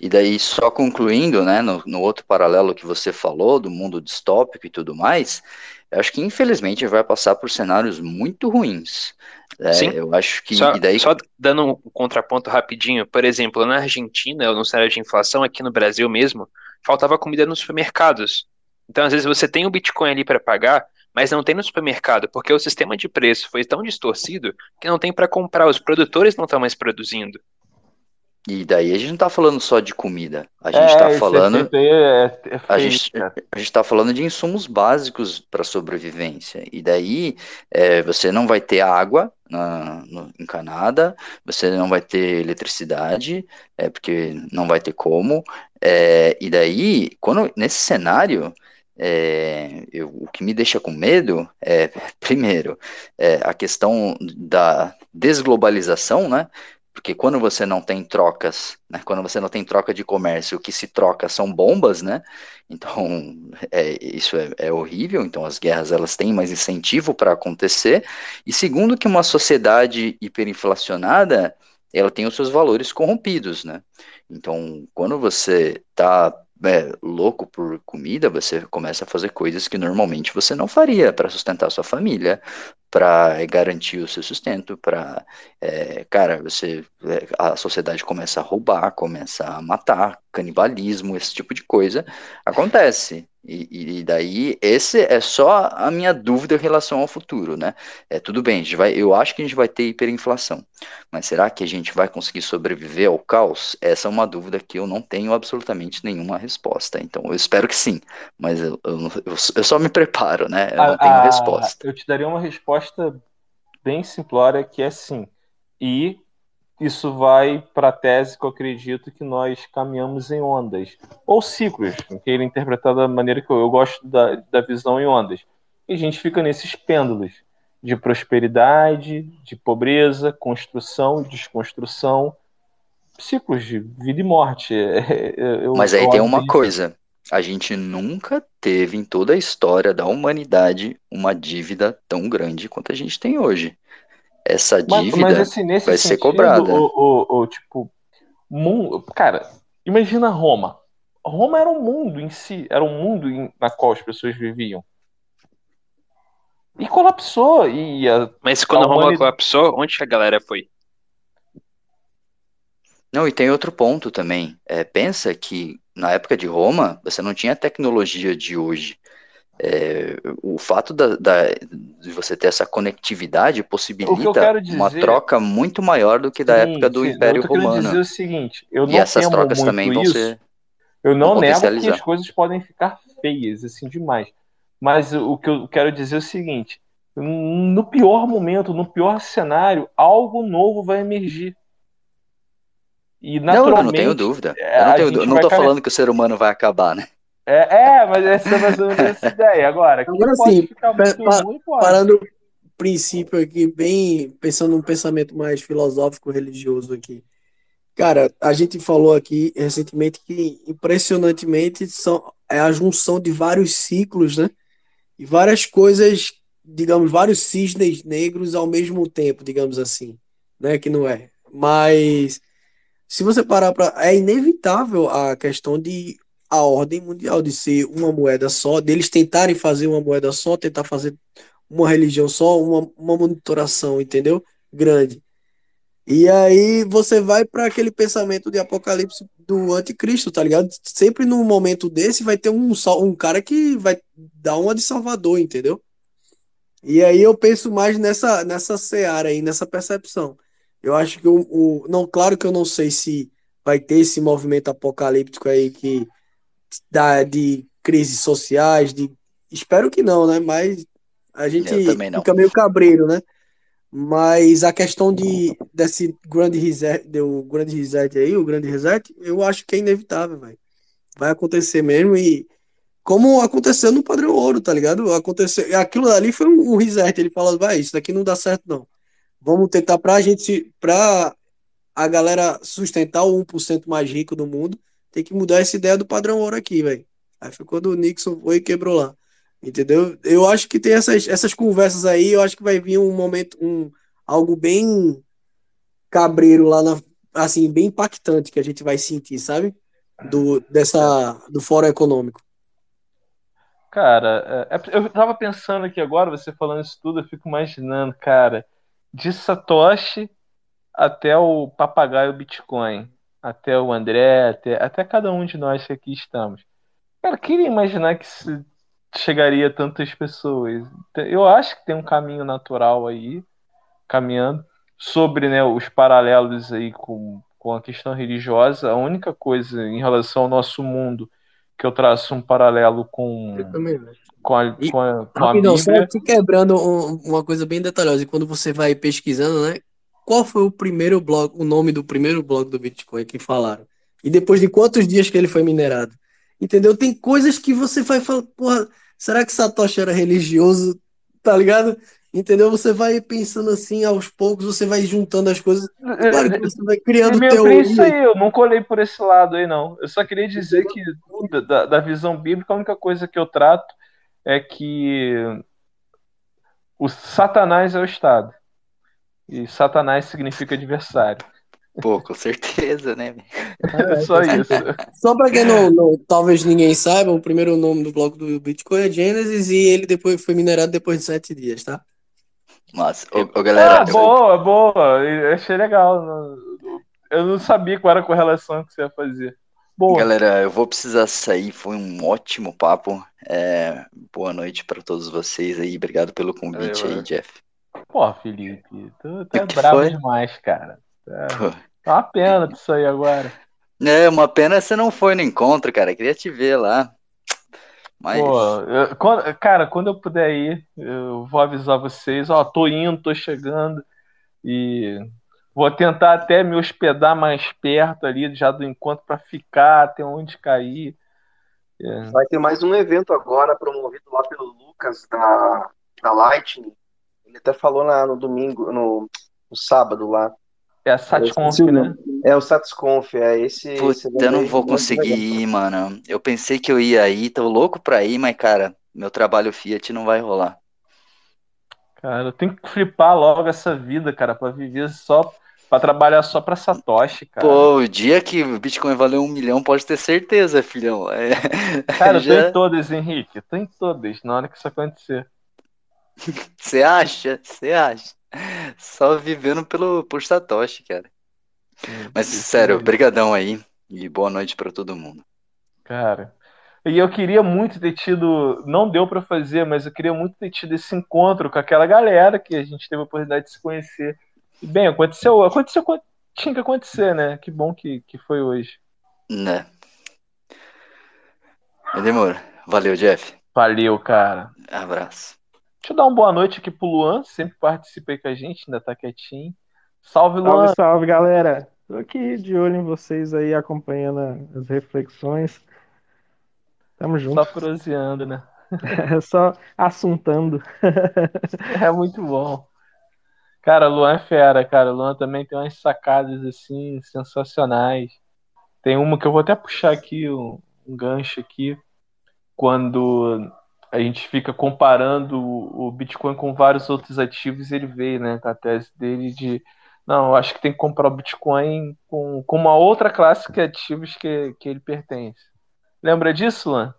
E daí, só concluindo, né, no, no outro paralelo que você falou, do mundo distópico e tudo mais, eu acho que infelizmente vai passar por cenários muito ruins. É, Sim. eu acho que. Só, e daí, só dando um contraponto rapidinho, por exemplo, na Argentina, no cenário de inflação, aqui no Brasil mesmo, faltava comida nos supermercados. Então, às vezes, você tem o Bitcoin ali para pagar, mas não tem no supermercado, porque o sistema de preço foi tão distorcido que não tem para comprar, os produtores não estão mais produzindo. E daí a gente não tá falando só de comida. A gente É, tá falando. é, é A gente, a gente tá falando de insumos básicos para sobrevivência. E daí é, você não vai ter água na, no- encanada, você não vai ter eletricidade, é, porque não vai ter como. É, e daí, quando nesse cenário, é, eu- o que me deixa com medo é, primeiro, é, a questão da desglobalização, né? Porque quando você não tem trocas, né? Quando você não tem troca de comércio, o que se troca são bombas, né? Então, é, isso é, é horrível. Então, as guerras elas têm mais incentivo para acontecer. E segundo, que uma sociedade hiperinflacionada, ela tem os seus valores corrompidos, né? Então, quando você tá é, louco por comida, você começa a fazer coisas que normalmente você não faria para sustentar sua família, para garantir o seu sustento, para, cara, você, é, a sociedade começa a roubar, começa a matar, canibalismo, esse tipo de coisa acontece. E, e daí, esse é só a minha dúvida em relação ao futuro, né? É, tudo bem, a gente vai, eu acho que a gente vai ter hiperinflação, mas será que a gente vai conseguir sobreviver ao caos? Essa é uma dúvida que eu não tenho absolutamente nenhuma resposta. Então, eu espero que sim, mas eu, eu, eu- eu só me preparo, né? Eu não A- tenho resposta. Eu te daria uma resposta bem simplória, que é sim. E isso vai para a tese que eu acredito que nós caminhamos em ondas, ou ciclos, queira interpretar da maneira que eu, eu gosto da, da visão em ondas. E a gente fica nesses pêndulos de prosperidade, de pobreza, construção, desconstrução, ciclos de vida e morte. É, é, eu- Mas aí tem uma coisa: a gente nunca teve em toda a história da humanidade uma dívida tão grande quanto a gente tem hoje. Essa Mas, dívida mas assim, nesse vai ser sentido, cobrada. o, o, o, tipo, mun- cara, imagina Roma. Roma era um mundo em si, era um mundo em- na qual as pessoas viviam. E colapsou. E a, Mas quando a Roma humanidade- colapsou, onde a galera foi? Não, e tem outro ponto também. É, pensa que na época de Roma, você não tinha a tecnologia de hoje. É, o fato da, da- de você ter essa conectividade possibilita uma dizer- troca muito maior do que da Sim, época do sim, Império Romano. dizer o seguinte, eu E não essas temo trocas também vão isso. ser. Eu não nego que as coisas podem ficar feias, assim, demais. Mas o que eu quero dizer é o seguinte: no pior momento, no pior cenário, algo novo vai emergir. E Não, não, não naturalmente. tenho dúvida. é, Eu não tenho dúvida. Não tô falando que o ser humano vai acabar, né? É, é, mas essa é mais ou menos essa ideia. Agora, Agora pode sim, ficar pa-. Parando o princípio aqui, bem pensando num pensamento mais filosófico, religioso aqui. Cara, a gente falou aqui recentemente que impressionantemente são, é a junção de vários ciclos, né? E várias coisas, digamos, vários cisnes negros ao mesmo tempo, digamos assim, né? Que não é. Mas se você parar para, é inevitável a questão de a ordem mundial de ser uma moeda só, deles tentarem fazer uma moeda só, tentar fazer uma religião só, uma, uma monitoração, entendeu? Grande. E aí você vai para aquele pensamento de apocalipse do anticristo, tá ligado? Sempre num momento desse vai ter um, um cara que vai dar uma de salvador, entendeu? E aí eu penso mais nessa, nessa seara aí, nessa percepção. Eu acho que o, o. Não, claro que eu não sei se vai ter esse movimento apocalíptico aí que dá de crises sociais, de. Espero que não, né? Mas a gente fica meio cabreiro, né? Mas a questão de desse grande reset, do grande reset aí, o grande reset, eu acho que é inevitável, velho. Vai acontecer mesmo e como aconteceu no Padrão Ouro, tá ligado? Aconteceu, aquilo ali foi um, um reset, ele falou, vai, isso daqui não dá certo não. Vamos tentar pra gente se- pra a galera sustentar o 1% mais rico do mundo, tem que mudar essa ideia do Padrão Ouro aqui, velho. Aí foi quando o Nixon foi e quebrou lá. Entendeu? Eu acho que tem essas, essas conversas aí, eu acho que vai vir um momento, um, algo bem cabreiro lá na, assim, bem impactante que a gente vai sentir, sabe? Do, dessa, do Fórum Econômico. Cara, é- é- eu tava pensando aqui agora, você falando isso tudo, eu fico imaginando, cara, de Satoshi até o papagaio Bitcoin, até o André, até, até cada um de nós que aqui estamos. Cara, queria imaginar que se chegaria a tantas pessoas. Eu acho que tem um caminho natural aí, caminhando, sobre, né, os paralelos aí com, com a questão religiosa. A única coisa em relação ao nosso mundo que eu traço um paralelo com, Eu também. Com, a, E, com, a, com a Rapidão, só Bíblia. te quebrando um- uma coisa bem detalhosa. E quando você vai pesquisando, né? Qual foi o primeiro bloco, o nome do primeiro bloco do Bitcoin que falaram? E depois de quantos dias que ele foi minerado? Entendeu? Tem coisas que você vai falar, porra, será que Satoshi era religioso? Tá ligado? Entendeu? Você vai pensando assim, aos poucos, você vai juntando as coisas. Claro que você vai criando teoria. isso aí, eu não colei por esse lado aí, não. Eu só queria dizer que da, da visão bíblica, a única coisa que eu trato é que o Satanás é o Estado. E Satanás significa adversário. Pô, com certeza, né? É só isso. Só para quem não, não- talvez ninguém saiba, o primeiro nome do bloco do Bitcoin é Genesis e ele depois foi minerado depois de sete dias, tá? Mas, ô, ô, galera, Ah, boa, boa. Eu Achei legal. Eu não sabia qual era a correlação que você ia fazer. Boa. Galera, eu vou precisar sair. Foi um ótimo papo. É, boa noite para todos vocês aí. Obrigado pelo convite Valeu, aí, Jeff. Pô, Felipe, tu, tu é que brabo foi? demais, cara. Tá, tá uma pena disso aí agora. É, uma pena você não foi no encontro, cara. Queria te ver lá. Mas Pô, eu- quando- cara, quando eu puder ir, eu vou avisar vocês. Ó, tô indo, tô chegando. E vou tentar até me hospedar mais perto ali já do encontro pra ficar, ter onde cair. É. Vai ter mais um evento agora, promovido lá pelo Lucas da, da Lightning. Ele até falou na- no domingo, no, no sábado lá. É a o né? É o SatsConf, é esse. Puta, eu não aí, vou conseguir ir, mano. Eu pensei que eu ia ir, tô louco pra ir, mas, cara, meu trabalho Fiat não vai rolar. Cara, eu tenho que flipar logo essa vida, cara, pra viver só, pra trabalhar só pra Satoshi, cara. Pô, o dia que o Bitcoin valeu um milhão, pode ter certeza, filhão. É, Cara, eu tô já- em todas, Henrique. Eu tô em todas, na hora que isso acontecer. Você acha? Você acha? Só vivendo pelo, por Satoshi, cara. Mas, sério, brigadão aí. E boa noite pra todo mundo. Cara. E eu queria muito ter tido, não deu pra fazer, mas eu queria muito ter tido esse encontro com aquela galera que a gente teve a oportunidade de se conhecer. Bem, aconteceu, aconteceu quando tinha que acontecer, né? Que bom que, que foi hoje. Né? Edemur, valeu, Jeff. Valeu, cara. Abraço. Deixa eu dar uma boa noite aqui pro Luan, sempre participa aí com a gente, ainda tá quietinho. Salve, Luan. Salve, salve, galera. Tô aqui de olho em vocês aí, acompanhando as reflexões. Tamo junto. Só proseando, né? Só assuntando. É muito bom. Cara, Luan é fera, cara. Luan também tem umas sacadas assim sensacionais. Tem uma que eu vou até puxar aqui, um, um gancho aqui, quando a gente fica comparando o Bitcoin com vários outros ativos, ele veio, né, com a tese dele de não, acho que tem que comprar o Bitcoin com, com uma outra classe de ativos que, que ele pertence. Lembra disso, Luan?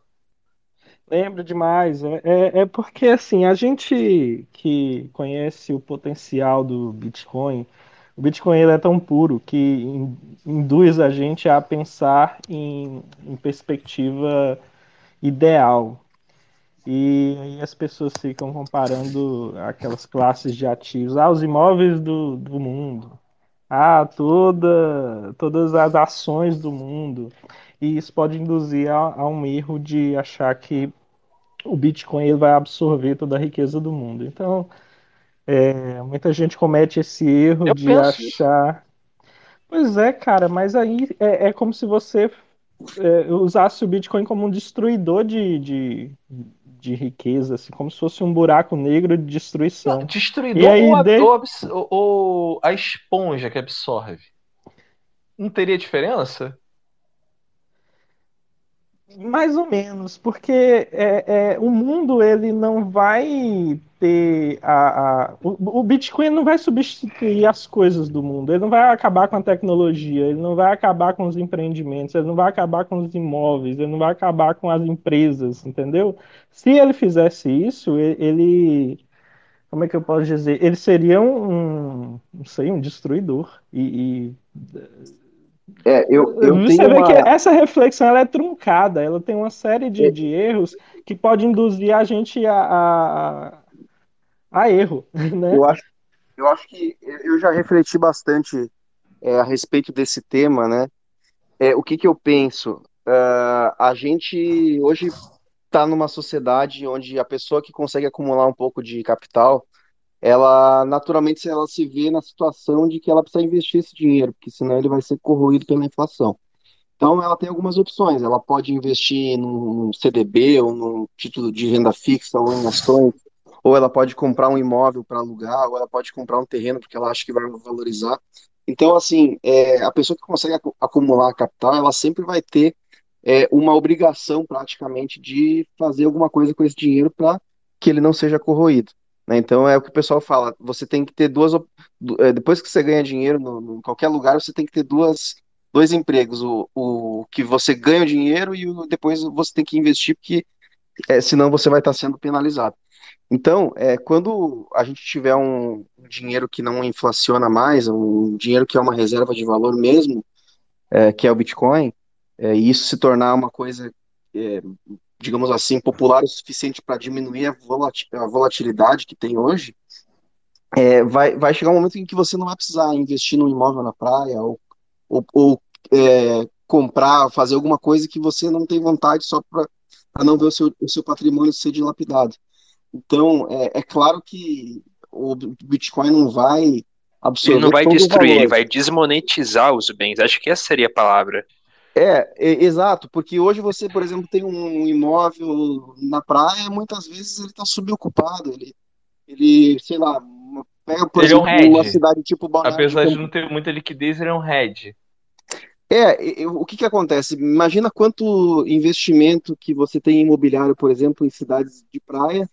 Lembro demais. É, é- é porque, assim, a gente que conhece o potencial do Bitcoin, o Bitcoin ele é tão puro que in- induz a gente a pensar em, em perspectiva ideal. E aí as pessoas ficam comparando aquelas classes de ativos, ah, os imóveis do, do mundo, ah, toda, todas as ações do mundo. E isso pode induzir a, a um erro de achar que o Bitcoin ele vai absorver toda a riqueza do mundo. Então, é, muita gente comete esse erro Eu de isso. achar. Pois é, cara, mas aí é, é como se você é, usasse o Bitcoin como um destruidor de, de, de riqueza, assim, como se fosse um buraco negro de destruição. Destruidor E aí, ou, a, de- ou a esponja que absorve? Não teria diferença? Mais ou menos, porque é, é, o mundo ele não vai ter a, a- o, o Bitcoin não vai substituir as coisas do mundo, ele não vai acabar com a tecnologia, ele não vai acabar com os empreendimentos, ele não vai acabar com os imóveis, ele não vai acabar com as empresas, entendeu? Se ele fizesse isso, e- ele, como é que eu posso dizer? Ele seria um, um, não sei, um destruidor. E, É, eu, eu você vê uma. que essa reflexão ela é truncada, ela tem uma série de, de erros que pode induzir a gente a, a, a erro, né? Eu acho, eu acho que eu já refleti bastante é, a respeito desse tema, né? É, o que que eu penso? Ah, a gente hoje está numa sociedade onde a pessoa que consegue acumular um pouco de capital, ela naturalmente ela se vê na situação de que ela precisa investir esse dinheiro, porque senão ele vai ser corroído pela inflação. Então, ela tem algumas opções. Ela pode investir num CDB ou num título de renda fixa ou em ações, ou ela pode comprar um imóvel para alugar, ou ela pode comprar um terreno porque ela acha que vai valorizar. Então, assim, é, a pessoa que consegue acu- acumular capital, ela sempre vai ter é, uma obrigação praticamente de fazer alguma coisa com esse dinheiro para que ele não seja corroído. Né? Então, é o que o pessoal fala. Você tem que ter duas. é, Depois que você ganha dinheiro em qualquer lugar, você tem que ter duas dois empregos, o, o que você ganha o dinheiro e o, depois você tem que investir, porque é, senão você vai estar sendo penalizado. Então, é, quando a gente tiver um, um dinheiro que não inflaciona mais, um dinheiro que é uma reserva de valor mesmo, é, que é o Bitcoin, é, e isso se tornar uma coisa, digamos assim, popular o suficiente para diminuir a, a volatilidade que tem hoje, é, vai, vai chegar um momento em que você não vai precisar investir num imóvel na praia ou, ou, ou, é, comprar, fazer alguma coisa que você não tem vontade só para não ver o seu, o seu patrimônio ser dilapidado. Então, é, é claro que o Bitcoin não vai Ele absorver não vai destruir, ele vai desmonetizar os bens. Acho que essa seria a palavra. É, é, exato, porque hoje você, por exemplo, tem um imóvel na praia, muitas vezes ele está subocupado, ele, ele, sei lá, pega, por Ele é um exemplo, uma cidade tipo Balneário de Apesar de Camboriú. não ter muita liquidez, ele é um hedge. É, o que que acontece? Imagina quanto investimento que você tem em imobiliário, por exemplo, em cidades de praia,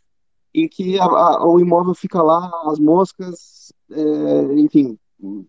em que a- a- o imóvel fica lá, as moscas, é, enfim,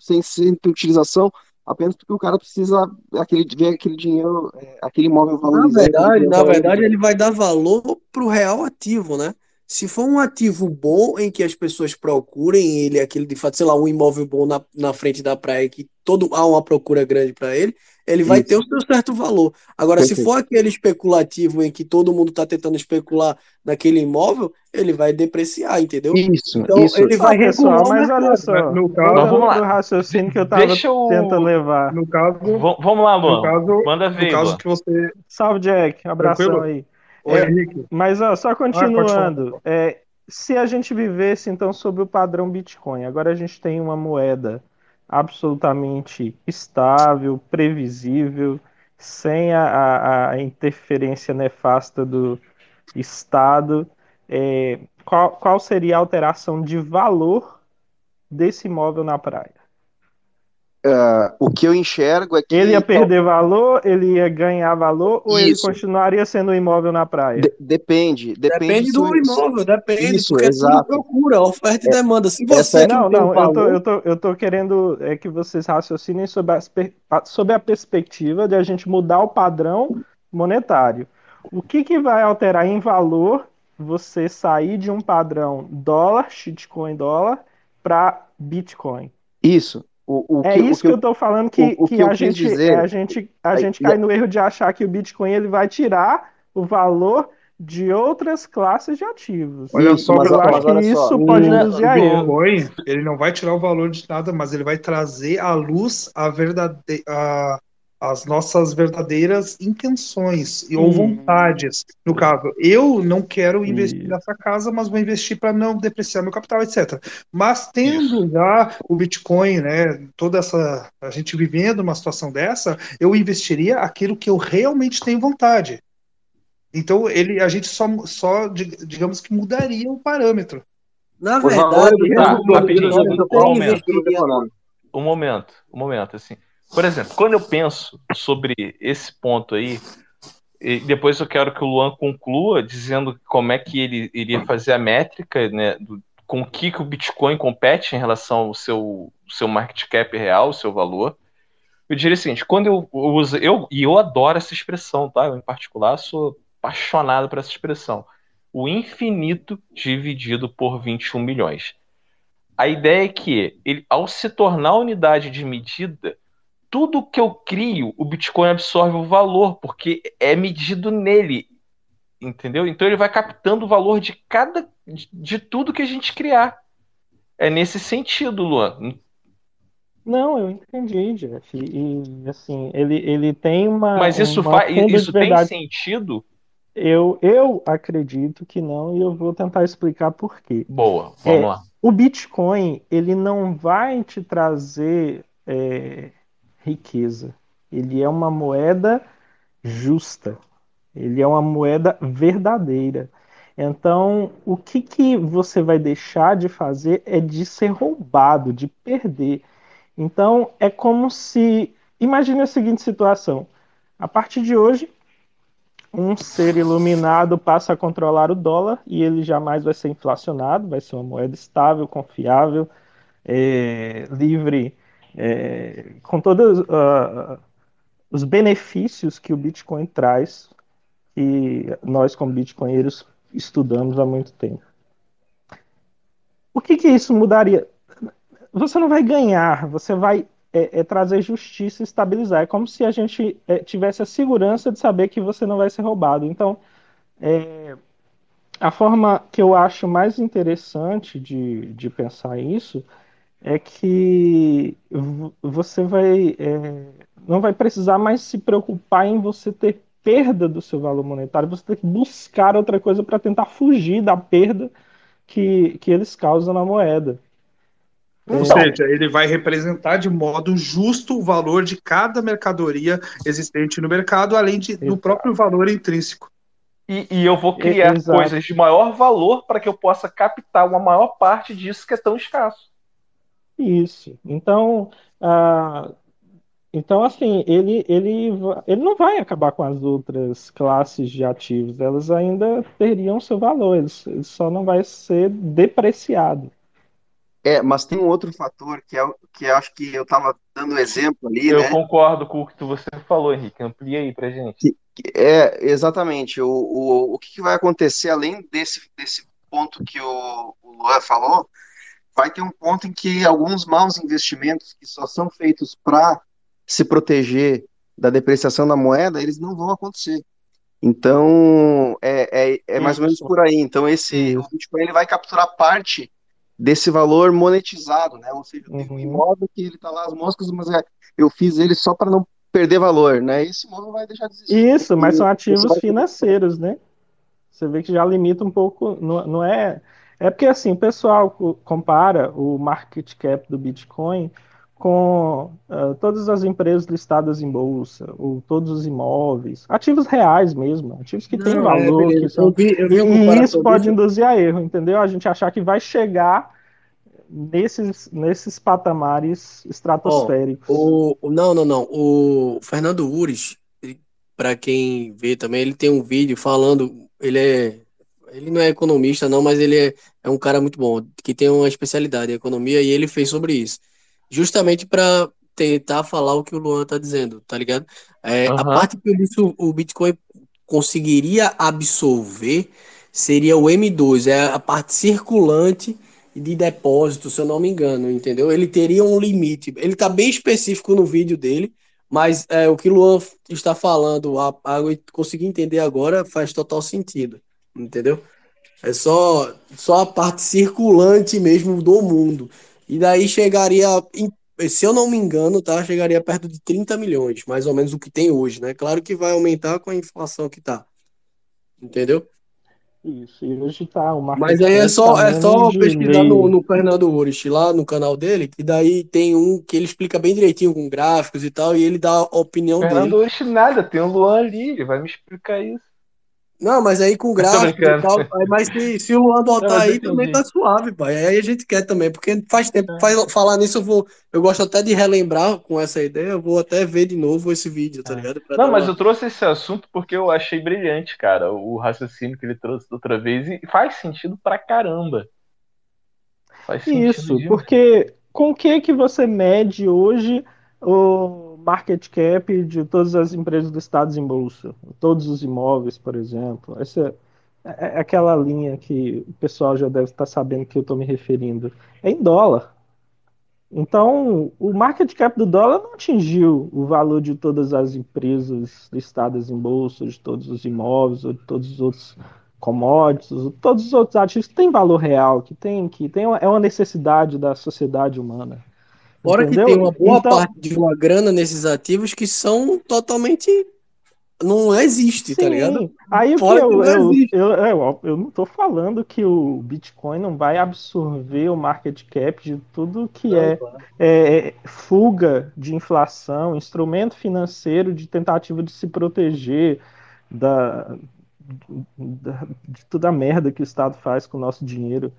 sem, sem ter utilização, apenas porque o cara precisa aquele, ver aquele dinheiro, é, aquele imóvel Na valorizando, aquele verdade, na verdade, ele vai dar valor para o real ativo, né? Se for um ativo bom em que as pessoas procurem ele, aquele de fato, sei lá, um imóvel bom na, na frente da praia que todo há uma procura grande para ele, ele vai ter Isso, o seu certo valor. Agora, se perfeito. for aquele especulativo em que todo mundo está tentando especular naquele imóvel, ele vai depreciar, entendeu? Isso, Então, isso. ele vai Ah, pessoal, o mas olha só, no Mas caso, vamos lá. pro raciocínio que eu De- tava deixa tentando eu. levar. no caso, V- vamos lá, no Luan. caso, Manda no ver, caso Luan. que você. Salve, Jack. Abração Tranquilo? aí. Oi, É, mas ó, só Ah, continuando, é, se a gente vivesse então sob o padrão Bitcoin, agora a gente tem uma moeda absolutamente estável, previsível, sem a, a- interferência nefasta do Estado, é, qual, qual seria a alteração de valor desse imóvel na praia? Ah, o que eu enxergo é Ele ia que perder valor, ele ia ganhar valor, ou ele isso continuaria sendo um imóvel na praia? de- depende, depende Depende se do imóvel, depende, isso, porque é exato. procura, oferta e É, demanda. Se essa você é não Não, um não, eu tô, valor, eu tô, eu tô querendo é que vocês raciocinem sobre, a- sobre a perspectiva de a gente mudar o padrão monetário. O que que vai alterar em valor você sair de um padrão dólar, shitcoin dólar, para Bitcoin? isso. O, o É que, o isso que que eu, tô falando o, que, o que que a gente, dizer, a gente, a aí, gente e- cai no erro de achar que o Bitcoin ele vai tirar o valor de outras classes de ativos. Olha isso, só, mas, Eu a- acho mas que olha só, isso pode induzir o a erro. Bitcoin, ele não vai tirar o valor de nada, mas ele vai trazer à luz a verdade, a, as nossas verdadeiras intenções e ou Hum, vontades. No caso, eu não quero investir isso. nessa casa, mas vou investir para não depreciar meu capital, etc. Mas tendo Isso. já o Bitcoin, né, toda essa a gente vivendo uma situação dessa, eu investiria aquilo que eu realmente tenho vontade. Então ele, a gente só, só dig- digamos que mudaria o parâmetro. na verdade, do Tá, resumindo, rapidinho. Um momento. Um momento. Um momento, assim. Por exemplo, quando eu penso sobre esse ponto aí, e depois eu quero que o Luan conclua dizendo como é que ele iria fazer a métrica, né, do- com o que, que o Bitcoin compete em relação ao seu, seu market cap real, o seu valor. Eu diria o seguinte, quando eu uso, eu, e eu adoro essa expressão, tá? Eu, em particular, sou apaixonado por essa expressão. O infinito dividido por 21 milhões. A ideia é que, ele, ao se tornar unidade de medida, tudo que eu crio, o Bitcoin absorve o valor, porque é medido nele, entendeu? Então ele vai captando o valor de cada, de, tudo que a gente criar. É nesse sentido, Luan. Não, eu entendi, Jeff. E, e, assim, ele, ele tem uma. Mas isso, uma faz, isso tem sentido? Eu, eu acredito que não, e eu vou tentar explicar por quê. Boa, vamos É, lá. o Bitcoin, ele não vai te trazer é, riqueza. Ele é uma moeda justa. Ele é uma moeda verdadeira. Então, o que, que você vai deixar de fazer é de ser roubado, de perder. Então, é como se. Imagine a seguinte situação: a partir de hoje, um ser iluminado passa a controlar o dólar e ele jamais vai ser inflacionado, vai ser uma moeda estável, confiável, é, livre, é, com todos uh, os benefícios que o Bitcoin traz e nós, como bitcoinheiros, estudamos há muito tempo. O que, que isso mudaria? Você não vai ganhar, você vai é, é trazer justiça e estabilizar. É como se a gente é, tivesse a segurança de saber que você não vai ser roubado. Então, é, a forma que eu acho mais interessante de, de pensar isso é que você vai é, não vai precisar mais se preocupar em você ter perda do seu valor monetário, você tem que buscar outra coisa para tentar fugir da perda que, que eles causam na moeda. Ou seja, ele vai representar de modo justo o valor de cada mercadoria existente no mercado, além de, do próprio valor intrínseco. E, e eu vou criar Exato. coisas de maior valor para que eu possa captar uma maior parte disso que é tão escasso. Isso. Então, ah, então assim, ele, ele, ele não vai acabar com as outras classes de ativos, elas ainda teriam seu valor, eles, ele só não vai ser depreciado. É, mas tem um outro fator que é o- que eu acho que eu estava dando exemplo ali, Eu né? concordo com o que você falou, Henrique. Amplia aí pra gente. É, exatamente. O, o, o que que vai acontecer além desse, desse ponto que o, o Luan falou? Vai ter um ponto em que alguns maus investimentos que só são feitos para se proteger da depreciação da moeda, eles não vão acontecer. Então, é, é, é mais ou menos por aí. Então, esse o Bitcoin ele vai capturar parte desse valor monetizado, né? Ou seja, tem um Uhum. imóvel que ele tá lá as moscas, mas é, eu fiz ele só para não perder valor, né? Esse imóvel vai deixar de existir. Isso, mas são ativos financeiros, né? Você vê que já limita um pouco, não, não é. É porque assim, o pessoal co- compara o market cap do Bitcoin com ah, todas as empresas listadas em bolsa, ou todos os imóveis, ativos reais mesmo, ativos que têm Não, é, valor, beleza. que são. Eu vi- eu vi E isso pode disso. induzir a erro, entendeu? A gente achar que vai chegar nesses, nesses patamares estratosféricos. O, o- não, não, não. O Fernando Ures, para quem vê também, ele tem um vídeo falando. Ele é. Ele não é economista, não, mas ele é, é um cara muito bom, que tem uma especialidade em economia, e ele fez sobre isso. Justamente para tentar falar o que o Luan tá dizendo, tá ligado? É, A Aham. parte que o Bitcoin- o Bitcoin conseguiria absorver seria o M2, é a parte circulante de depósito, se eu não me engano, entendeu? Ele teria um limite. Ele tá bem específico no vídeo dele, mas é, o que o Luan está falando, a, a, eu consegui entender agora, faz total sentido, entendeu? É só, só a parte circulante mesmo do mundo. E daí chegaria, se eu não me engano, tá? Chegaria perto de 30 milhões, mais ou menos o que tem hoje, né? Claro que vai aumentar com a inflação que tá. Entendeu? Isso, e hoje tá, o Mas aí é só, tá é só pesquisar no, no Fernando Urich, lá no canal dele, que daí tem um que ele explica bem direitinho com gráficos e tal, e ele dá a opinião Fernando dele. hoje nada, tem o Luan ali, ele vai me explicar isso. Não, mas aí com gráficos e tal, aí- mas se, se o Luan botar aí também entendi. tá suave, pai. Aí a gente quer também, porque faz tempo, É. faz, falar nisso eu vou, eu gosto até de relembrar com essa ideia, eu vou até ver de novo esse vídeo, tá ligado? Pra Não, mas uma- eu trouxe esse assunto porque eu achei brilhante, cara, o raciocínio que ele trouxe da outra vez e faz sentido pra caramba. Faz sentido Isso, porque com o que que você mede hoje o market cap de todas as empresas listadas em bolsa? Todos os imóveis, por exemplo. Essa é é aquela linha que o pessoal já deve estar sabendo que eu estou me referindo. É em dólar. Então, o market cap do dólar não atingiu o valor de todas as empresas listadas em bolsa, de todos os imóveis, ou de todos os outros commodities, todos os outros ativos que têm valor real, que tem, que tem é uma necessidade da sociedade humana. Fora Entendeu? que tem uma boa Então- parte de uma grana nesses ativos que são totalmente. Não existe, tá ligado? Sim. Aí o que Fora que eu, não eu, eu, eu, eu não tô falando que o Bitcoin não vai absorver o market cap de tudo que é, é fuga de inflação, instrumento financeiro de tentativa de se proteger da, da- de toda a merda que o Estado faz com o nosso dinheiro.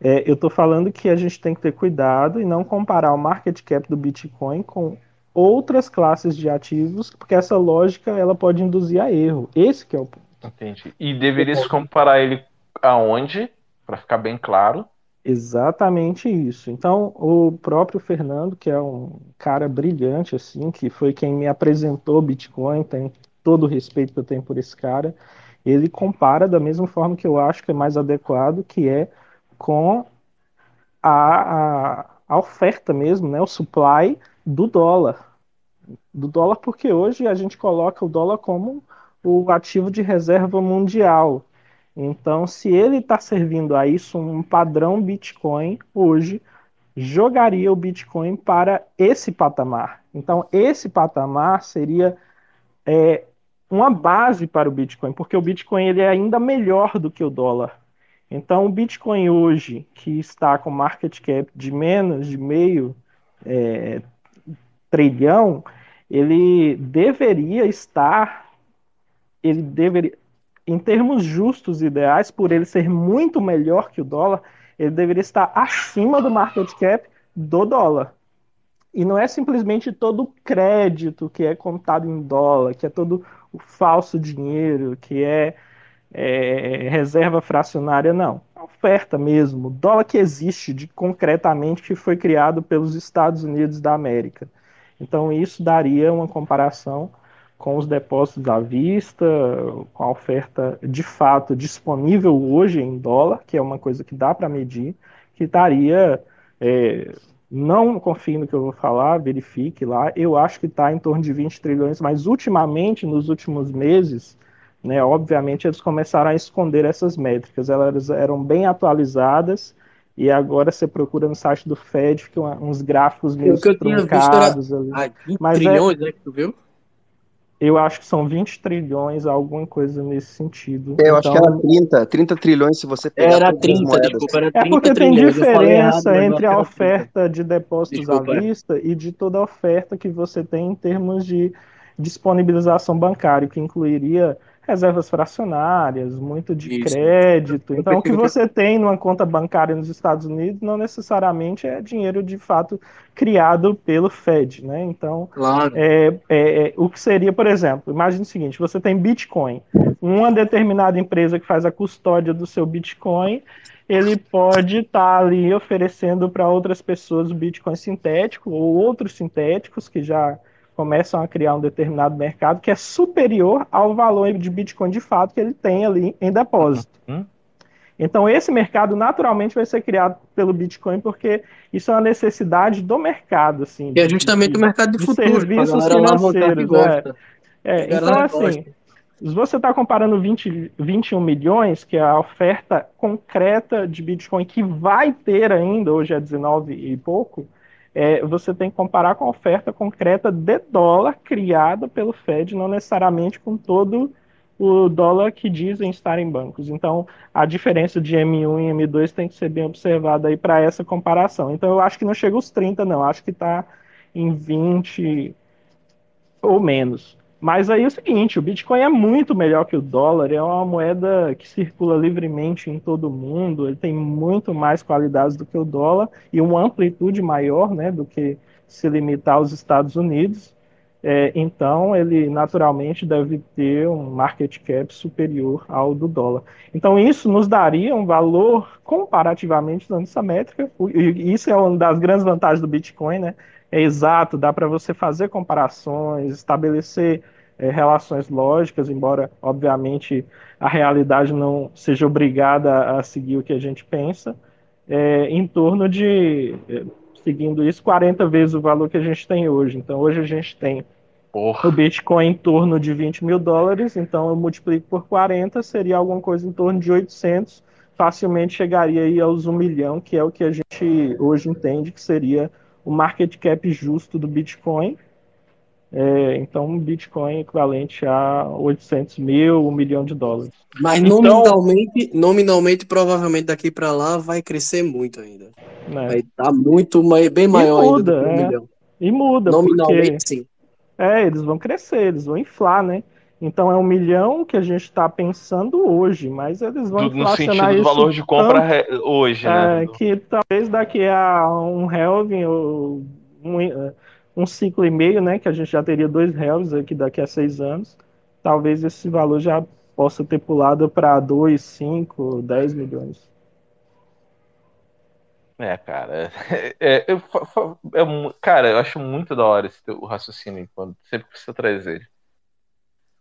É, eu estou falando que a gente tem que ter cuidado e não comparar o market cap do Bitcoin com outras classes de ativos, porque essa lógica ela pode induzir a erro. Esse que é o ponto. Entendi. E deveria se comparar ele aonde? Pra ficar bem claro. Exatamente isso. Então, o próprio Fernando, que é um cara brilhante, assim, que foi quem me apresentou o Bitcoin, tem todo o respeito que eu tenho por esse cara, ele compara da mesma forma que eu acho que é mais adequado, que é com a, a, a oferta mesmo, né, o supply do dólar. Do dólar, porque hoje a gente coloca o dólar como o ativo de reserva mundial. Então, se ele está servindo a isso, um padrão Bitcoin hoje jogaria o Bitcoin para esse patamar. Então, esse patamar seria é, uma base para o Bitcoin, porque o Bitcoin ele é ainda melhor do que o dólar. Então, o Bitcoin hoje, que está com market cap de menos de meio é, trilhão, ele deveria estar, ele deveria, em termos justos e ideais, por ele ser muito melhor que o dólar, ele deveria estar acima do market cap do dólar. E não é simplesmente todo o crédito que é contado em dólar, que é todo o falso dinheiro, que é, é, reserva fracionária, não. A oferta mesmo, dólar que existe de, concretamente, que foi criado pelos Estados Unidos da América. Então, isso daria uma comparação com os depósitos à vista, com a oferta de fato disponível hoje em dólar, que é uma coisa que dá para medir, que estaria. É, não confie no que eu vou falar, verifique lá. Eu acho que está em torno de 20 trilhões, mas ultimamente, nos últimos meses, né, obviamente eles começaram a esconder essas métricas. Elas eram bem atualizadas e agora você procura no site do Fed, fica uns gráficos meio O que eu tinha visto era truncados ali. ah, 20 Mas é- trilhões, né, que tu viu? Eu acho que são 20 trilhões, alguma coisa nesse sentido. É, eu acho que Então, era 30, 30 trilhões se você pegar Era todas as 30, moedas. desculpa, era É 30 porque tem errado, diferença eu entre a era 30. oferta de depósitos à Desculpa, é. vista e de toda a oferta que você tem em termos de disponibilização bancária, que incluiria reservas fracionárias, muito de Isso. crédito. Eu Então, o que percebi que- você tem numa conta bancária nos Estados Unidos não necessariamente é dinheiro de fato criado pelo Fed, né? Então, Claro. é, é, é, o que seria, por exemplo, imagine o seguinte: você tem Bitcoin, uma determinada empresa que faz a custódia do seu Bitcoin, ele pode estar ali oferecendo para outras pessoas o Bitcoin sintético ou outros sintéticos que já começam a criar um determinado mercado que é superior ao valor de Bitcoin de fato que ele tem ali em depósito. Uhum. Então, esse mercado naturalmente vai ser criado pelo Bitcoin, porque isso é uma necessidade do mercado, assim. Que é de- justamente de- o mercado de de futuro, serviços financeiros. É. É, A então, assim, gosta. se você está comparando 20, 21 milhões, que é a oferta concreta de Bitcoin que vai ter ainda, hoje é 19 e pouco, é, você tem que comparar com a oferta concreta de dólar criada pelo Fed, não necessariamente com todo o dólar que dizem estar em bancos. Então, a diferença de M1 e M2 tem que ser bem observada aí para essa comparação. Então, eu acho que não chega aos 30, não. Acho que está em 20 ou menos. Mas aí é o seguinte, o Bitcoin é muito melhor que o dólar, é uma moeda que circula livremente em todo o mundo, ele tem muito mais qualidades do que o dólar e uma amplitude maior, né, do que se limitar aos Estados Unidos. É, então, ele naturalmente deve ter um market cap superior ao do dólar. Então, isso nos daria um valor comparativamente usando essa métrica, e isso é uma das grandes vantagens do Bitcoin, né? É exato, dá para você fazer comparações, estabelecer é, relações lógicas, embora, obviamente, a realidade não seja obrigada a seguir o que a gente pensa, é, em torno de, é, seguindo isso, 40 vezes o valor que a gente tem hoje. Então, hoje a gente tem Porra. o Bitcoin em torno de 20 mil dólares, então eu multiplico por 40, seria alguma coisa em torno de 800, facilmente chegaria aí aos 1 milhão, que é o que a gente hoje entende que seria o market cap justo do Bitcoin. É, então, um Bitcoin equivalente a 800 mil, um milhão de dólares. Mas Então- nominalmente, nominalmente, provavelmente daqui pra lá vai crescer muito ainda. Né? Vai estar muito mai- bem E maior muda, ainda um é. E muda, Nominalmente, porque sim. é, eles vão crescer, eles vão inflar, né? Então é um milhão que a gente está pensando hoje, mas eles vão Do- no sentido do valor de compra tanto, hoje, né? é, que talvez daqui a um Helvin ou um, eh, um ciclo e meio, né? Que a gente já teria dois Helvins aqui daqui a seis anos, talvez esse valor já possa ter pulado para 2, 5, 10 milhões. É, cara. É, eu, é mu- cara, eu acho muito da hora esse teu raciocínio quando sempre precisa trazer.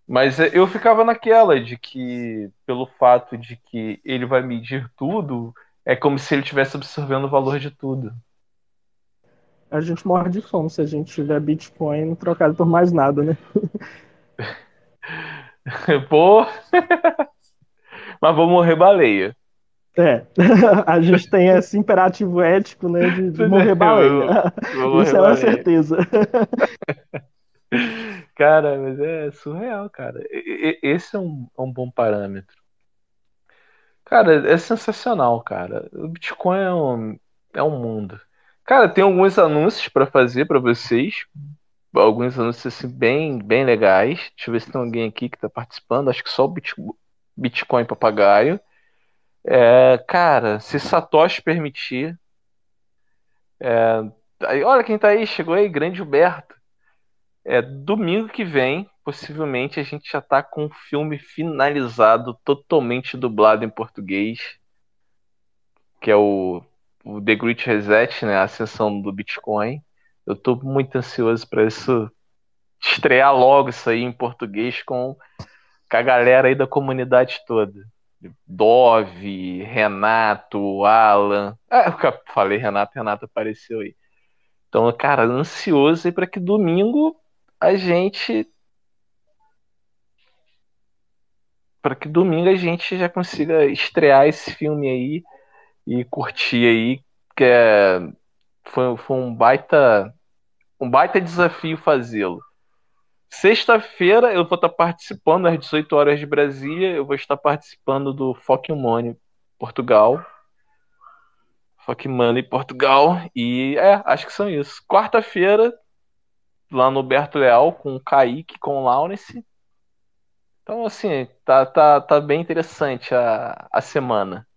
Mas é, eu ficava naquela de que, pelo fato de que ele vai medir tudo, é como se ele estivesse absorvendo o valor de tudo. A gente morre de fome se a gente tiver Bitcoin trocado por mais nada, né? Pô! Mas vou morrer baleia. É, a gente tem esse imperativo ético, né, de, de morrer baleia. Vou morrer Isso é uma baleia. certeza. Cara, mas é surreal, cara. Esse é um, é um bom parâmetro. Cara, é sensacional, cara. O Bitcoin é um, é um mundo. Cara, tem alguns anúncios pra fazer pra vocês. Alguns anúncios assim, bem, bem legais. Deixa eu ver se tem alguém aqui que tá participando. Acho que só o Bit- Bitcoin Papagaio. É, cara, se Satoshi permitir. é, aí, olha quem tá aí, chegou aí, grande Gilberto. É, domingo que vem, possivelmente, a gente já tá com o filme finalizado, totalmente dublado em português, que é o, o The Great Reset, né? A ascensão do Bitcoin. Eu tô muito ansioso para isso estrear logo isso aí em português com, com a galera aí da comunidade toda. Dove, Renato, Alan. Ah, eu falei Renato, Renato apareceu aí. Então, cara, ansioso aí para que domingo a gente. Para que domingo a gente já consiga estrear esse filme aí e curtir aí, que é, foi, foi um baita. Um baita desafio fazê-lo. Sexta-feira eu vou estar participando às 18 horas de Brasília. Eu vou estar participando do Foc Money Portugal. Foc Money Portugal. E é, acho que são isso. Quarta-feira, lá no Berto Leal, com o Kaique, com o Laurence. Então, assim, tá, tá, tá bem interessante a, a semana.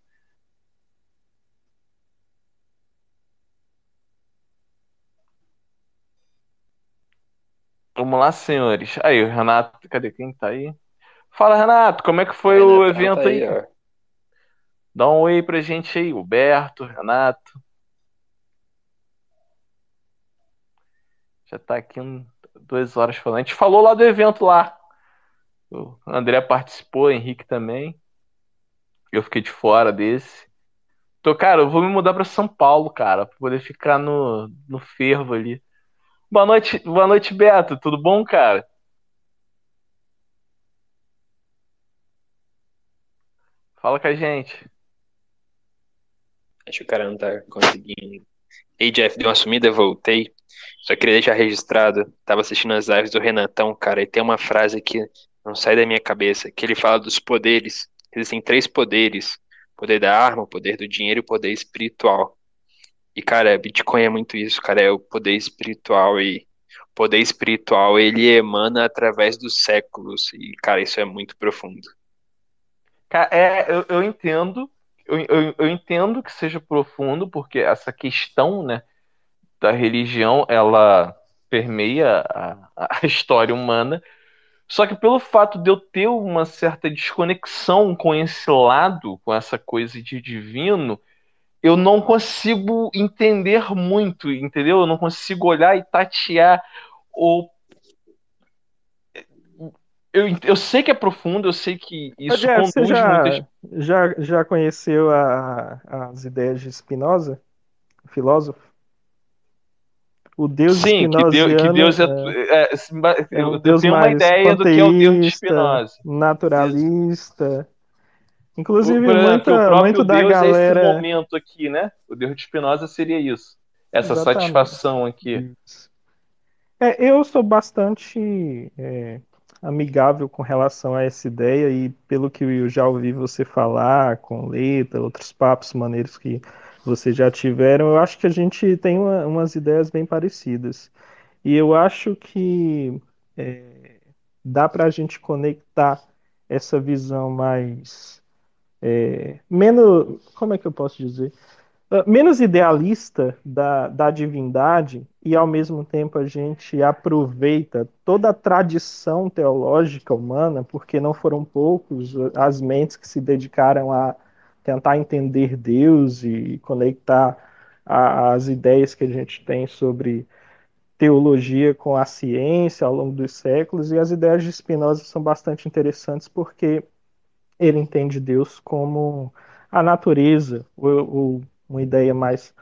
Vamos lá, senhores. Aí, o Renato, cadê quem tá aí? Fala, Renato, como é que foi o Renatão evento tá aí? aí. Dá um oi pra gente aí, o Berto, Renato. Já tá aqui um, duas horas falando. A gente falou lá do evento lá. O André participou, o Henrique também. Eu fiquei de fora desse. Então, cara, eu vou me mudar pra São Paulo, cara, pra poder ficar no, no fervo ali. Boa noite, boa noite, Beto. Tudo bom, cara? Fala com a gente. Acho que o cara não tá conseguindo. Ei, Jeff, deu uma sumida, voltei. Só queria deixar registrado. Tava assistindo as lives do Renatão, cara, e tem uma frase que não sai da minha cabeça, que ele fala dos poderes. Existem três poderes: poder da arma, poder do dinheiro e poder espiritual. E, cara, Bitcoin é muito isso, cara, é o poder espiritual e o poder espiritual ele emana através dos séculos e, cara, isso é muito profundo. É, eu, eu entendo, eu, eu, eu entendo que seja profundo, porque essa questão, né, da religião, ela permeia a, a história humana. Só que pelo fato de eu ter uma certa desconexão com esse lado, com essa coisa de divino, eu não consigo entender muito, entendeu? Eu não consigo olhar e tatear ou eu, eu sei que é profundo, eu sei que isso Jeff, você conduz já, muitas já, já conheceu a- as ideias de Spinoza, filósofo? O Deus Sim, que Deus, que Deus é, é, é, ba- é um eu, eu Deus tenho uma ideia do que é o Deus de Spinoza. naturalista. O- Inclusive, o muita, próprio muito da Deus é esse galera. momento aqui, né? O Deus de Spinoza seria isso. essa Exatamente. satisfação aqui. É, eu sou bastante é, amigável com relação a essa ideia e pelo que eu já ouvi você falar com Leta, outros papos maneiros que vocês já tiveram, eu acho que a gente tem uma- umas ideias bem parecidas. E eu acho que é, dá para a gente conectar essa visão mais é, menos, como é que eu posso dizer? Uh, menos idealista da, da divindade e ao mesmo tempo a gente aproveita toda a tradição teológica humana, porque não foram poucos as mentes que se dedicaram a tentar entender Deus e conectar a- as ideias que a gente tem sobre teologia com a ciência ao longo dos séculos, e as ideias de Spinoza são bastante interessantes porque ele entende Deus como a natureza, ou, ou uma ideia mais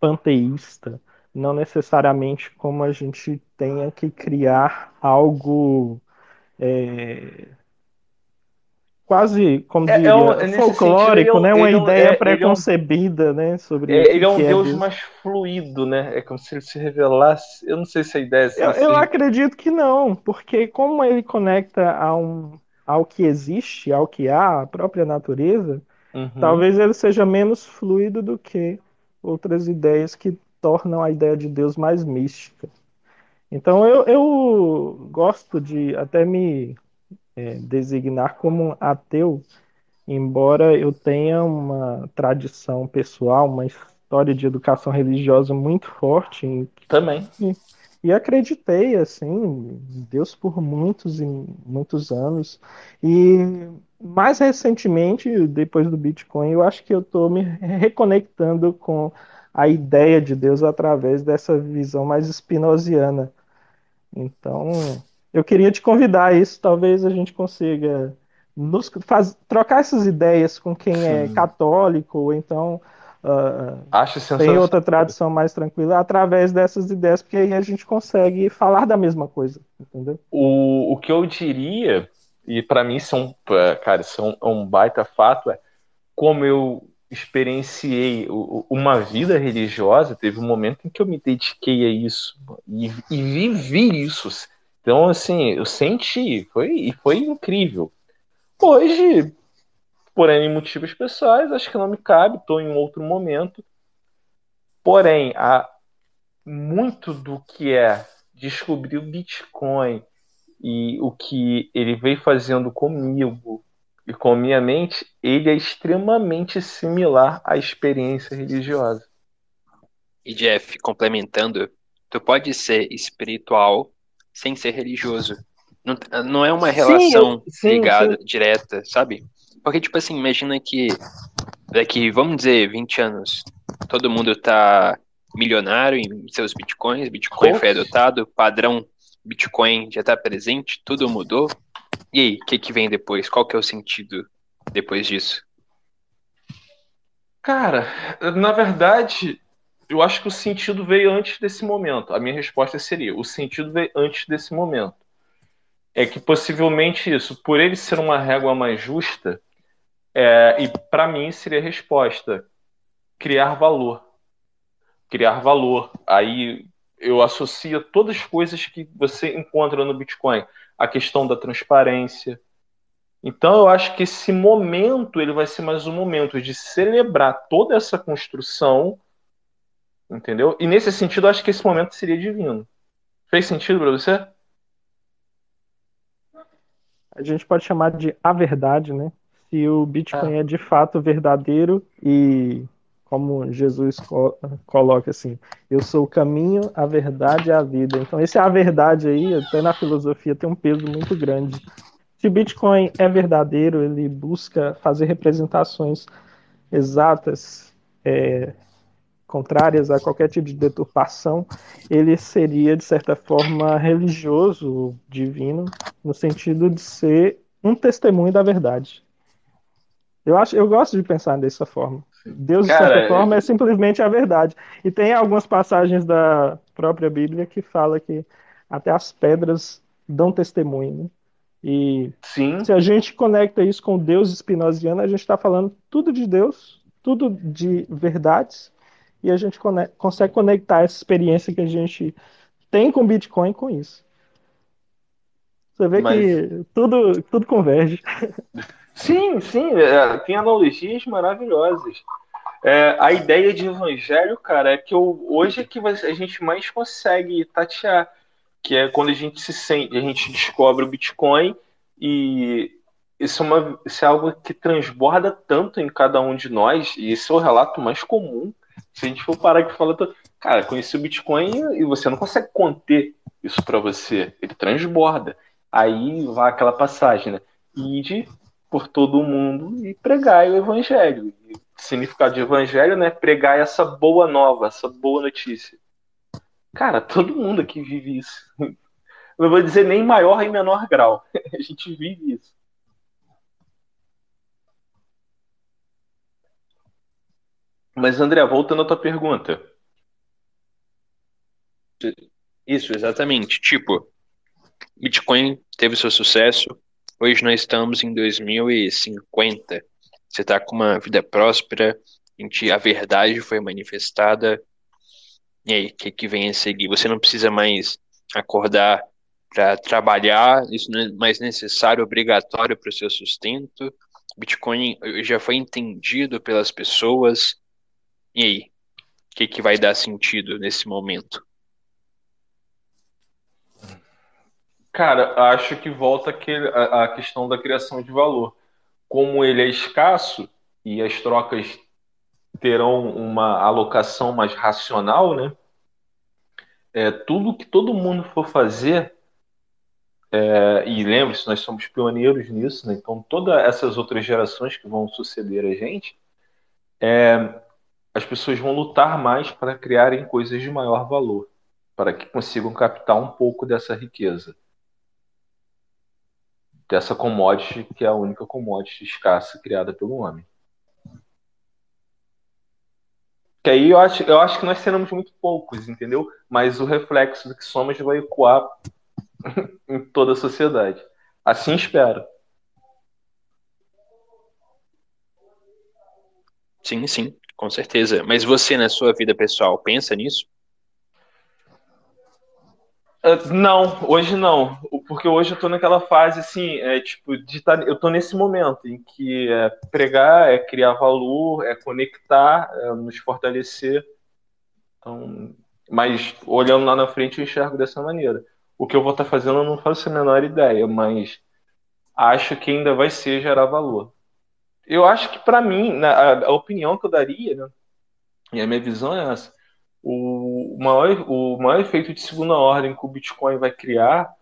panteísta, não necessariamente como a gente tenha que criar algo é, quase, como É- é diria, um- nesse folclórico, sentido, é né? um- Uma é um- ideia é- é um- preconcebida, né? Sobre É, ele é um Deus mais fluido, né? É como se ele se revelasse. Eu não sei se a ideia é assim, Eu, eu acredito que não, porque como ele conecta a um, ao que existe, ao que há, a própria natureza, Uhum. talvez ele seja menos fluido do que outras ideias que tornam a ideia de Deus mais mística. Então eu, eu gosto de até me é, designar como ateu, embora eu tenha uma tradição pessoal, uma história de educação religiosa muito forte Também. e, e acreditei assim em Deus por muitos e muitos anos e mais recentemente depois do Bitcoin eu acho que eu estou me reconectando com a ideia de Deus através dessa visão mais spinoziana então eu queria te convidar a isso talvez a gente consiga nos faz, trocar essas ideias com quem é Sim. católico ou então ah, Acho tem outra tradição mais tranquila através dessas ideias, porque aí a gente consegue falar da mesma coisa, entendeu? O, o que eu diria, e para mim isso é cara, isso é um, baita fato, é como eu experienciei uma vida religiosa, teve um momento em que eu me dediquei a isso e, e vivi isso. Então, assim, eu senti, foi, foi incrível. Hoje, por N motivos pessoais, acho que não me cabe, estou em outro momento. Porém, há muito do que é descobrir o Bitcoin e o que ele veio fazendo comigo e com a minha mente, ele é extremamente similar à experiência religiosa. E Jeff, complementando, tu pode ser espiritual sem ser religioso. Não, não é uma Sim, relação eu- sim, ligada, sim. direta, sabe? Porque, tipo assim, imagina que daqui, vamos dizer, 20 anos, todo mundo tá milionário em seus bitcoins, Bitcoin foi adotado, padrão Bitcoin já tá presente, tudo mudou. E aí, o que que vem depois? Qual que é o sentido depois disso? Cara, na verdade, eu acho que o sentido veio antes desse momento. A minha resposta seria: o sentido veio antes desse momento. É que possivelmente isso, por ele ser uma régua mais justa, é, e para mim seria a resposta: criar valor. Criar valor. Aí eu associo todas as coisas que você encontra no Bitcoin. A questão da transparência, então eu acho que esse momento ele vai ser mais um momento de celebrar toda essa construção, entendeu? E nesse sentido eu acho que esse momento seria divino. Fez sentido para você? A gente pode chamar de a verdade, né? Se o Bitcoin é de fato verdadeiro e como Jesus co- coloca assim, eu sou o caminho, a verdade e a vida. Então esse a verdade aí, até na filosofia tem um peso muito grande. Se Bitcoin é verdadeiro, ele busca fazer representações exatas, é, contrárias a qualquer tipo de deturpação, ele seria, de certa forma, religioso, divino, no sentido de ser um testemunho da verdade. Eu, acho, eu gosto de pensar dessa forma. Deus, de certa forma, é simplesmente a verdade. E tem algumas passagens da própria Bíblia que fala que até as pedras dão testemunho, né? E Sim. se a gente conecta isso com Deus espinoziano, a gente está falando tudo de Deus, tudo de verdades, e a gente consegue conectar essa experiência que a gente tem com Bitcoin com isso. Você vê Mas- que tudo, tudo converge. Sim, sim, é, tem analogias maravilhosas. É, a ideia de evangelho, cara, é que eu, hoje é que a gente mais consegue tatear, que é quando a gente se sente, a gente descobre o Bitcoin e isso é, uma, isso é algo que transborda tanto em cada um de nós, e esse é o relato mais comum. Se a gente for parar aqui e falar, cara, conheci o Bitcoin e você não consegue conter isso para você, ele transborda. Aí vai aquela passagem, né? Ide por todo o mundo e pregai o evangelho. E o significado de evangelho, né? Pregar essa boa nova, essa boa notícia. Cara, todo mundo aqui vive isso. Não vou dizer nem em maior e menor grau. A gente vive isso. Mas, André, voltando à tua pergunta. Isso, exatamente. Tipo, Bitcoin teve seu sucesso. Hoje nós estamos em 2050. Você está com uma vida próspera, em que a verdade foi manifestada. E aí, o que, que vem a seguir? Você não precisa mais acordar para trabalhar, isso não é mais necessário, obrigatório para o seu sustento. Bitcoin já foi entendido pelas pessoas. E aí, o que, que vai dar sentido nesse momento? Cara, acho que volta aquele, a, a questão da criação de valor. Como ele é escasso e as trocas terão uma alocação mais racional, né? É, tudo que todo mundo for fazer, é, e lembre-se, nós somos pioneiros nisso, né? Então todas essas outras gerações que vão suceder a gente, é, as pessoas vão lutar mais para criarem coisas de maior valor, para que consigam captar um pouco dessa riqueza dessa commodity que é a única commodity escassa criada pelo homem. Que aí eu acho, eu acho que nós seremos muito poucos, entendeu? Mas o reflexo do que somos vai ecoar em toda a sociedade. Assim espero. Sim, sim, com certeza. Mas você, na sua vida pessoal, pensa nisso? Uh, não, hoje não. Porque hoje eu tô naquela fase assim, é, tipo, de tá, eu tô nesse momento em que é pregar, é criar valor, é conectar, é nos fortalecer. Então, mas olhando lá na frente eu enxergo dessa maneira. O que eu vou estar tá fazendo eu não faço a menor ideia, mas acho que ainda vai ser gerar valor. Eu acho que para mim, a, a, opinião que eu daria, né, e a minha visão é essa, o maior, o maior efeito de segunda ordem que o Bitcoin vai criar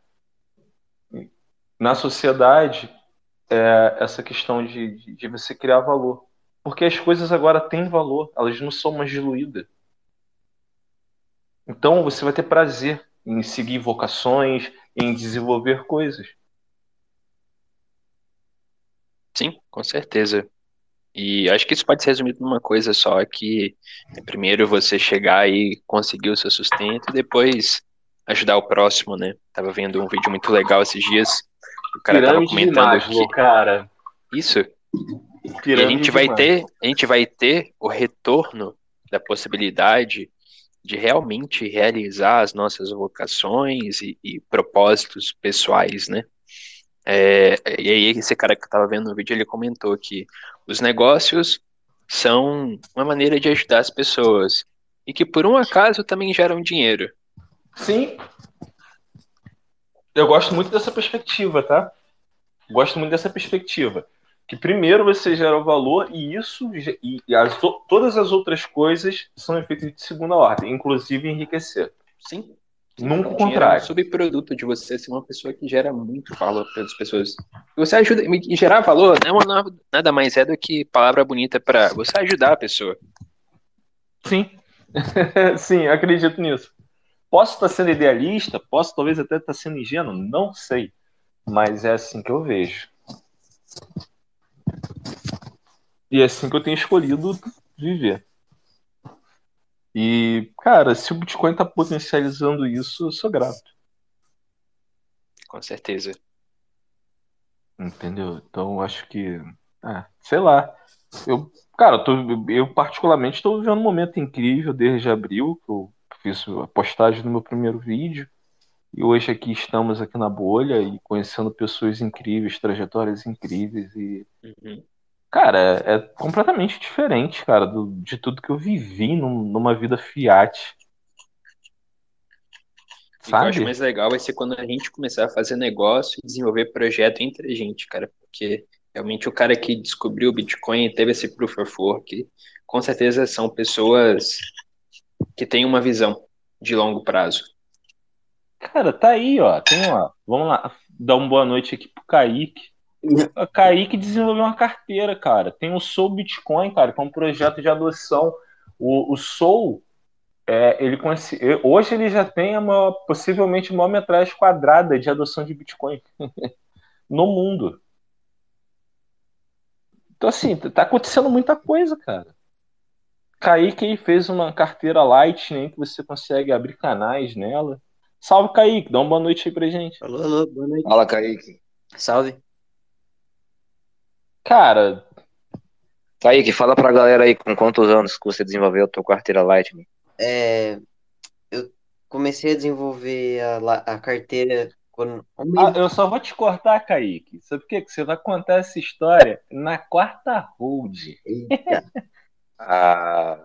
na sociedade é essa questão de, de, de você criar valor. Porque as coisas agora têm valor, elas não são mais diluídas. Então você vai ter prazer em seguir vocações, em desenvolver coisas. Sim, com certeza. E acho que isso pode ser resumido numa coisa só, que é primeiro você chegar e conseguir o seu sustento e depois ajudar o próximo, né? Tava vendo um vídeo muito legal esses dias, o cara tava Pirâmide de comentando Maslow, que cara. isso, e a Pirâmide gente vai ter, a gente vai ter o retorno da possibilidade de realmente realizar as nossas vocações e, e propósitos pessoais, né? É, e aí esse cara que eu tava vendo no vídeo, ele comentou que os negócios são uma maneira de ajudar as pessoas e que por um acaso também geram dinheiro. Sim. Eu gosto muito dessa perspectiva, tá? Gosto muito dessa perspectiva. Que primeiro você gera o valor e isso e as, todas as outras coisas são efeitos de segunda ordem, inclusive enriquecer. Sim. Nunca o O dinheiro é um contrário. subproduto de você ser uma pessoa que gera muito valor para as pessoas. Você ajuda e gerar valor não é nada mais é do que palavra bonita para você ajudar a pessoa. Sim. Sim, acredito nisso. Posso estar sendo idealista, posso talvez até estar sendo ingênuo, não sei. Mas é assim que eu vejo. E é assim que eu tenho escolhido viver. E, cara, se o Bitcoin está potencializando isso, eu sou grato. Com certeza. Entendeu? Então, acho que Ah, sei lá. Eu, cara, eu, tô- eu particularmente estou vivendo um momento incrível desde abril, que eu fiz a postagem do meu primeiro vídeo. E hoje aqui estamos aqui na bolha e conhecendo pessoas incríveis, trajetórias incríveis e Uhum. Cara, é, é completamente diferente, cara, do- de tudo que eu vivi num- numa vida Fiat, O que eu acho mais legal vai ser quando a gente começar a fazer negócio e desenvolver projeto entre a gente, cara, porque realmente o cara que descobriu o Bitcoin e teve esse proof of work, com certeza são pessoas que têm uma visão de longo prazo. Cara, tá aí, ó. Tem, ó. Vamos lá, dar uma boa noite aqui pro Kaique. O Kaique desenvolveu uma carteira, cara. Tem o Soul Bitcoin, cara, que é um projeto de adoção. O, o Soul, é, ele conhece, hoje ele já tem a maior, possivelmente a maior metragem quadrada de adoção de Bitcoin no mundo. Então, assim, tá acontecendo muita coisa, cara. Kaique aí fez uma carteira Lightning que você consegue abrir canais nela. Salve, Kaique. Dá uma boa noite aí pra gente. Alô, alô, boa noite. Fala, Kaique. Salve. Cara, Kaique, fala pra galera aí com quantos anos que você desenvolveu a tua carteira Lightning. É, eu comecei a desenvolver a, a carteira quando. ah, eu só vou te cortar, Kaique. Sabe por quê? Que você vai contar essa história na quarta hold. Eita. Ah,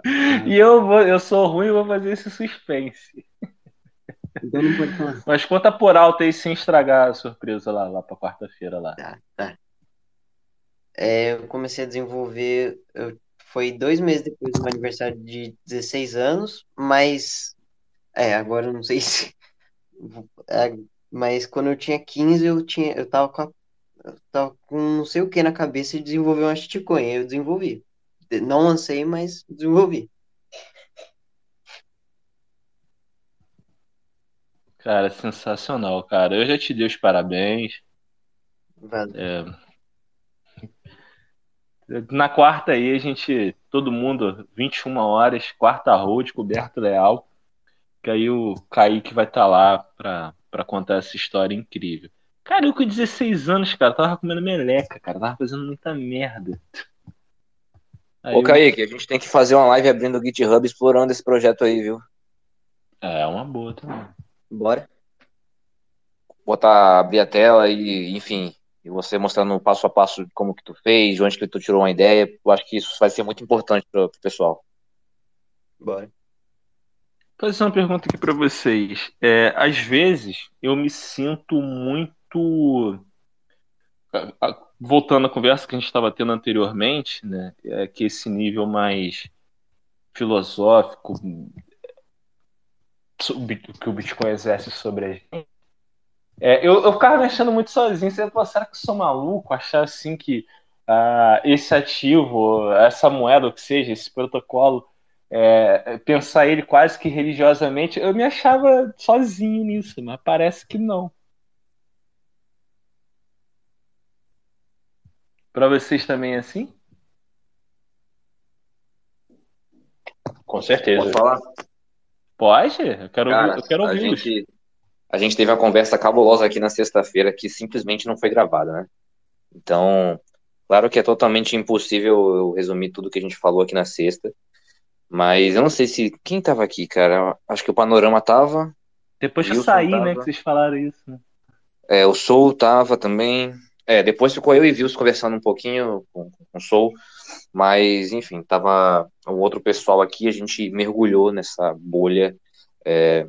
E eu, vou, eu sou ruim e vou fazer esse suspense. Então não pode falar. Mas conta por alto aí sem estragar a surpresa lá, lá pra quarta-feira lá. Tá, tá. É, eu comecei a desenvolver. Eu, foi dois meses depois do meu aniversário de 16 anos, mas. É, agora eu não sei se. é, mas quando eu tinha 15, eu tinha, eu tava com, a- eu tava com não sei o que na cabeça de desenvolver uma shitcoin. Eu desenvolvi. De- Não lancei, mas desenvolvi. Cara, sensacional, cara. Eu já te dei os parabéns. Valeu. É, Na quarta aí, a gente, todo mundo, 21 horas, quarta road, coberto leal. Que aí o Kaique vai estar lá pra, pra contar essa história incrível. Cara, eu com 16 anos, cara, tava comendo meleca, cara, tava fazendo muita merda. Aí Ô, eu- Kaique, a gente tem que fazer uma live abrindo o GitHub explorando esse projeto aí, viu? É, uma boa também. Bora. Botar, abrir a tela e, enfim, e você mostrando passo a passo como que tu fez, de onde que tu tirou uma ideia. Eu acho que isso vai ser muito importante pro, pro pessoal. Bora. Vou fazer uma pergunta aqui pra vocês. É, às vezes eu me sinto muito. Voltando à conversa que a gente estava tendo anteriormente, né? É que esse nível mais filosófico sobre- que o Bitcoin exerce sobre a gente. É, eu, eu ficava me achando muito sozinho. Você, pô, será que eu sou maluco? Achar assim que ah, esse ativo, essa moeda, ou que seja, esse protocolo, é, pensar ele quase que religiosamente, eu me achava sozinho nisso, mas parece que não. Para vocês também é assim? Com certeza. Pode falar? Pode? Eu quero, Cara, ouvir- eu quero a ouvi-los. gente, a gente teve uma conversa cabulosa aqui na sexta-feira que simplesmente não foi gravada, né? Então, claro que é totalmente impossível eu resumir tudo que a gente falou aqui na sexta, mas eu não sei se quem tava aqui, cara. Acho que o Panorama tava, Depois que eu saí, tava. né, que vocês falaram isso. Né? é, o Soul tava também. É, depois ficou eu e Vils conversando um pouquinho com, com o Soul, mas enfim, tava um outro pessoal aqui, a gente mergulhou nessa bolha, é,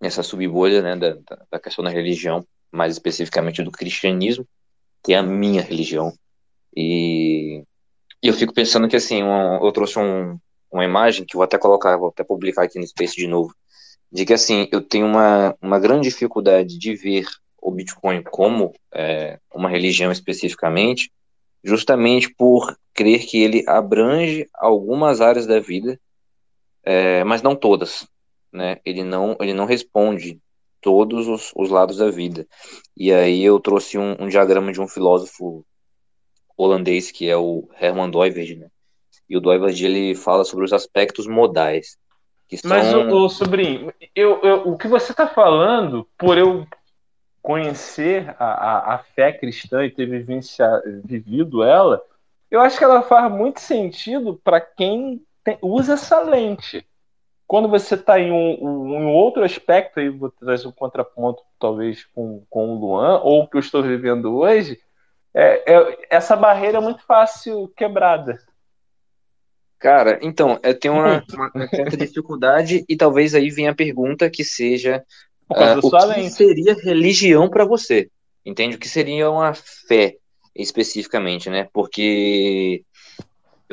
nessa subbolha, né, da, da- questão da religião, mais especificamente do cristianismo, que é a minha religião. E, e eu fico pensando que assim, eu trouxe um- uma imagem que vou até colocar, vou até publicar aqui no Space de novo, de que assim, eu tenho uma, uma grande dificuldade de ver o Bitcoin como é, uma religião especificamente, justamente por crer que ele abrange algumas áreas da vida, é, mas não todas, né? Ele não, ele não responde todos os, os lados da vida. E aí eu trouxe um, um diagrama de um filósofo holandês que é o Herman Doiverd, né? E o Doiverd ele fala sobre os aspectos modais, que são Mas, ô, ô, sobrinho, eu, eu- o que você está falando, por eu conhecer a, a, a fé cristã e ter vivencia, vivido ela, eu acho que ela faz muito sentido para quem tem- usa essa lente. Quando você está em um, um- outro aspecto, aí vou trazer um contraponto, talvez, com, com o Luan, ou o que eu estou vivendo hoje, é, é- essa barreira é muito fácil quebrada. Cara, então, eu tenho uma, uma- certa dificuldade e talvez aí venha a pergunta que seja da o que lente. seria religião para você? Entende? O que seria uma fé especificamente, né? Porque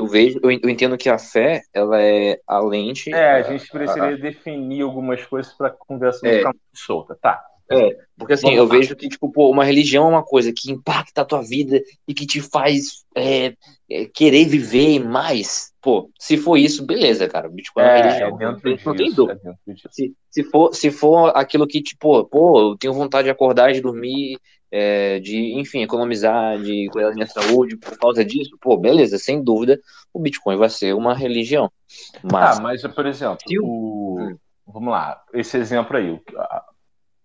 eu vejo, eu en- eu entendo que a fé, ela é a lente, É, a a- gente a- precisaria definir algumas coisas para a conversa não É. ficar muito solta. Tá. É, porque assim, Vamos eu lá. vejo que, tipo, pô, uma religião é uma coisa que impacta a tua vida e que te faz é, é, querer viver mais. Pô, se for isso, beleza, cara. Bitcoin é É, religião. é não dentro tem, não tem disso, dúvida. é disso. Se, se for, se for aquilo que, tipo, pô, eu tenho vontade de acordar, de dormir, é, de, enfim, economizar, de cuidar da minha saúde por causa disso, pô, beleza, sem dúvida, o Bitcoin vai ser uma religião. Mas, Ah, mas, por exemplo, o- o... vamos lá, esse exemplo aí,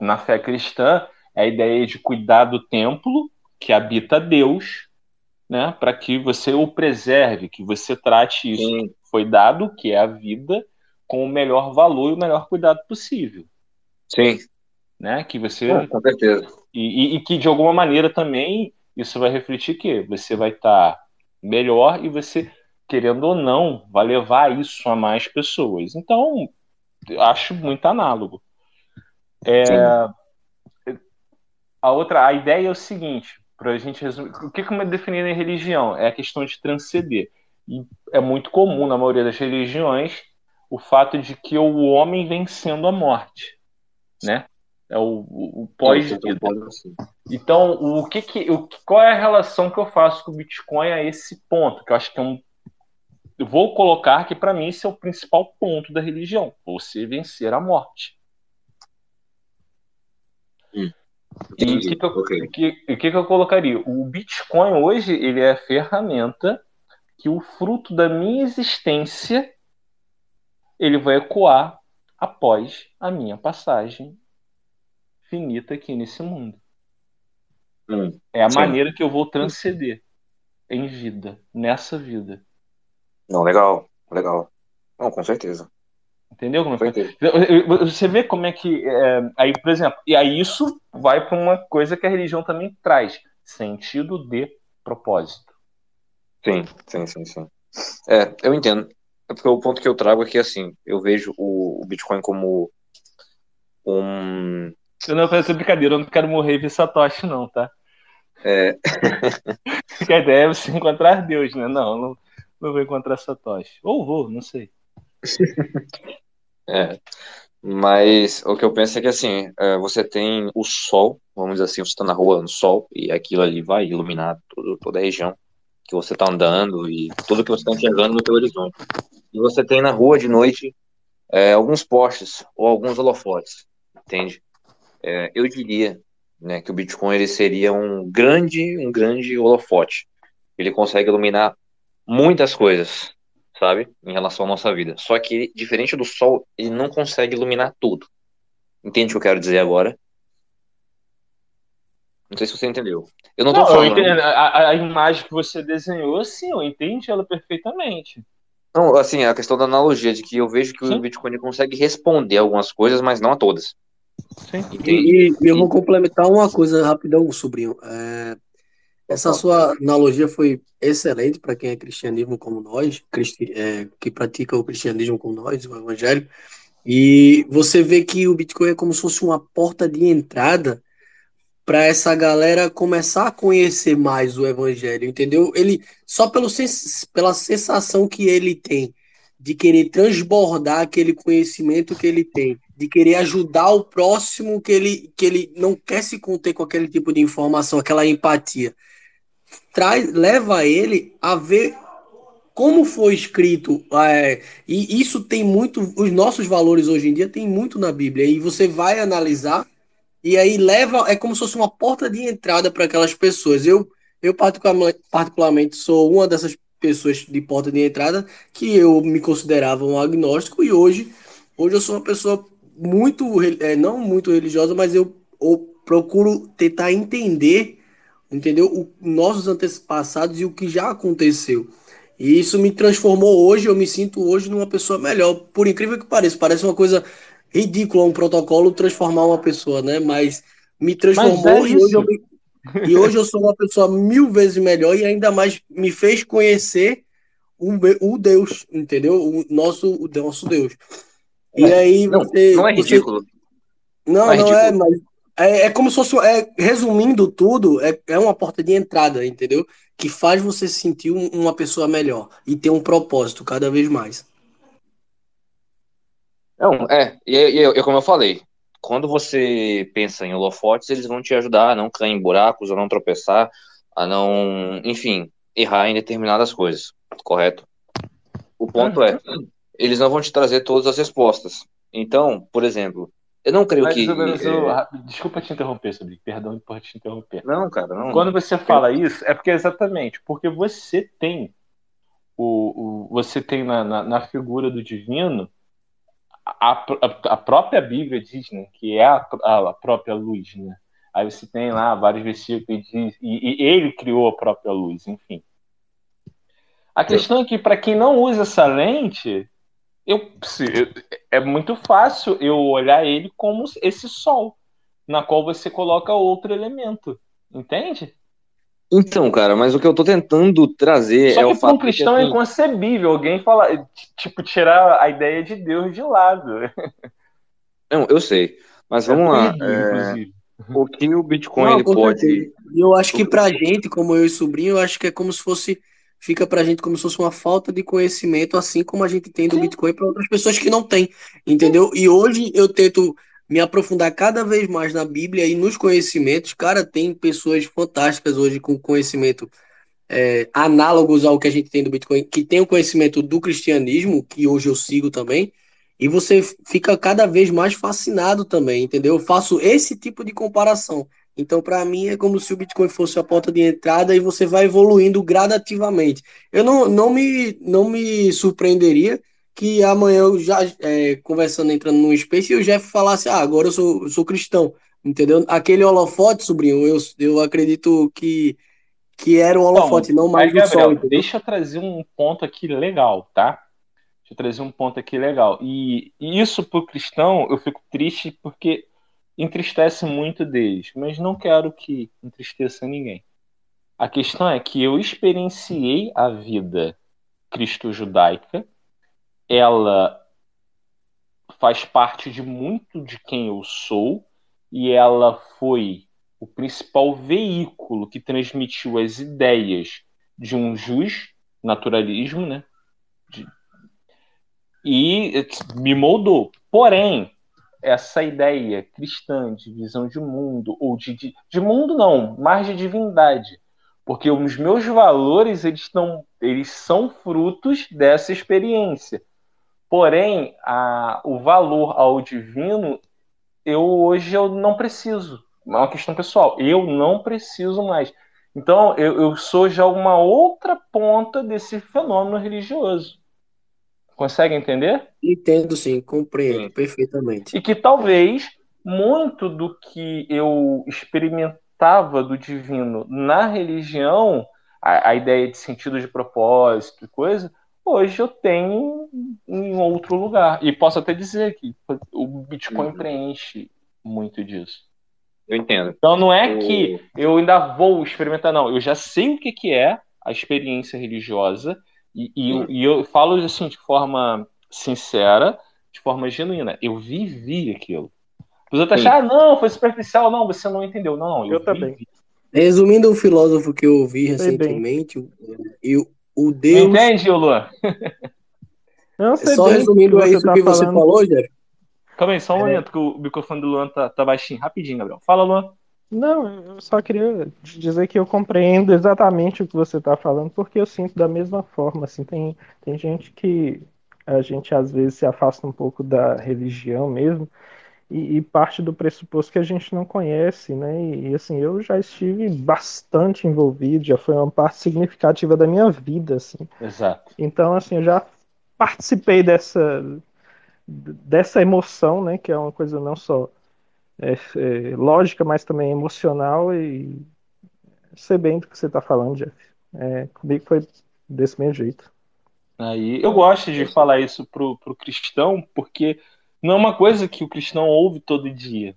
na fé cristã, é a ideia de cuidar do templo que habita Deus, né, para que você o preserve, que você trate isso Sim. que foi dado, que é a vida, com o melhor valor e o melhor cuidado possível, sim, né, que você com certeza. E, e- e que de alguma maneira também isso vai refletir que você vai estar melhor e você, querendo ou não, vai levar isso a mais pessoas. Então, eu acho muito análogo. É, a outra, a ideia é o seguinte, para a gente resumir, o que como é definido em religião? É a questão de transcender. E é muito comum na maioria das religiões o fato de que o homem vencendo a morte, né? É o, o, o pós-vida. Então, o que que, o, qual é a relação que eu faço com o Bitcoin a esse ponto? Que eu acho que é um. Eu vou colocar que para mim esse é o principal ponto da religião: você vencer a morte. E o que, que, eu, ok. o que, que que eu colocaria? O Bitcoin hoje ele é a ferramenta que o fruto da minha existência ele vai ecoar após a minha passagem finita aqui nesse mundo. Hum, É a sim. maneira que eu vou transcender em vida, nessa vida. Não, legal, legal. Não, com certeza. Entendeu? Como Com é que- certeza. Você vê como é que. é, aí, por exemplo, e aí isso vai para uma coisa que a religião também traz: sentido de propósito. Sim, sim, sim, sim. É, eu entendo. É porque o ponto que eu trago é que, assim, eu vejo o, o Bitcoin como um. Eu não vou fazer essa brincadeira, eu não quero morrer e ver Satoshi, não, tá? É, Porque a ideia é você encontrar Deus, né? Não, não, não vou encontrar Satoshi. Ou vou, não sei. é. Mas o que eu penso é que, assim, é, você tem o sol, vamos dizer assim, você está na rua no sol, e aquilo ali vai iluminar todo, toda a região que você está andando e tudo que você está enxergando no teu horizonte. E você tem na rua de noite é, alguns postes ou alguns holofotes, entende? É, eu diria, né, que o Bitcoin ele seria um grande, um grande holofote. Ele consegue iluminar muitas coisas, sabe, em relação à nossa vida. Só que, diferente do Sol, ele não consegue iluminar tudo. Entende o que eu quero dizer agora? Não sei se você entendeu. Eu não tô Não, eu falando. entendo, a, a- imagem que você desenhou, sim, eu entendi ela perfeitamente. Não, assim, a questão da analogia, de que eu vejo que o Bitcoin consegue responder algumas coisas, mas não a todas. E, e- e eu vou complementar uma coisa rapidão, sobrinho. É, essa sua analogia foi excelente para quem é cristianismo como nós, cristi- é, que pratica o cristianismo como nós, o evangelho. E você vê que o Bitcoin é como se fosse uma porta de entrada para essa galera começar a conhecer mais o evangelho, entendeu? Ele só pelo sens- pela sensação que ele tem de querer transbordar aquele conhecimento que ele tem, de querer ajudar o próximo que ele que ele não quer se conter com aquele tipo de informação, aquela empatia. Traz, leva ele a ver como foi escrito, é, e isso tem muito, os nossos valores hoje em dia tem muito na Bíblia, e você vai analisar e aí leva, é como se fosse uma porta de entrada para aquelas pessoas. Eu, eu particularmente, particularmente sou uma dessas pessoas de porta de entrada que eu me considerava um agnóstico e hoje, hoje eu sou uma pessoa muito, é, não muito religiosa, mas eu, eu procuro tentar entender entendeu? O, nossos antepassados e o que já aconteceu. E isso me transformou hoje, eu me sinto hoje numa pessoa melhor. Por incrível que pareça, parece uma coisa ridícula um protocolo transformar uma pessoa, né? Mas me transformou Mas é e, hoje eu e hoje eu sou uma pessoa mil vezes melhor e ainda mais me fez conhecer o, o Deus, entendeu? O nosso, o nosso Deus. E aí Não, você, não é você- ridículo. não, Não é não é, mas é, é como se fosse, é, resumindo tudo, é, é uma porta de entrada, entendeu? Que faz você se sentir um- uma pessoa melhor e ter um propósito cada vez mais. Não, é, e, e, e como eu falei, quando você pensa em holofotes, eles vão te ajudar a não cair em buracos, a não tropeçar, a não, enfim, errar em determinadas coisas, correto? O ponto é, eles não vão te trazer todas as respostas. Então, por exemplo, eu não creio Mas, que. eu- é, desculpa te interromper, Sobrinho. Perdão por te interromper. Não, cara, não. Quando você fala isso, é porque exatamente, porque você tem o, o você tem na, na, na figura do divino a, a, a própria Bíblia diz, né, que é a, a, a própria luz, né? Aí você tem lá vários versículos que diz e, e ele criou a própria luz, enfim. A questão é que para quem não usa essa lente, eu, se- eu- é muito fácil eu olhar ele como esse sol, na qual você coloca outro elemento, entende? Então, cara, mas o que eu tô tentando trazer Só é que o para um fato de que, cristão é assim, inconcebível alguém falar, tipo, tirar a ideia de Deus de lado. Não, eu sei. Mas É vamos lá. proibido, é, inclusive. o que o Bitcoin Não, ele pode. certeza. Eu acho que pra gente, como eu e sobrinho, eu acho que é como se fosse, fica pra gente como se fosse uma falta de conhecimento, assim como a gente tem do Bitcoin para outras pessoas que não têm, entendeu? E hoje eu tento me aprofundar cada vez mais na Bíblia e nos conhecimentos. Cara, tem pessoas fantásticas hoje com conhecimento é, análogos ao que a gente tem do Bitcoin, que tem o conhecimento do cristianismo, que hoje eu sigo também, e você fica cada vez mais fascinado também, entendeu? Eu faço esse tipo de comparação. Então, para mim, é como se o Bitcoin fosse a porta de entrada e você vai evoluindo gradativamente. Eu não, não, me, não me surpreenderia que amanhã eu já, é, conversando, entrando num Space, e o Jeff falasse, ah, agora eu sou, eu sou cristão, entendeu? Aquele holofote, sobrinho, eu, eu acredito que que era o holofote, não mais o sol. Entendeu? deixa eu trazer um ponto aqui legal, tá? Deixa eu trazer um ponto aqui legal. E, e isso pro cristão, eu fico triste porque entristece muito deles, mas não quero que entristeça ninguém. A questão é que eu experienciei a vida cristo-judaica, ela faz parte de muito de quem eu sou e ela foi o principal veículo que transmitiu as ideias de um jus naturalismo, né? De- e me moldou. Porém, essa ideia cristã de visão de mundo ou de, de, de mundo não, mais de divindade, porque os meus valores eles estão eles são frutos dessa experiência. Porém, a, o valor ao divino eu hoje eu não preciso. É uma questão pessoal. Eu não preciso mais. Então, eu, eu sou já uma outra ponta desse fenômeno religioso. Consegue entender? Entendo sim, compreendo perfeitamente. E que talvez muito do que eu experimentava do divino na religião, a, a ideia de sentido de propósito e coisa, hoje eu tenho em outro lugar. E posso até dizer que o Bitcoin preenche muito disso. Eu entendo. Então não é que eu ainda vou experimentar, não. Eu já sei o que, que é a experiência religiosa e, e, eu, e eu falo assim de forma sincera, de forma genuína. Eu vivi aquilo. Os outros acham, ah, não, foi superficial. Não, você não entendeu. Não, eu, Eu vivi. também. Resumindo um filósofo que eu ouvi recentemente, o- e o, Deus. Entende, Luan? Eu sei Só resumindo o que isso você tá que você falando. falou, Jeff. Calma aí, só um É. momento que o microfone do Luan tá, tá baixinho. Rapidinho, Gabriel. Fala, Luan. Não, eu só queria dizer que eu compreendo exatamente o que você está falando, porque eu sinto da mesma forma, assim, tem, tem gente que a gente às vezes se afasta um pouco da religião mesmo, e, e parte do pressuposto que a gente não conhece, né? E, e, assim, eu já estive bastante envolvido, já foi uma parte significativa da minha vida, assim. Exato. Então, assim, eu já participei dessa dessa emoção, né? Que é uma coisa não só é, é, lógica, mas também emocional e sei bem do que você tá falando, Jeff. É, comigo foi desse mesmo jeito. Aí, eu gosto de falar isso pro, pro cristão, porque não é uma coisa que o cristão ouve todo dia.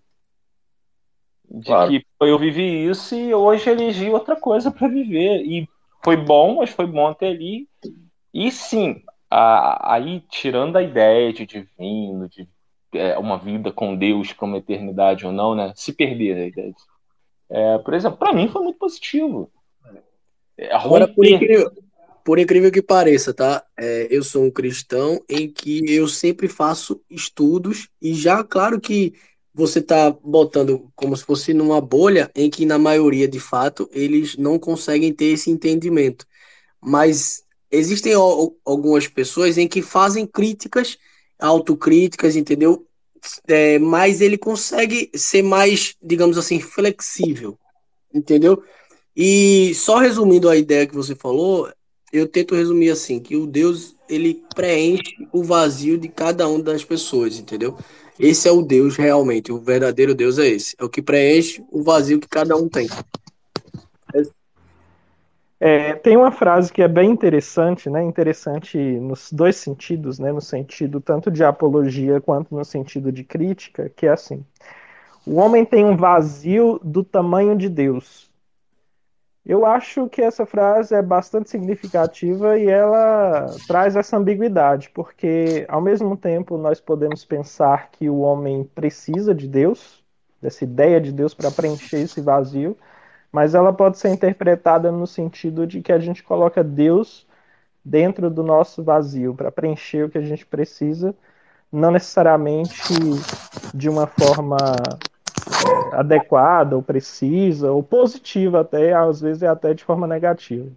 De Claro. que eu vivi isso e hoje elegi outra coisa para viver. E foi bom, mas foi bom até ali. E sim, a- aí tirando a ideia de divino, de é, uma vida com Deus para uma eternidade ou não, né? Se perder a ideia. É, por exemplo, para mim foi muito positivo. É, Agora, por incrível, por incrível que pareça, tá? É, eu sou um cristão em que eu sempre faço estudos e já, claro que você tá botando como se fosse numa bolha em que, na maioria, de fato, eles não conseguem ter esse entendimento. Mas existem al- algumas pessoas em que fazem críticas, autocríticas, entendeu? É, mas ele consegue ser mais, digamos assim, flexível, entendeu? E só resumindo a ideia que você falou, eu tento resumir assim, que o Deus, ele preenche o vazio de cada uma das pessoas, entendeu? Esse é o Deus realmente, o verdadeiro Deus é esse, é o que preenche o vazio que cada um tem. É, tem uma frase que é bem interessante, né? Interessante nos dois sentidos, né? No sentido tanto de apologia quanto no sentido de crítica, que é assim: o homem tem um vazio do tamanho de Deus. Eu acho que essa frase é bastante significativa e ela traz essa ambiguidade, porque ao mesmo tempo nós podemos pensar que o homem precisa de Deus, dessa ideia de Deus para preencher esse vazio, mas ela pode ser interpretada no sentido de que a gente coloca Deus dentro do nosso vazio para preencher o que a gente precisa, não necessariamente de uma forma é, adequada ou precisa ou positiva até, às vezes é até de forma negativa.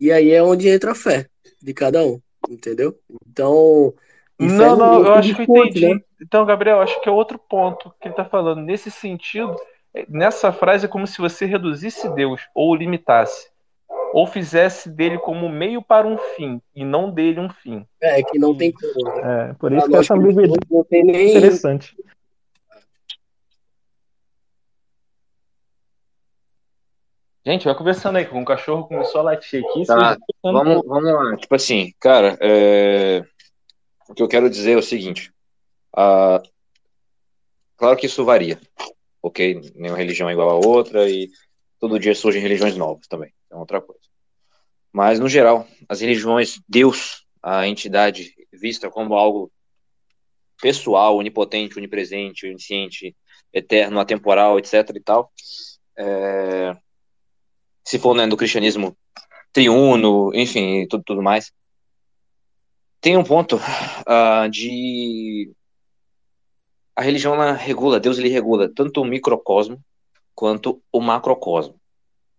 E aí é onde entra a fé de cada um, entendeu? Então, Não, não, não eu acho que eu entendi. né? Então, Gabriel, acho que é outro ponto que ele está falando. Nesse sentido, é, nessa frase é como se você reduzisse Deus, ou o limitasse, ou fizesse dele como meio para um fim, e não dele um fim. É, que não tem como, né? É, por isso que essa ambiguidade não tem é nem. interessante. Gente, vai conversando aí, que o cachorro começou a latir aqui. Tá, vamos, vamos lá. Tipo assim, cara, é, o que eu quero dizer é o seguinte. ah, claro que isso varia, ok? Nenhuma religião é igual a outra e todo dia surgem religiões novas também, é outra coisa. Mas, no geral, as religiões, Deus, a entidade vista como algo pessoal, onipotente, onipresente, onisciente, eterno, atemporal, etc e tal, é, se for né, do cristianismo triuno, enfim, tudo, tudo mais, tem um ponto ah, de a religião ela regula, Deus ele regula tanto o microcosmo quanto o macrocosmo,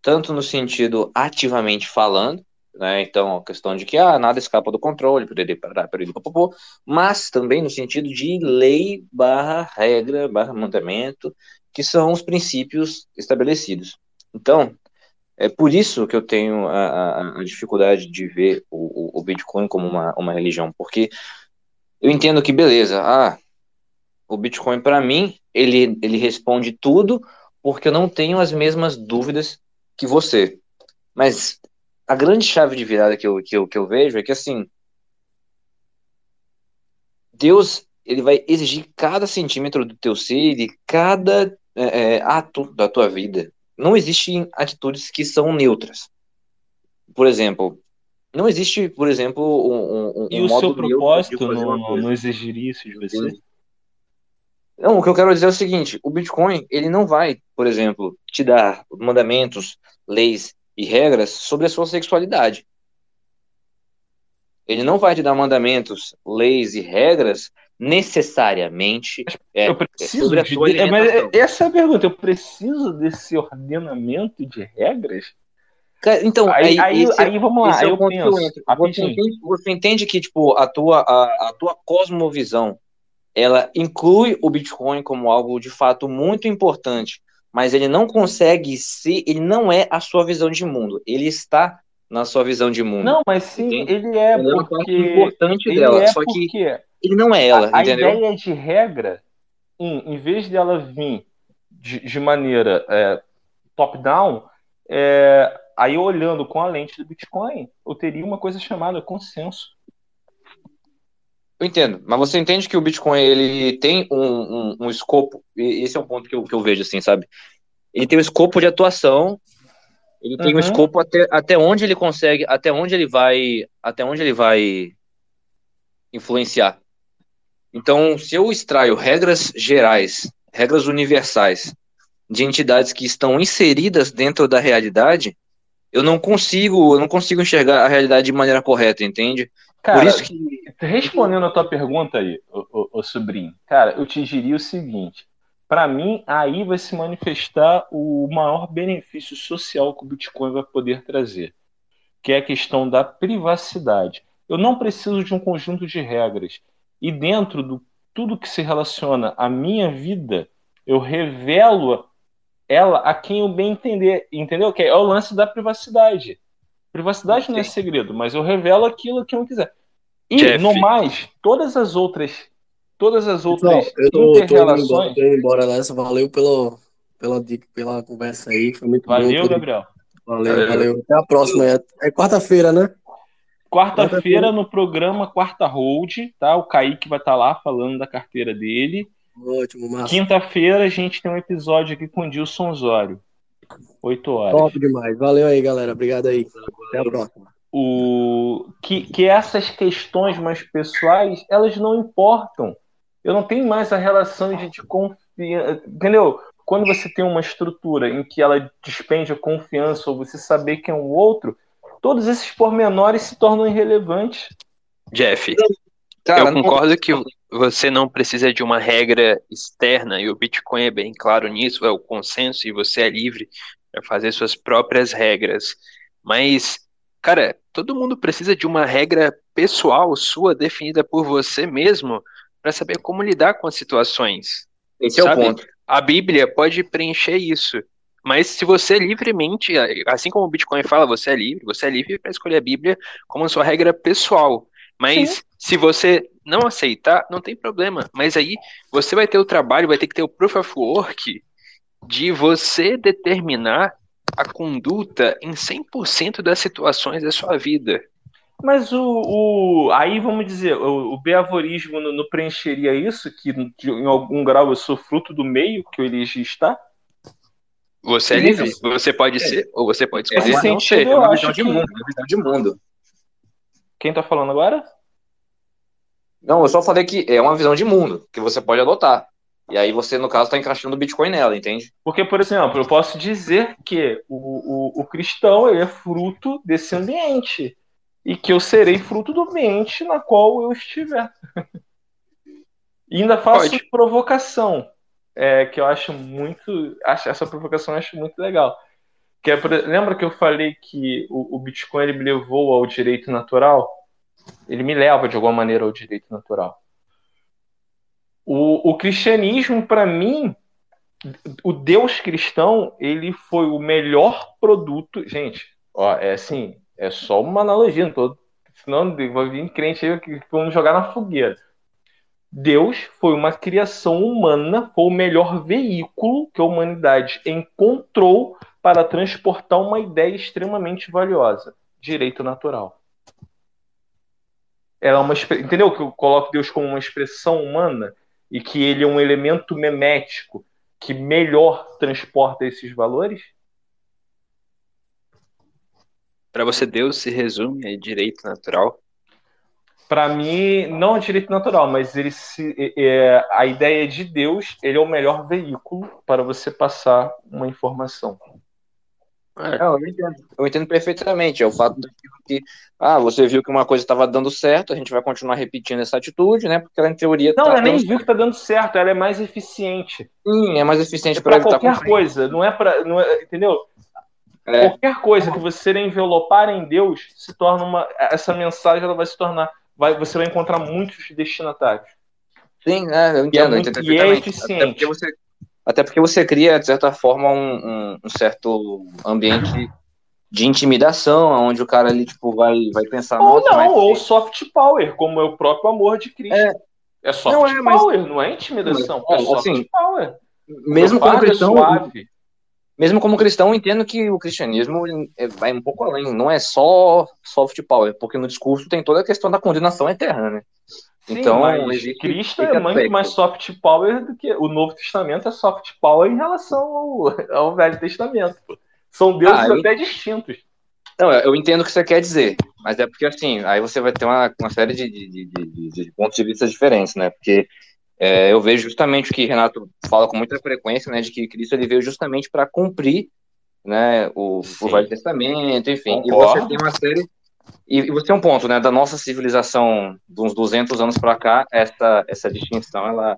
tanto no sentido ativamente falando, né, então a questão de que ah, nada escapa do controle, mas também no sentido de lei barra regra barra mandamento, que são os princípios estabelecidos. Então, é por isso que eu tenho a, a- a dificuldade de ver o, o- o Bitcoin como uma, uma religião, porque eu entendo que, beleza, ah, o Bitcoin, para mim, ele, ele responde tudo porque eu não tenho as mesmas dúvidas que você. Mas a grande chave de virada que eu, que eu, que eu vejo é que, assim, Deus, ele vai exigir cada centímetro do teu ser e cada é, é, ato da tua vida. Não existem atitudes que são neutras. Por exemplo, não existe, por exemplo, um, um, E um o modo seu propósito não, não exigiria isso de você? Não, o que eu quero dizer é o seguinte: o Bitcoin, ele não vai, por exemplo, te dar mandamentos, leis e regras sobre a sua sexualidade. Ele não vai te dar mandamentos, leis e regras necessariamente é, Eu preciso sobre a de. é, mas é- essa é a pergunta. Eu preciso desse ordenamento de regras? Então, Aí, aí, esse, aí vamos lá, é aí eu penso. Você entende, você entende que, tipo, a tua, a, a tua cosmovisão, ela inclui o Bitcoin como algo, de fato, muito importante, mas ele não consegue ser, ele não é a sua visão de mundo, ele está na sua visão de mundo, Não, mas sim, entende? ele é Ele é uma parte porque. importante Ele dela, é só que porque ele não é ela, a, a entendeu? ideia de regra, em, em vez dela vir de, de maneira é, top-down, é, aí olhando com a lente do Bitcoin, eu teria uma coisa chamada consenso. Eu entendo, mas você entende que o Bitcoin ele tem um, um, um escopo, e esse é um ponto que eu, que eu vejo assim, sabe? Ele tem um escopo de atuação, ele tem um Uhum. escopo até, até onde ele consegue, até onde ele vai, até onde ele vai influenciar. Então, se eu extraio regras gerais, regras universais de entidades que estão inseridas dentro da realidade, eu não consigo, eu não consigo enxergar a realidade de maneira correta, entende? Cara, Por isso que respondendo a tua pergunta aí, ô sobrinho, cara, eu te diria o seguinte: para mim, aí vai se manifestar o maior benefício social que o Bitcoin vai poder trazer, que é a questão da privacidade. Eu não preciso de um conjunto de regras. E dentro do tudo que se relaciona à minha vida, eu revelo ela a quem eu bem entender, entendeu? Que é o lance da privacidade. Privacidade não é segredo, mas eu revelo aquilo que eu quiser. E Jeff. no mais, todas as outras, todas as Pessoal, outras eu tô, tô indo embora, inter-relações. tô indo embora nessa. Valeu pelo, pela dica, pela conversa aí. Foi muito bom. Valeu, tudo. Gabriel. Valeu, Valeu. valeu. Até a próxima. É, é quarta-feira, né? Quarta-feira no programa Quarta Hold, tá? O Kaique vai estar lá falando da carteira dele. Ótimo, massa. Quinta-feira a gente tem um episódio aqui com o Dilson Osório. 8 horas. Top demais. Valeu aí, galera. Obrigado aí. Até a próxima. O que, que essas questões mais pessoais elas não importam. Eu não tenho mais a relação de, de confiança, entendeu? Quando você tem uma estrutura em que ela despende a confiança ou você saber quem é o outro, todos esses pormenores se tornam irrelevantes. Jeff, Cara, eu não- concordo que você não precisa de uma regra externa e o Bitcoin é bem claro nisso, é o consenso e você é livre para fazer suas próprias regras. Mas, cara, todo mundo precisa de uma regra pessoal sua definida por você mesmo para saber como lidar com as situações. Esse é o sabe? ponto. A Bíblia pode preencher isso. Mas se você livremente, assim como o Bitcoin fala, você é livre, você é livre para escolher a Bíblia como sua regra pessoal. Mas se você não aceitar, não tem problema. Mas aí você vai ter o trabalho, vai ter que ter o proof of work de você determinar a conduta em 100% das situações da sua vida. Mas o, o aí vamos dizer, o, o beavorismo não, não preencheria isso, que de- em algum grau eu sou fruto do meio que eu elegi estar? Você é livre, você pode ser ou você pode escolher não sentido, ser. eu uma visão de que- mundo, uma visão de mundo. Quem tá falando agora? Não, eu só falei que é uma visão de mundo que você pode adotar. E aí você, no caso, está encaixando o Bitcoin nela, entende? Porque, por exemplo, eu posso dizer que o, o, o cristão ele é fruto desse ambiente. E que eu serei fruto do ambiente na qual eu estiver. E ainda faço Pode. provocação. é, que eu acho muito. Acho, essa provocação eu acho muito legal. Que é, lembra que eu falei que o, o Bitcoin ele me levou ao direito natural? Ele me leva de alguma maneira ao direito natural. O, o cristianismo, para mim, o Deus cristão, ele foi o melhor produto. Gente, ó, é assim, é só uma analogia, não tô, senão vai vir crente aí que vamos jogar na fogueira. Deus foi uma criação humana, foi o melhor veículo que a humanidade encontrou para transportar uma ideia extremamente valiosa: direito natural. Ela é uma, entendeu que eu coloco Deus como uma expressão humana e que ele é um elemento memético que melhor transporta esses valores? Para você, Deus se resume a direito natural. Para mim, não é direito natural, mas ele se, é- a ideia de Deus, ele é o melhor veículo para você passar uma informação. Não, eu entendo. Eu entendo perfeitamente. É o fato daquilo que, ah, você viu que uma coisa estava dando certo, a gente vai continuar repetindo essa atitude, né? Porque ela, em teoria, Não, tá ela nem dando viu que tá dando certo, ela é mais eficiente. Sim, é mais eficiente É para qualquer coisa, não é para, não é, entendeu? É. Qualquer coisa que você envelopar em Deus se torna uma, essa mensagem ela vai se tornar, vai, você vai encontrar muitos destinatários. Sim, é, eu E é entendo, eu muito- entendo e é eficiente. Até porque você, até porque você cria, de certa forma, um, um- um certo ambiente de intimidação, onde o cara ali, tipo, vai, vai pensar, Ou não, mas... ou soft power, como é o próprio amor de Cristo. É, soft Não, é, mas- power, não é intimidação, é, É, soft assim, power. mesmo é estão... suave. mesmo como cristão, eu entendo que o cristianismo é- vai um pouco além, não é só soft power, porque no discurso tem toda a questão da condenação eterna, né? Sim, Então, mas Cristo é muito mais soft power do que o Novo Testamento é soft power em relação ao, ao Velho Testamento. pô. São deuses Ah, eu- até distintos. Não, eu entendo o que você quer dizer, mas é porque assim, aí você vai ter uma, uma série de, de, de, de- de pontos de vista diferentes, né? Porque é, eu vejo justamente o que Renato fala com muita frequência, né? De que Cristo ele veio justamente para cumprir, né? O, o Velho Testamento, enfim. E Concordo. você tem uma série e, e você tem um ponto, né? Da nossa civilização, de uns 200 anos para cá, essa essa distinção, ela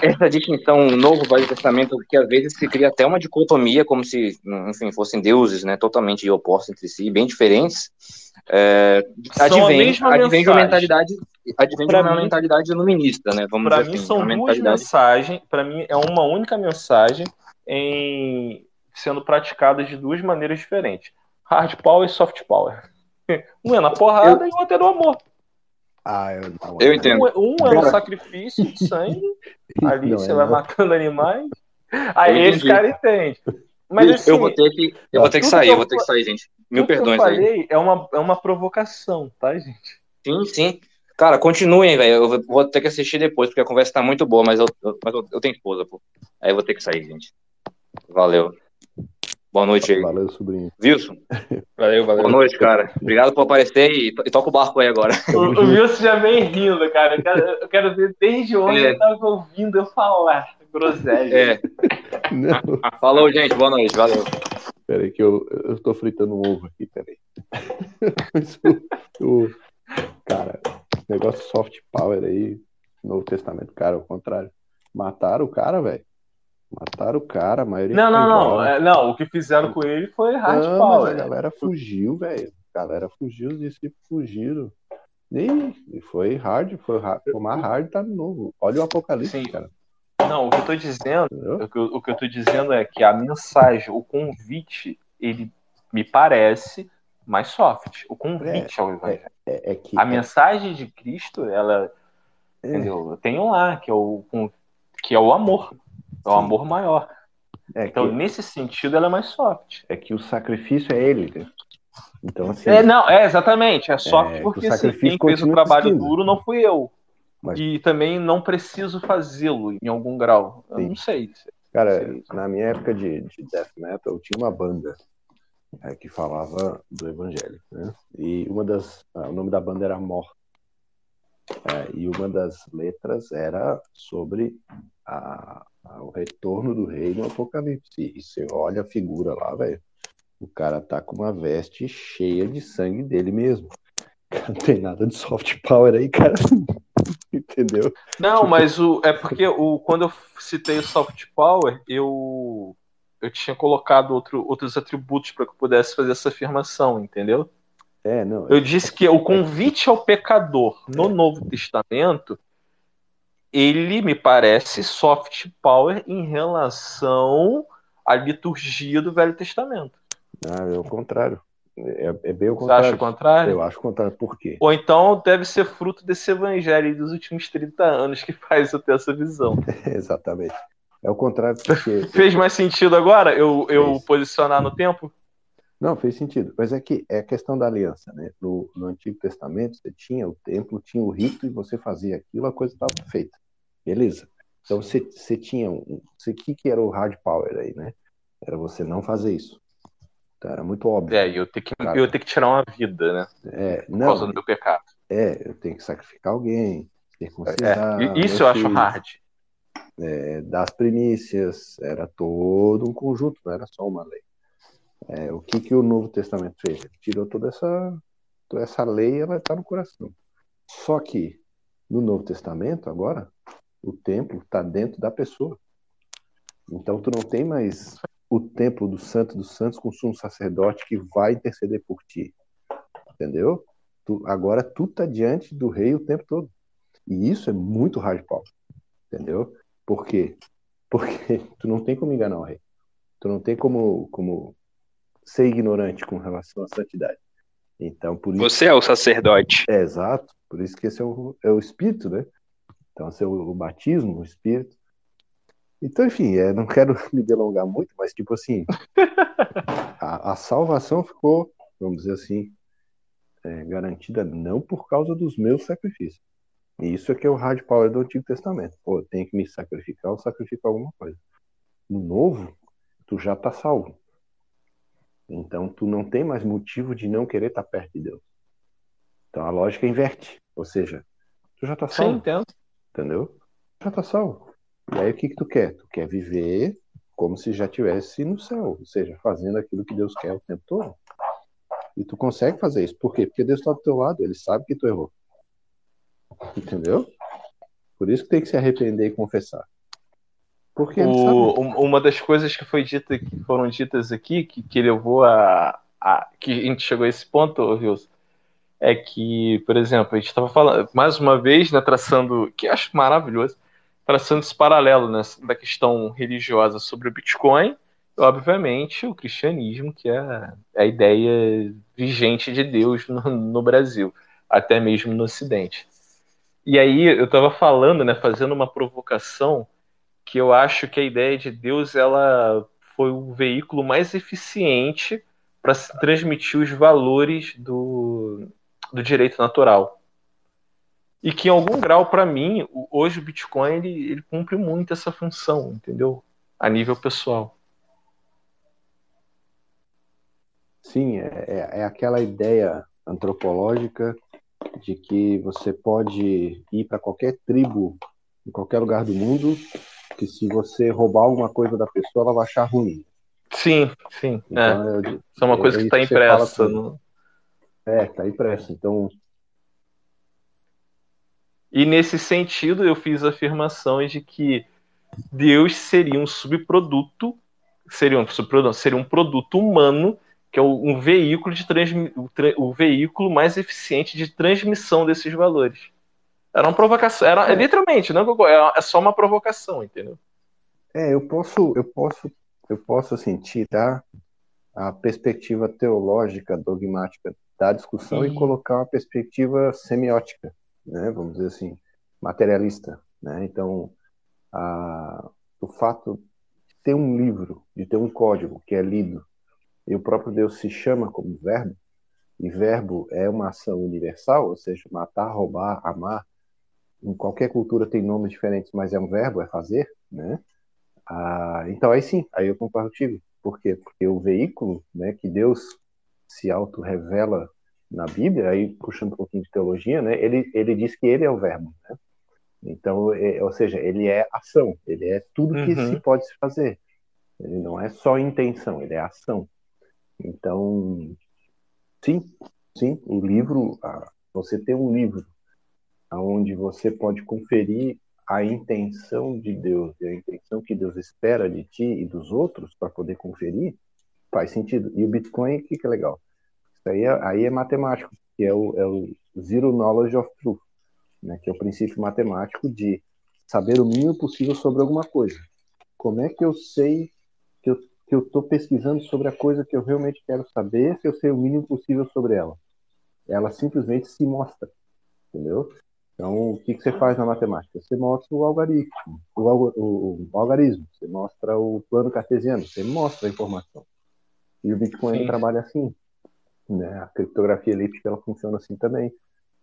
essa distinção novo Velho Testamento que às vezes se cria até uma dicotomia como se enfim fossem deuses né totalmente opostos entre si bem diferentes é, advém, advém de uma mentalidade advém de Pra uma mim- mentalidade iluminista né vamos Para dizer mim assim são uma duas mensagens, para mim é uma única mensagem em sendo praticada de duas maneiras diferentes. Hard power e soft power. Um é na porrada e o outro é no amor. Ah, eu não. Eu entendo. Um, é- um é um Cara. sacrifício de sangue, ali Não você é vai não. matando animais. Aí Eu esse entendi. cara entende. Mas eu assim, vou ter que eu vou ter que sair eu eu vou ter que sair gente mil tudo que eu perdões aí falei é uma, é uma provocação, tá, gente? sim sim cara continuem velho eu vou- vou ter que assistir depois porque a conversa tá muito boa mas eu, eu- mas eu, eu tenho esposa pô aí eu vou ter que sair gente valeu boa noite aí Valeu, sobrinho. Wilson Valeu, valeu. Boa noite, cara. Obrigado por aparecer e, e toca o barco aí agora. O, o Wilson já vem rindo, cara. Eu quero, eu quero ver desde onde É. eu tava ouvindo eu falar. Groselha. É. Não, Falou, gente. Boa noite. Valeu. peraí que eu, eu tô fritando um ovo aqui, peraí. Mas o, o- cara, negócio soft power aí, Novo Testamento, cara, ao contrário. Mataram o cara, velho. Mataram o cara, a maioria Não, não, não. É, não, o que fizeram com ele foi hard Não, mas power. a galera fugiu, velho. A galera fugiu, os discípulos fugiram. E, foi hard, foi hard, mais hard tá novo. Olha o Apocalipse, Sim. cara. Não, o que eu tô dizendo, o que eu, o que eu tô dizendo é que a mensagem, o convite, ele me parece mais soft. O convite ao evangelho. É, é que A mensagem de Cristo, ela, é, entendeu? Eu tenho lá, que é o, que é o amor. É o amor maior. é Então, que, nesse sentido, ela é mais soft. é que o sacrifício é ele, né? Então, assim, É, não, é exatamente. É soft É, que porque assim, quem fez o trabalho existindo. duro não fui eu. Mas- E também não preciso fazê-lo em algum grau. Eu Sim. não sei. cara, Sim. na minha época de, de death metal, eu tinha uma banda é, que falava do evangelho, né? E uma das, ah, o nome da banda era Mor. É, e uma das letras era sobre a- a- o retorno do rei no Apocalipse. E você olha a figura lá, velho. O cara tá com uma veste cheia de sangue dele mesmo. Não tem nada de soft power aí, cara. Entendeu? Não, mas o, é porque o, quando eu citei o soft power, eu, eu tinha colocado outro, outros atributos para que eu pudesse fazer essa afirmação, entendeu? É, não. Eu disse que o convite ao pecador no Novo Testamento, ele me parece soft power em relação à liturgia do Velho Testamento. Ah, é o contrário. É, é bem o Você contrário. acha o contrário? Eu acho o contrário. Por quê? Ou então deve ser fruto desse evangelho dos últimos 30 anos que faz eu ter essa visão. Exatamente. É o contrário porque. Fez mais sentido agora eu, eu Fez. posicionar no tempo? Não, fez sentido. Mas é que é a questão da aliança, né? No, no Antigo Testamento, você tinha o templo, tinha o rito, e você fazia aquilo, a coisa estava feita. Beleza. Então você, você tinha o que, que era o hard power aí, né? Era você não fazer isso. Então era muito óbvio. É, e eu tenho que, Cara. eu tenho que tirar uma vida, né? É, Por causa não, do meu pecado. é, eu tenho que sacrificar alguém, circuncidar. É, isso eu acho hard. é, das primícias, era todo um conjunto, não era só uma lei. É, o que, que o Novo Testamento fez? Ele tirou toda essa, toda essa lei, ela está no coração. Só que no Novo Testamento, agora, o templo está dentro da pessoa. Então tu não tem mais o templo do Santo dos Santos com o sumo sacerdote que vai interceder por ti. Entendeu? Tu, agora tu tá diante do rei o tempo todo. E isso é muito power. Entendeu? Por quê? Porque tu não tem como enganar o rei. Tu não tem como, como ser ignorante com relação à santidade. Então, por isso. Você é o sacerdote. É exato. Por isso que esse é o, é o espírito, né? Então, esse é o, o batismo, o espírito. Então, enfim, é, não quero me delongar muito, mas tipo assim, a, a salvação ficou, vamos dizer assim, é, garantida não por causa dos meus sacrifícios. E isso é que é o hard power do Antigo Testamento. Pô, eu tenho que me sacrificar ou sacrificar alguma coisa. No Novo, tu já tá salvo. Então, tu não tem mais motivo de não querer estar perto de Deus. Então, a lógica inverte. Ou seja, tu já tá salvo. Sim, entendo. Entendeu? Já tá salvo. E aí, o que que tu quer? Tu quer viver como se já tivesse no céu. Ou seja, fazendo aquilo que Deus quer o tempo todo. E tu consegue fazer isso. Por quê? Porque Deus está do teu lado. Ele sabe que tu errou. Entendeu? Por isso que tem que se arrepender e confessar. Porque. O- um- uma das coisas que foi dita, que foram ditas aqui, que, que levou a, a- que a gente chegou a esse ponto, Wilson, é que, por exemplo, a gente estava falando, mais uma vez, né, traçando, que acho maravilhoso, traçando esse paralelo, né, da questão religiosa sobre o Bitcoin, e, obviamente, o cristianismo, que é a ideia vigente de Deus no, no Brasil, até mesmo no Ocidente. E aí eu estava falando, né, fazendo uma provocação, que eu acho que a ideia de Deus ela foi o veículo mais eficiente para se transmitir os valores do, do direito natural. E que em algum grau, para mim, hoje o Bitcoin ele, ele cumpre muito essa função, entendeu? A nível pessoal. Sim, é, é- é aquela ideia antropológica de que você pode ir para qualquer tribo, em qualquer lugar do mundo, que se você roubar alguma coisa da pessoa, ela vai achar ruim. Sim, sim. Então, é. eu- Isso é uma coisa que isso está impressa. no- É, tá impresso. Então, E nesse sentido, eu fiz afirmações de que Deus seria um subproduto, seria um subproduto, seria um produto humano, que é um veículo de transmi, o, tra- o veículo mais eficiente de transmissão desses valores. Era uma provocação, era é, literalmente, não é, é só uma provocação, entendeu? é, eu posso, eu posso, eu posso assim tirar a perspectiva teológica, dogmática da discussão e Sim. colocar uma perspectiva semiótica, né? Vamos dizer assim, materialista, né? Então, a, o fato de ter um livro, de ter um código que é lido e o próprio Deus se chama como verbo, e verbo é uma ação universal, ou seja, matar, roubar, amar, em qualquer cultura tem nomes diferentes, mas é um verbo, é fazer, né? Ah, então aí sim, aí eu concordo contigo. Por quê? Porque o veículo, né, que Deus se auto-revela na Bíblia, aí puxando um pouquinho de teologia, né, ele, ele diz que ele é o verbo, né? Então, é- ou seja, ele é ação, ele é tudo que Uhum. se pode se fazer. Ele não é só intenção, ele é ação. Então, sim, sim, o livro, ah, você tem um livro onde você pode conferir a intenção de Deus e a intenção que Deus espera de ti e dos outros para poder conferir, faz sentido. E o Bitcoin, o que, que é legal? Isso aí é, aí é matemático, que é o, é o Zero Knowledge of Truth, né, que é o princípio matemático de saber o mínimo possível sobre alguma coisa. Como é que eu sei que eu que eu estou pesquisando sobre a coisa que eu realmente quero saber se eu sei o mínimo possível sobre ela? Ela simplesmente se mostra, entendeu? Então, o que, que você faz na matemática? Você mostra o algarismo, o, algo- o- o algarismo, você mostra o plano cartesiano, você mostra a informação. E o Bitcoin Sim. trabalha assim. Né? A criptografia elíptica ela funciona assim também.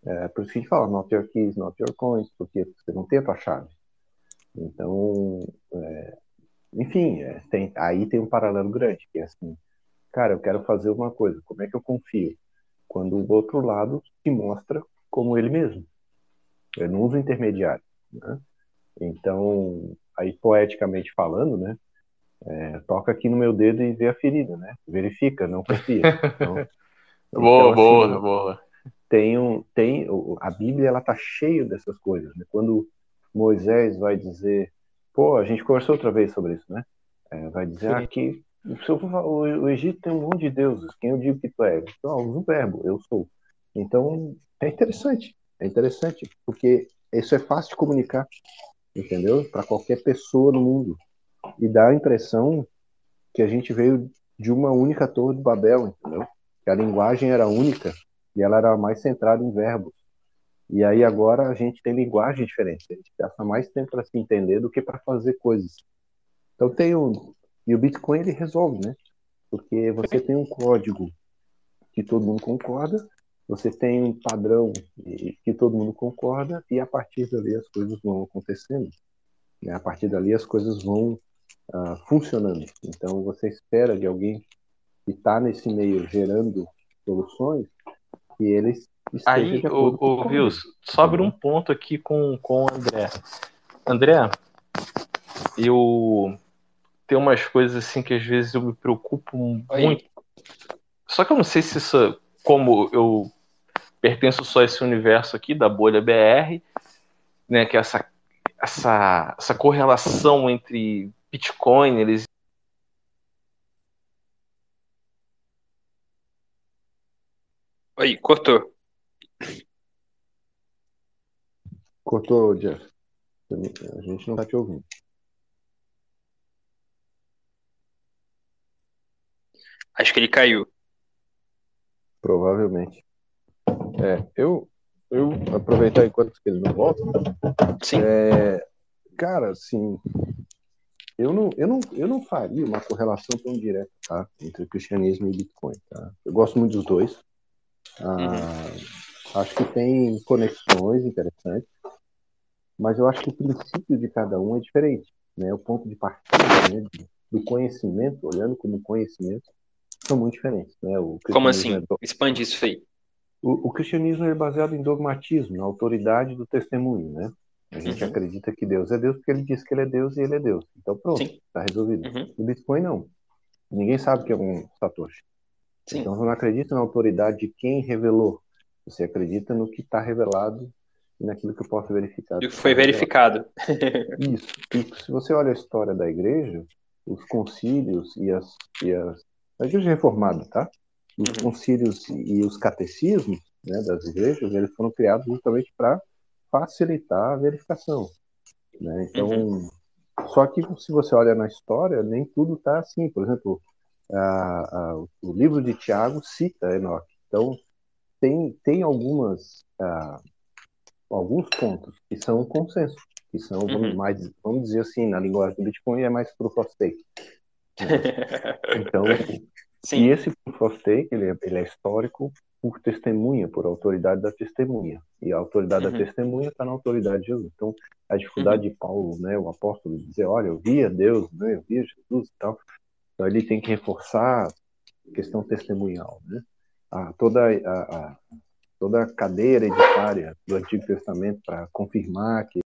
É, por isso que a gente fala not your keys, not your coins, porque você não tem a tua chave. Então, é, enfim, é, tem, aí tem um paralelo grande, que é assim, cara, eu quero fazer uma coisa, como é que eu confio? Quando o outro lado se mostra como ele mesmo. Eu não uso intermediário, né? Então, aí poeticamente falando, né? é, toca aqui no meu dedo e vê a ferida, né? Verifica, não confia. Então, Boa, então, boa, assim, boa. tem um, tem a Bíblia ela tá cheia dessas coisas, né? Quando Moisés vai dizer, pô, a gente conversou outra vez sobre isso, né? É, vai dizer Sim. ah, que o, o, o Egito tem um monte de deuses, quem eu digo que tu é? Então, usa o verbo, eu sou. Então, é interessante, é interessante, porque isso é fácil de comunicar, entendeu? Para qualquer pessoa no mundo. E dá a impressão que a gente veio de uma única torre de Babel, entendeu? Que a linguagem era única e ela era mais centrada em verbos. E aí agora a gente tem linguagem diferente, a gente gasta mais tempo para se entender do que para fazer coisas. Então tem um. E o Bitcoin ele resolve, né? Porque você tem um código que todo mundo concorda, você tem um padrão que todo mundo concorda, e a partir dali as coisas vão acontecendo. Né? A partir dali as coisas vão uh, funcionando. Então você espera de alguém que está nesse meio gerando soluções que eles Aí, o, o Vils, sobre um ponto aqui com, com o André. André, eu tenho umas coisas assim que às vezes eu me preocupo muito. Só que eu não sei se isso, como eu pertenço só a esse universo aqui da bolha BR, né, que é essa, essa, essa correlação entre Bitcoin, eles Oi, cortou. Cortou, Jeff. A gente não tá te ouvindo. Acho que ele caiu. Provavelmente. É, eu, eu aproveitar enquanto ele não volta. Sim. É, cara, assim, eu não, eu, não, eu não faria uma correlação tão direta, tá? Entre cristianismo e Bitcoin, tá? Eu gosto muito dos dois. Ah, uhum. Acho que tem conexões interessantes, mas eu acho que o princípio de cada um é diferente, né? O ponto de partida né, do conhecimento, olhando como conhecimento, são muito diferentes, né? O como assim? É. Expande isso aí. O, o, cristianismo é baseado em dogmatismo, na autoridade do testemunho, né? A gente uhum. acredita que Deus é Deus porque ele diz que ele é Deus e ele é Deus. Então pronto, está resolvido. Uhum. O Bitcoin não. Ninguém sabe que é um Satoshi. Sim. Então você não acredita na autoridade de quem revelou. Você acredita no que está revelado e naquilo que eu posso verificar. E que foi verificado. Isso. E se você olha a história da igreja, os concílios e as, e as a igreja reformada, tá? Os uhum. concílios e os catecismos né, das igrejas, eles foram criados justamente para facilitar a verificação. Né? Então, uhum. só que se você olha na história, nem tudo está assim. Por exemplo, a, a, o livro de Tiago cita Enoque. Então, tem, tem algumas, a, alguns pontos que são consenso, que são, uhum. vamos, mais, vamos dizer assim, na linguagem do Bitcoin, é mais proof of stake. Então, Sim. e esse proof ele é, ele é histórico por testemunha, por autoridade da testemunha. E a autoridade uhum. da testemunha está na autoridade de Jesus. Então, a dificuldade uhum. de Paulo, né, o apóstolo, dizer, olha, eu via Deus, né, eu via Jesus e tal. Então, ele tem que reforçar a questão testemunhal, né? A, toda a, a, toda a cadeia hereditária do Antigo Testamento para confirmar que